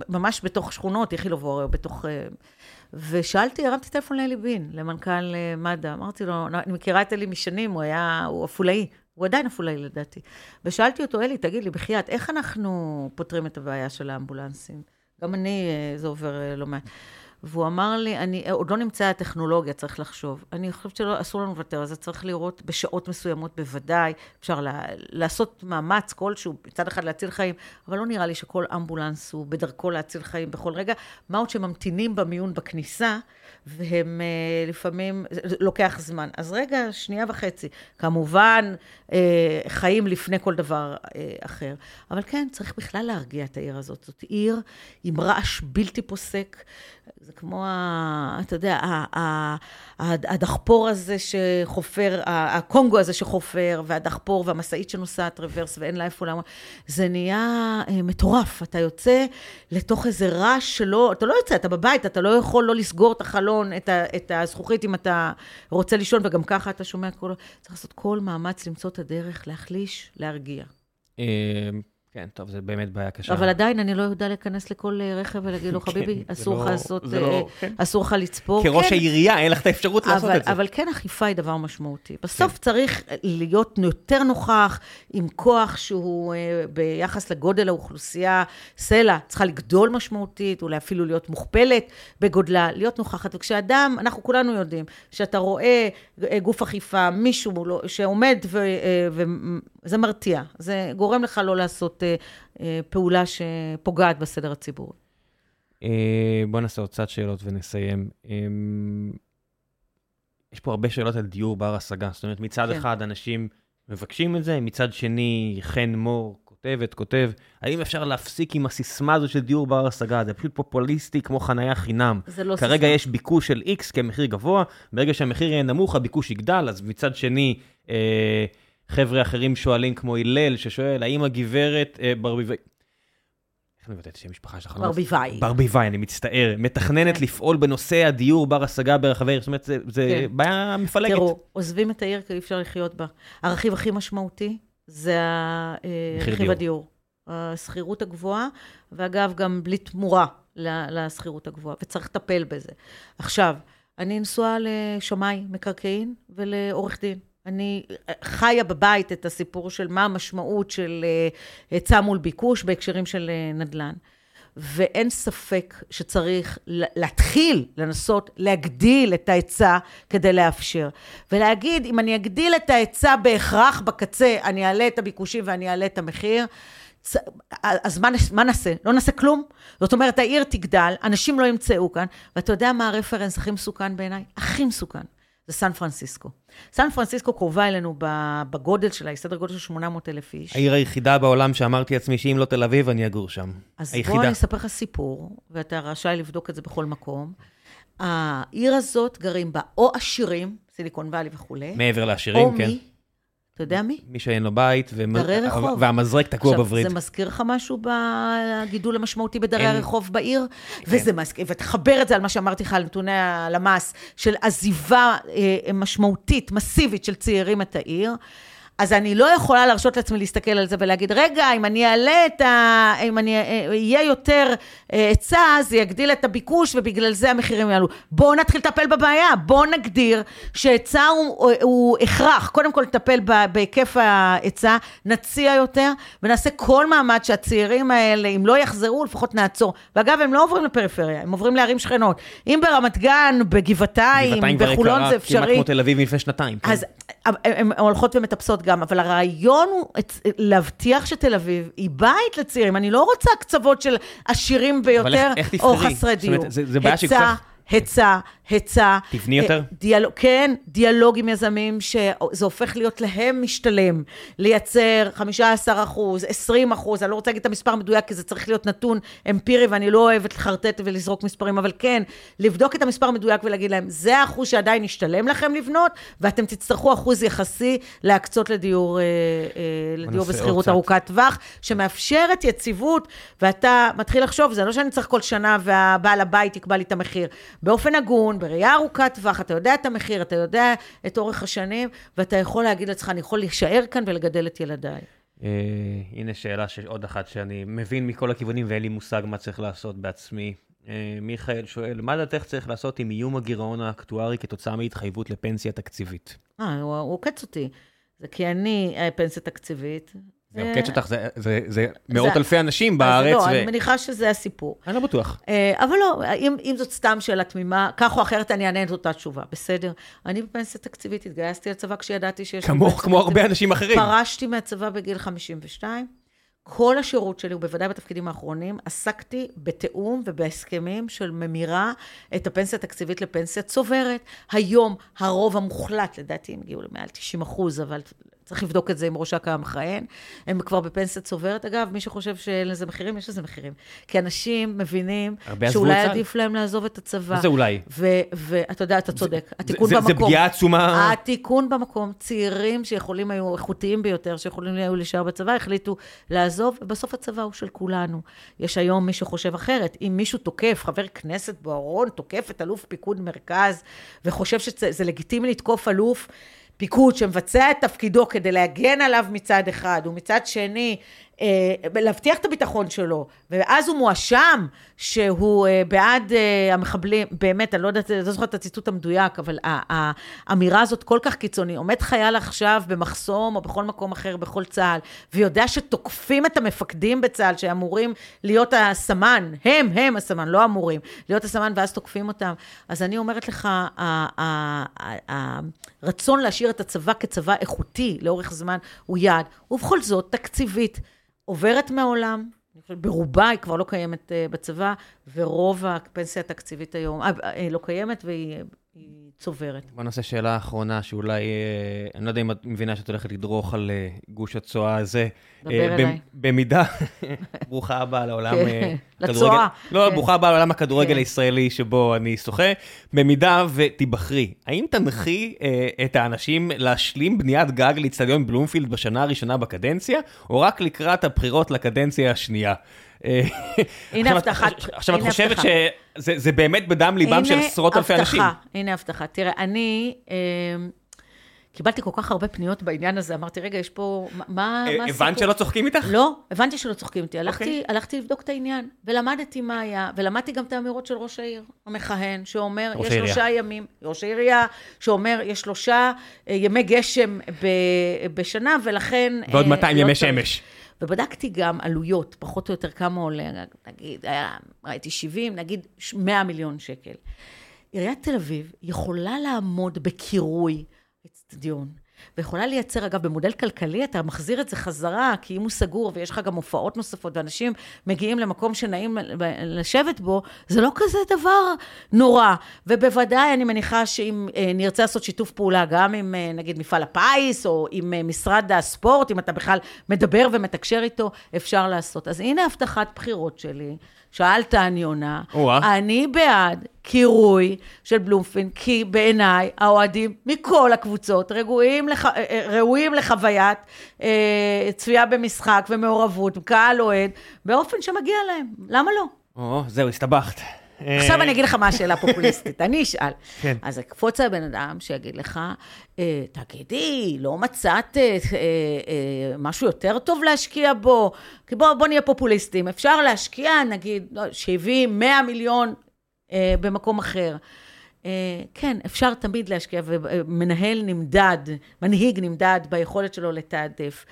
ממש בתוך שכונות, איכילוב, בתוך... ושאלתי, הרמתי טלפון לאלי בין, למנכ"ל מד"א. אמרתי לו, אני מכירה את אלי משנים, הוא היה, הוא עפולאי. הוא עדיין עפולאי לדעתי. ושאלתי אותו, אלי, תגיד לי, בחייאת, איך אנחנו פותרים את הבעיה של האמבולנסים? גם אני, אה, זה עובר אה, לא מעט. והוא אמר לי, אני, עוד לא נמצאה הטכנולוגיה, צריך לחשוב. אני חושבת שאסור לנו לוותר זה, צריך לראות בשעות מסוימות בוודאי, אפשר לה, לעשות מאמץ כלשהו, מצד אחד להציל חיים, אבל לא נראה לי שכל אמבולנס הוא בדרכו להציל חיים בכל רגע. מה עוד שממתינים במיון בכניסה, והם אה, לפעמים, לוקח זמן. אז רגע, שנייה וחצי. כמובן, אה, חיים לפני כל דבר אה, אחר. אבל כן, צריך בכלל להרגיע את העיר הזאת. זאת עיר עם רעש בלתי פוסק. זה כמו, ה, אתה יודע, ה, ה, הדחפור הזה שחופר, הקונגו הזה שחופר, והדחפור והמשאית שנוסעת רוורס ואין לה איפה לעמוד. זה נהיה מטורף. אתה יוצא לתוך איזה רעש שלא, אתה לא יוצא, אתה בבית, אתה לא יכול לא לסגור את החלון, את, ה, את הזכוכית אם אתה רוצה לישון, וגם ככה אתה שומע כל... צריך לעשות כל מאמץ למצוא את הדרך להחליש, להרגיע. כן, טוב, זה באמת בעיה קשה. אבל עדיין אני לא יודע להיכנס לכל אה, רכב ולהגיד לו, כן, חביבי, אסור לך לא- לעשות, אה, לא- כן. אסור לך לצפור. כראש כן. העירייה, אין לך את האפשרות לעשות את זה. אבל כן, אכיפה היא דבר משמעותי. בסוף צריך להיות יותר נוכח, עם כוח שהוא אה, ביחס לגודל האוכלוסייה, סלע צריכה לגדול משמעותית, אולי אפילו להיות מוכפלת בגודלה, להיות נוכחת. וכשאדם, אנחנו כולנו יודעים, שאתה רואה גוף אכיפה, מישהו שעומד, וזה מרתיע. זה גורם לך לא לעשות... אה, אה, פעולה שפוגעת בסדר הציבורי. אה, בואו נעשה עוד קצת שאלות ונסיים. יש פה הרבה שאלות על דיור בר השגה. זאת אומרת, מצד כן. אחד אנשים מבקשים את זה, מצד שני, חן מור כותבת, כותב, האם אפשר להפסיק עם הסיסמה הזו של דיור בר השגה? זה פשוט פופוליסטי כמו חנייה חינם. זה לא סיסמה. כרגע יש ביקוש של X כמחיר גבוה, ברגע שהמחיר יהיה נמוך, הביקוש יגדל, אז מצד שני, אה, חבר'ה אחרים שואלים, כמו הלל, ששואל, האם הגברת אה, ברביבאי... איך אני מבטא את שם המשפחה שלך? ברביבאי. ברביבאי, אני מצטער. מתכננת כן. לפעול בנושא הדיור בר השגה ברחבי העיר. זאת אומרת, זה כן. בעיה מפלגת. תראו, עוזבים את העיר כי אי אפשר לחיות בה. הרכיב הכי משמעותי זה אה, רכיב הדיור. השכירות הגבוהה, ואגב, גם בלי תמורה לשכירות הגבוהה, וצריך לטפל בזה. עכשיו, אני נשואה לשמאי מקרקעין ולעורך דין. אני אה, חיה בבית את הסיפור של מה המשמעות של אה, היצע מול ביקוש בהקשרים של אה, נדל"ן. ואין ספק שצריך להתחיל לנסות להגדיל את ההיצע כדי לאפשר. ולהגיד, אם אני אגדיל את ההיצע בהכרח בקצה, אני אעלה את הביקושים ואני אעלה את המחיר, אז מה, מה נעשה? לא נעשה כלום? זאת אומרת, העיר תגדל, אנשים לא ימצאו כאן, ואתה יודע מה הרפרנס הכי מסוכן בעיניי? הכי מסוכן. זה סן פרנסיסקו. סן פרנסיסקו קרובה אלינו בגודל שלה, היא סדר גודל של 800 אלף איש. העיר היחידה בעולם שאמרתי לעצמי שאם לא תל אביב, אני אגור שם. אז היחידה. בוא אני אספר לך סיפור, ואתה רשאי לבדוק את זה בכל מקום. העיר הזאת גרים בה או עשירים, סיליקון וואלי וכולי. מעבר לעשירים, כן. או מי אתה יודע מי? מי שאין לו בית, דרי רחוב. והמזרק תקוע בווריד. זה מזכיר לך משהו בגידול המשמעותי בדרי אין... הרחוב בעיר? כן. וזה מזכיר, ותחבר את זה על מה שאמרתי לך על נתוני הלמ"ס, של עזיבה אה, משמעותית, מסיבית של צעירים את העיר. אז אני לא יכולה להרשות לעצמי להסתכל על זה ולהגיד, רגע, אם אני אעלה את ה... אם אני אהיה יותר אה, היצע, זה יגדיל את הביקוש ובגלל זה המחירים יעלו. בואו נתחיל לטפל בבעיה, בואו נגדיר שהיצע הוא, הוא הכרח. קודם כל לטפל בהיקף ההיצע, נציע יותר ונעשה כל מאמץ שהצעירים האלה, אם לא יחזרו, לפחות נעצור. ואגב, הם לא עוברים לפריפריה, הם עוברים לערים שכנות. אם ברמת גן, בגבעתיים, בחולון זה אפשרי. כמעט כמו תל אביב לפני שנתיים. כן. אז הן הולכות ומטפסות גם, אבל הרעיון הוא להבטיח שתל אביב היא בית לצעירים. אני לא רוצה קצוות של עשירים ביותר, או חסרי דיור. זאת אומרת, זה, זה בעיה שכל כך... היצע, היצע. תבני יותר? דיאלוג, כן, דיאלוג עם יזמים, שזה הופך להיות להם משתלם. לייצר 15 אחוז, 20 אחוז, אני לא רוצה להגיד את המספר המדויק, כי זה צריך להיות נתון אמפירי, ואני לא אוהבת לחרטט ולזרוק מספרים, אבל כן, לבדוק את המספר המדויק ולהגיד להם, זה האחוז שעדיין ישתלם לכם לבנות, ואתם תצטרכו אחוז יחסי להקצות לדיור, אה, אה, לדיור בשכירות ארוכת טווח, שמאפשרת יציבות, ואתה מתחיל לחשוב, זה לא שאני צריך כל שנה והבעל הבית יקבע לי את המחיר. באופן הגון, בראייה ארוכת טווח, אתה יודע את המחיר, אתה יודע את אורך השנים, ואתה יכול להגיד לעצמך, אני יכול להישאר כאן ולגדל את ילדיי. Uh, הנה שאלה עוד אחת שאני מבין מכל הכיוונים ואין לי מושג מה צריך לעשות בעצמי. Uh, מיכאל שואל, מה דעתך צריך לעשות עם איום הגירעון האקטוארי כתוצאה מהתחייבות לפנסיה תקציבית? אה, הוא עוקץ אותי. זה כי אני פנסיה תקציבית, גם קאץ' אותך, זה מאות אלפי אנשים בארץ. לא, אני מניחה שזה הסיפור. אני לא בטוח. אבל לא, אם זאת סתם שאלה תמימה, כך או אחרת אני אענה את אותה תשובה, בסדר? אני בפנסיה תקציבית התגייסתי לצבא כשידעתי שיש... כמו הרבה אנשים אחרים. פרשתי מהצבא בגיל 52. כל השירות שלי, ובוודאי בתפקידים האחרונים, עסקתי בתיאום ובהסכמים של ממירה את הפנסיה התקציבית לפנסיה צוברת. היום הרוב המוחלט, לדעתי הם הגיעו למעל 90 אחוז, אבל צריך לבדוק את זה עם ראש אכ"א המכהן. הם כבר בפנסיה צוברת. אגב, מי שחושב שאין לזה מחירים, יש לזה מחירים. כי אנשים מבינים שאולי עדיף להם לעזוב את הצבא. זה אולי? ואתה יודע, אתה צודק. זה, התיקון זה, במקום. זה פגיעה עצומה. התיקון במקום. צעירים שיכולים היו, איכותיים ביותר, שיכולים היו להישאר בצבא, החליטו לעזוב, ובסוף הצבא הוא של כולנו. יש היום מי שחושב אחרת. אם מישהו תוקף, חבר כנסת בוארון, תוקף את אלוף פיקוד מרכז, וחושב שזה לגיטימי לתקוף אלוף, פיקוד שמבצע את תפקידו כדי להגן עליו מצד אחד, ומצד שני, להבטיח את הביטחון שלו, ואז הוא מואשם שהוא אה, בעד אה, המחבלים, באמת, אני לא יודעת, לא זוכרת את הציטוט המדויק, אבל האמירה הזאת כל כך קיצוני. עומד חייל עכשיו במחסום או בכל מקום אחר בכל צה"ל, ויודע שתוקפים את המפקדים בצה"ל, שאמורים להיות הסמן, הם, הם הסמן, לא אמורים, להיות הסמן, ואז תוקפים אותם. אז אני אומרת לך, הרצון להשאיר את הצבא כצבא איכותי לאורך זמן הוא יעד, ובכל זאת, תקציבית. עוברת מהעולם, ברובה היא כבר לא קיימת אה, בצבא, ורוב הפנסיה התקציבית היום, אה, אה, לא קיימת והיא צוברת. בוא נעשה שאלה אחרונה, שאולי, אני לא יודע אם את מבינה שאת הולכת לדרוך על גוש הצואה הזה. דבר אליי. במידה, ברוכה הבאה לעולם כן, לצואה. לא, כן. ברוכה הבאה לעולם הכדורגל כן. הישראלי שבו אני שוחה. במידה ותיבחרי, האם תנחי את האנשים להשלים בניית גג לאיצטדיון בלומפילד בשנה הראשונה בקדנציה, או רק לקראת הבחירות לקדנציה השנייה? הנה הבטחה. עכשיו, את חושבת שזה באמת בדם ליבם של עשרות אלפי אנשים? הנה הבטחה. תראה, אני... קיבלתי כל כך הרבה פניות בעניין הזה, אמרתי, רגע, יש פה, מה הסיפור? הבנת שלא צוחקים איתך? לא, הבנתי שלא צוחקים איתי. הלכתי, okay. הלכתי לבדוק את העניין, ולמדתי מה היה, ולמדתי גם את האמירות של ראש העיר המכהן, שאומר, יש העירייה. שלושה ימים, ראש העירייה, שאומר, יש שלושה ימי גשם ב, בשנה, ולכן... ועוד 200 ימי שמש. ובדקתי גם עלויות, פחות או יותר כמה עולה, נגיד, היה, ראיתי 70, נגיד 100 מיליון שקל. עיריית תל אביב יכולה לעמוד בקירוי אצטדיון. ויכולה לייצר, אגב, במודל כלכלי, אתה מחזיר את זה חזרה, כי אם הוא סגור ויש לך גם הופעות נוספות, ואנשים מגיעים למקום שנעים לשבת בו, זה לא כזה דבר נורא. ובוודאי, אני מניחה שאם אה, נרצה לעשות שיתוף פעולה, גם עם, אה, נגיד, מפעל הפיס, או עם אה, משרד הספורט, אם אתה בכלל מדבר ומתקשר איתו, אפשר לעשות. אז הנה הבטחת בחירות שלי. שאלת, אני עונה. אני בעד קירוי של בלומפין, כי בעיניי האוהדים מכל הקבוצות ראויים, לח... אה, אה, ראויים לחוויית אה, צפייה במשחק ומעורבות, קהל אוהד, באופן שמגיע להם. למה לא? או, זהו, הסתבכת. עכשיו אני אגיד לך מה השאלה הפופוליסטית, אני אשאל. כן. אז יקפוץ הבן אדם שיגיד לך, אה, תגידי, לא מצאת אה, אה, משהו יותר טוב להשקיע בו? כי בוא, בוא נהיה פופוליסטים. אפשר להשקיע, נגיד, 70, לא, 100 מיליון במקום אחר. כן, אפשר תמיד להשקיע, ומנהל נמדד, מנהיג נמדד ביכולת שלו לתעדף.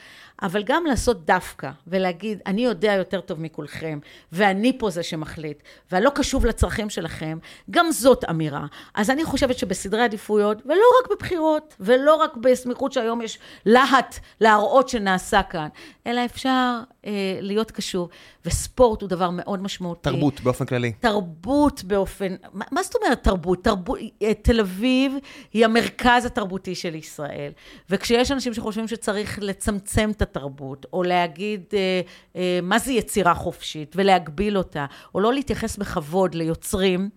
אבל גם לעשות דווקא, ולהגיד, אני יודע יותר טוב מכולכם, ואני פה זה שמחליט, ואני לא קשוב לצרכים שלכם, גם זאת אמירה. אז אני חושבת שבסדרי עדיפויות, ולא רק בבחירות, ולא רק בסמיכות שהיום יש להט להראות שנעשה כאן, אלא אפשר אה, להיות קשוב. וספורט הוא דבר מאוד משמעותי. תרבות באופן כללי. תרבות באופן, מה, מה זאת אומרת תרבות? תרבות, אה, תל אביב היא המרכז התרבותי של ישראל. וכשיש אנשים שחושבים שצריך לצמצם את התרבות, או להגיד אה, אה, מה זה יצירה חופשית, ולהגביל אותה, או לא להתייחס בכבוד ליוצרים,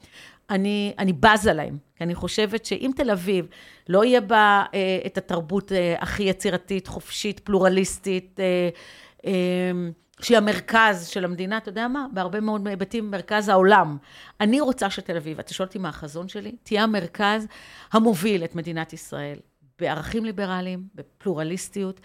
אני, אני בזה להם. כי אני חושבת שאם תל אביב לא יהיה בה אה, את התרבות אה, הכי יצירתית, חופשית, פלורליסטית, אה, אה, שהיא המרכז של המדינה, אתה יודע מה? בהרבה מאוד היבטים, מרכז העולם. אני רוצה שתל אביב, אתה שואל אותי מה החזון שלי? תהיה המרכז המוביל את מדינת ישראל. בערכים ליברליים, בפלורליסטיות,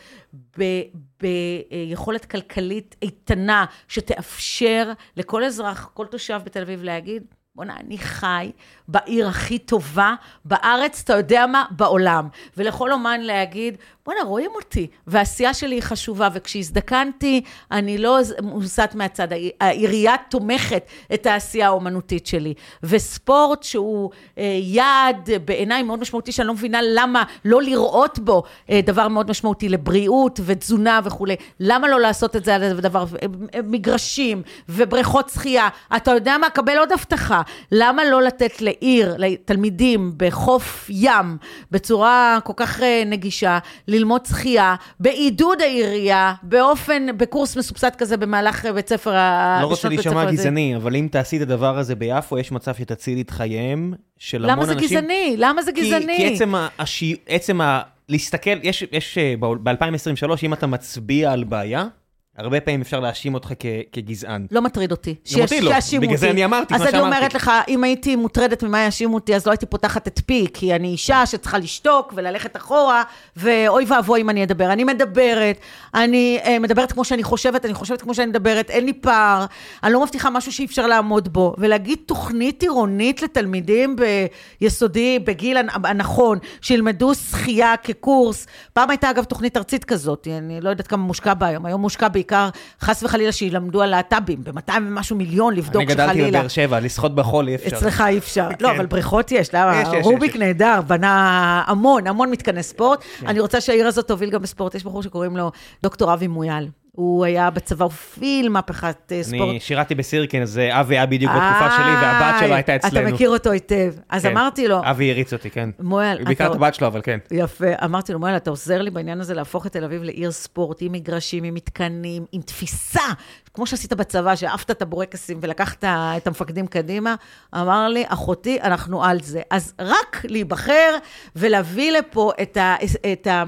ביכולת כלכלית איתנה שתאפשר לכל אזרח, כל תושב בתל אביב להגיד, בוא'נה, אני חי בעיר הכי טובה בארץ, אתה יודע מה? בעולם. ולכל אומן להגיד, בוא'נה, רואים אותי, והעשייה שלי היא חשובה, וכשהזדקנתי, אני לא מוסת מהצד, העירייה תומכת את העשייה האומנותית שלי. וספורט שהוא אה, יעד בעיניי מאוד משמעותי, שאני לא מבינה למה לא לראות בו אה, דבר מאוד משמעותי לבריאות ותזונה וכולי. למה לא לעשות את זה על דבר, מגרשים ובריכות שחייה. אתה יודע מה? קבל עוד הבטחה. למה לא לתת לעיר, לתלמידים בחוף ים, בצורה כל כך אה, נגישה, ללמוד שחייה, בעידוד העירייה, באופן, בקורס מסובסד כזה במהלך בית ספר ה... לא רוצה להישמע גזעני, אבל אם תעשי את הדבר הזה ביפו, יש מצב שתצילי את חייהם של המון אנשים. למה זה גזעני? למה זה גזעני? כי עצם ה... עצם ה... להסתכל, יש, יש אה, ב-2023, אם אתה מצביע על בעיה, הרבה פעמים אפשר להאשים אותך כגזען. לא מטריד אותי. גם אותי לא, בגלל זה אני אמרתי מה שאמרתי. אז אני אומרת לך, אם הייתי מוטרדת ממה יאשימו אותי, אז לא הייתי פותחת את פי, כי אני אישה שצריכה לשתוק וללכת אחורה, ואוי ואבוי אם אני אדבר. אני מדברת, אני uh, מדברת כמו שאני חושבת, אני חושבת כמו שאני מדברת, אין לי פער, אני לא מבטיחה משהו שאי אפשר לעמוד בו. ולהגיד תוכנית עירונית לתלמידים ביסודי, בגיל הנכון, שילמדו שחייה כקורס. פעם הייתה אגב תוכנית ארצית כזאת, אני לא יודעת כמה מושקע בה היום, היום מושקע בעיקר, חס וחלילה, שילמדו על להט"בים, ב-200 ומשהו מיליון, לבדוק שחלילה... אני גדלתי בבאר שבע, לשחות בחול אי אפשר. אצלך אי אפשר. לא, כן. אבל בריכות יש, למה? רוביק נהדר, בנה המון, המון מתקני ספורט. כן. אני רוצה שהעיר הזאת תוביל גם בספורט. יש בחור שקוראים לו דוקטור אבי מויאל. הוא היה בצבא, הוא הוביל מהפכת אה, ספורט. אני שירתי בסירקין, אז אבי היה בדיוק בתקופה שלי, והבת שלו הייתה אצלנו. אתה מכיר אותו היטב. אז כן. אמרתי לו... אבי הריץ אותי, כן. מואל... בעיקר את הבת שלו, אבל כן. יפה. אמרתי לו, מואל, אתה עוזר לי בעניין הזה להפוך את תל אביב לעיר ספורט, עם מגרשים, עם מתקנים, עם תפיסה, כמו שעשית בצבא, שאהבת את הבורקסים ולקחת את המפקדים קדימה. אמר לי, אחותי, אנחנו על זה. אז רק להיבחר ולהביא לפה את ה... את ה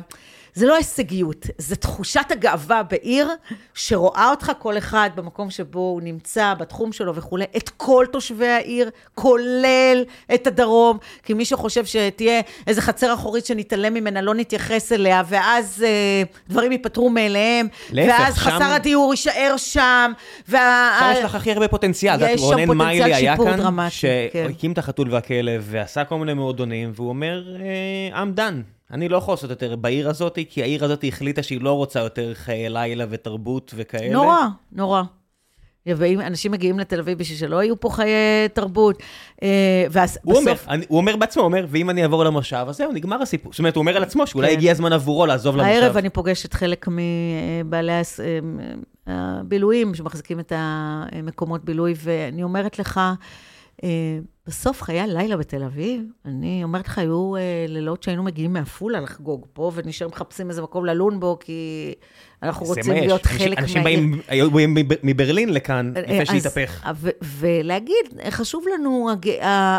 זה לא הישגיות, זה תחושת הגאווה בעיר, שרואה אותך כל אחד במקום שבו הוא נמצא, בתחום שלו וכולי, את כל תושבי העיר, כולל את הדרום, כי מי שחושב שתהיה איזה חצר אחורית שנתעלם ממנה, לא נתייחס אליה, ואז אה, דברים ייפתרו מאליהם, להפך, ואז שם... חסר הדיור יישאר שם, וה... שם יש לך הכי הרבה פוטנציאל. יש שם פוטנציאל שיפור דרמטי. שהקים כן. את החתול והכלב, ועשה כל מיני מועדונים, והוא אומר, אה, I'm done. אני לא יכול לעשות יותר בעיר הזאת, כי העיר הזאת החליטה שהיא לא רוצה יותר חיי לילה ותרבות וכאלה. נורא, נורא. ואם אנשים מגיעים לתל אביב בשביל שלא יהיו פה חיי תרבות, אה, ואז הוא בסוף... אומר, אני, הוא אומר בעצמו, הוא אומר, ואם אני אעבור למושב, אז זהו, נגמר הסיפור. זאת אומרת, הוא אומר על עצמו שאולי כן. הגיע הזמן עבורו לעזוב למושב. הערב אני פוגשת חלק מבעלי אה, הבילויים, שמחזיקים את המקומות בילוי, ואני אומרת לך, בסוף חיי הלילה בתל אביב, אני אומרת לך, היו אה, לילות שהיינו מגיעים מעפולה לחגוג פה, ונשאר מחפשים איזה מקום ללון בו, כי אנחנו רוצים להיות יש. חלק מה... אנשים באים, מברלין לכאן, לפני אה, שהתהפך. ולהגיד, חשוב לנו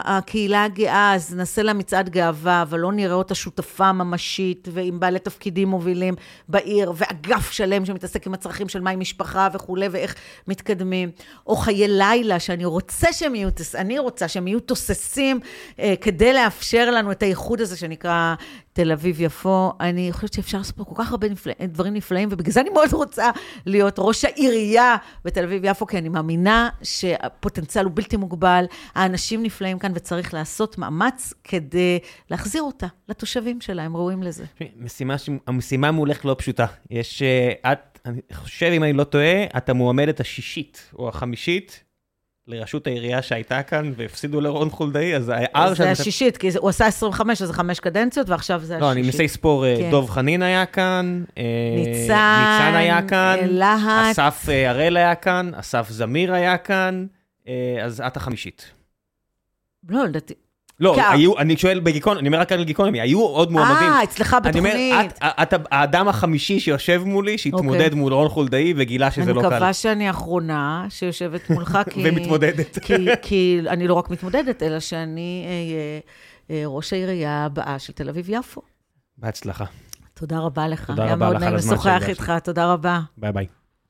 הקהילה הגאה, אז נעשה לה מצעד גאווה, אבל לא נראה אותה שותפה ממשית, ועם בעלי תפקידים מובילים בעיר, ואגף שלם שמתעסק עם הצרכים של מים משפחה וכולי, ואיך מתקדמים. או חיי לילה, שאני רוצה שהם יהיו, אני רוצה שהם יהיו תוססים, אה, כדי לאפשר לנו את האיחוד הזה שנקרא תל אביב-יפו. אני חושבת שאפשר לעשות פה כל כך הרבה דברים נפלאים, ובגלל זה אני מאוד רוצה להיות ראש העירייה בתל אביב-יפו, כי אני מאמינה שהפוטנציאל הוא בלתי מוגבל, האנשים נפלאים כאן, וצריך לעשות מאמץ כדי להחזיר אותה לתושבים שלה, הם ראויים לזה. משימה, המשימה מולך לא פשוטה. יש, אה, את, אני חושב, אם אני לא טועה, את המועמדת השישית או החמישית לראשות העירייה שהייתה כאן, והפסידו לרון חולדאי, אז ה-R זה השישית, כי הוא עשה 25, אז זה חמש קדנציות, ועכשיו זה השישית. לא, אני מנסה לספור, אה, כן. דוב חנין היה כאן, אה, ניצן, היה כאן, להט, אסף אה, הראל היה כאן, אסף זמיר היה כאן, אז את החמישית. לא, לדעתי, לא, היו, אני שואל בגיקון, אני אומר רק על גיקונומי, היו עוד מועמדים. אה, אצלך בתוכנית. אני אומר, את, את האדם החמישי שיושב מולי, שהתמודד okay. אוקיי. מול רון חולדאי וגילה שזה לא קל. אני מקווה שאני האחרונה שיושבת מולך, כי... ומתמודדת. כי, כי אני לא רק מתמודדת, אלא שאני אהיה אה, ראש העירייה הבאה של תל אביב-יפו. בהצלחה. תודה רבה לך. תודה רבה לך על הזמן שהגשת. היה מאוד נעים לשוחח איתך, תודה רבה. ביי ביי.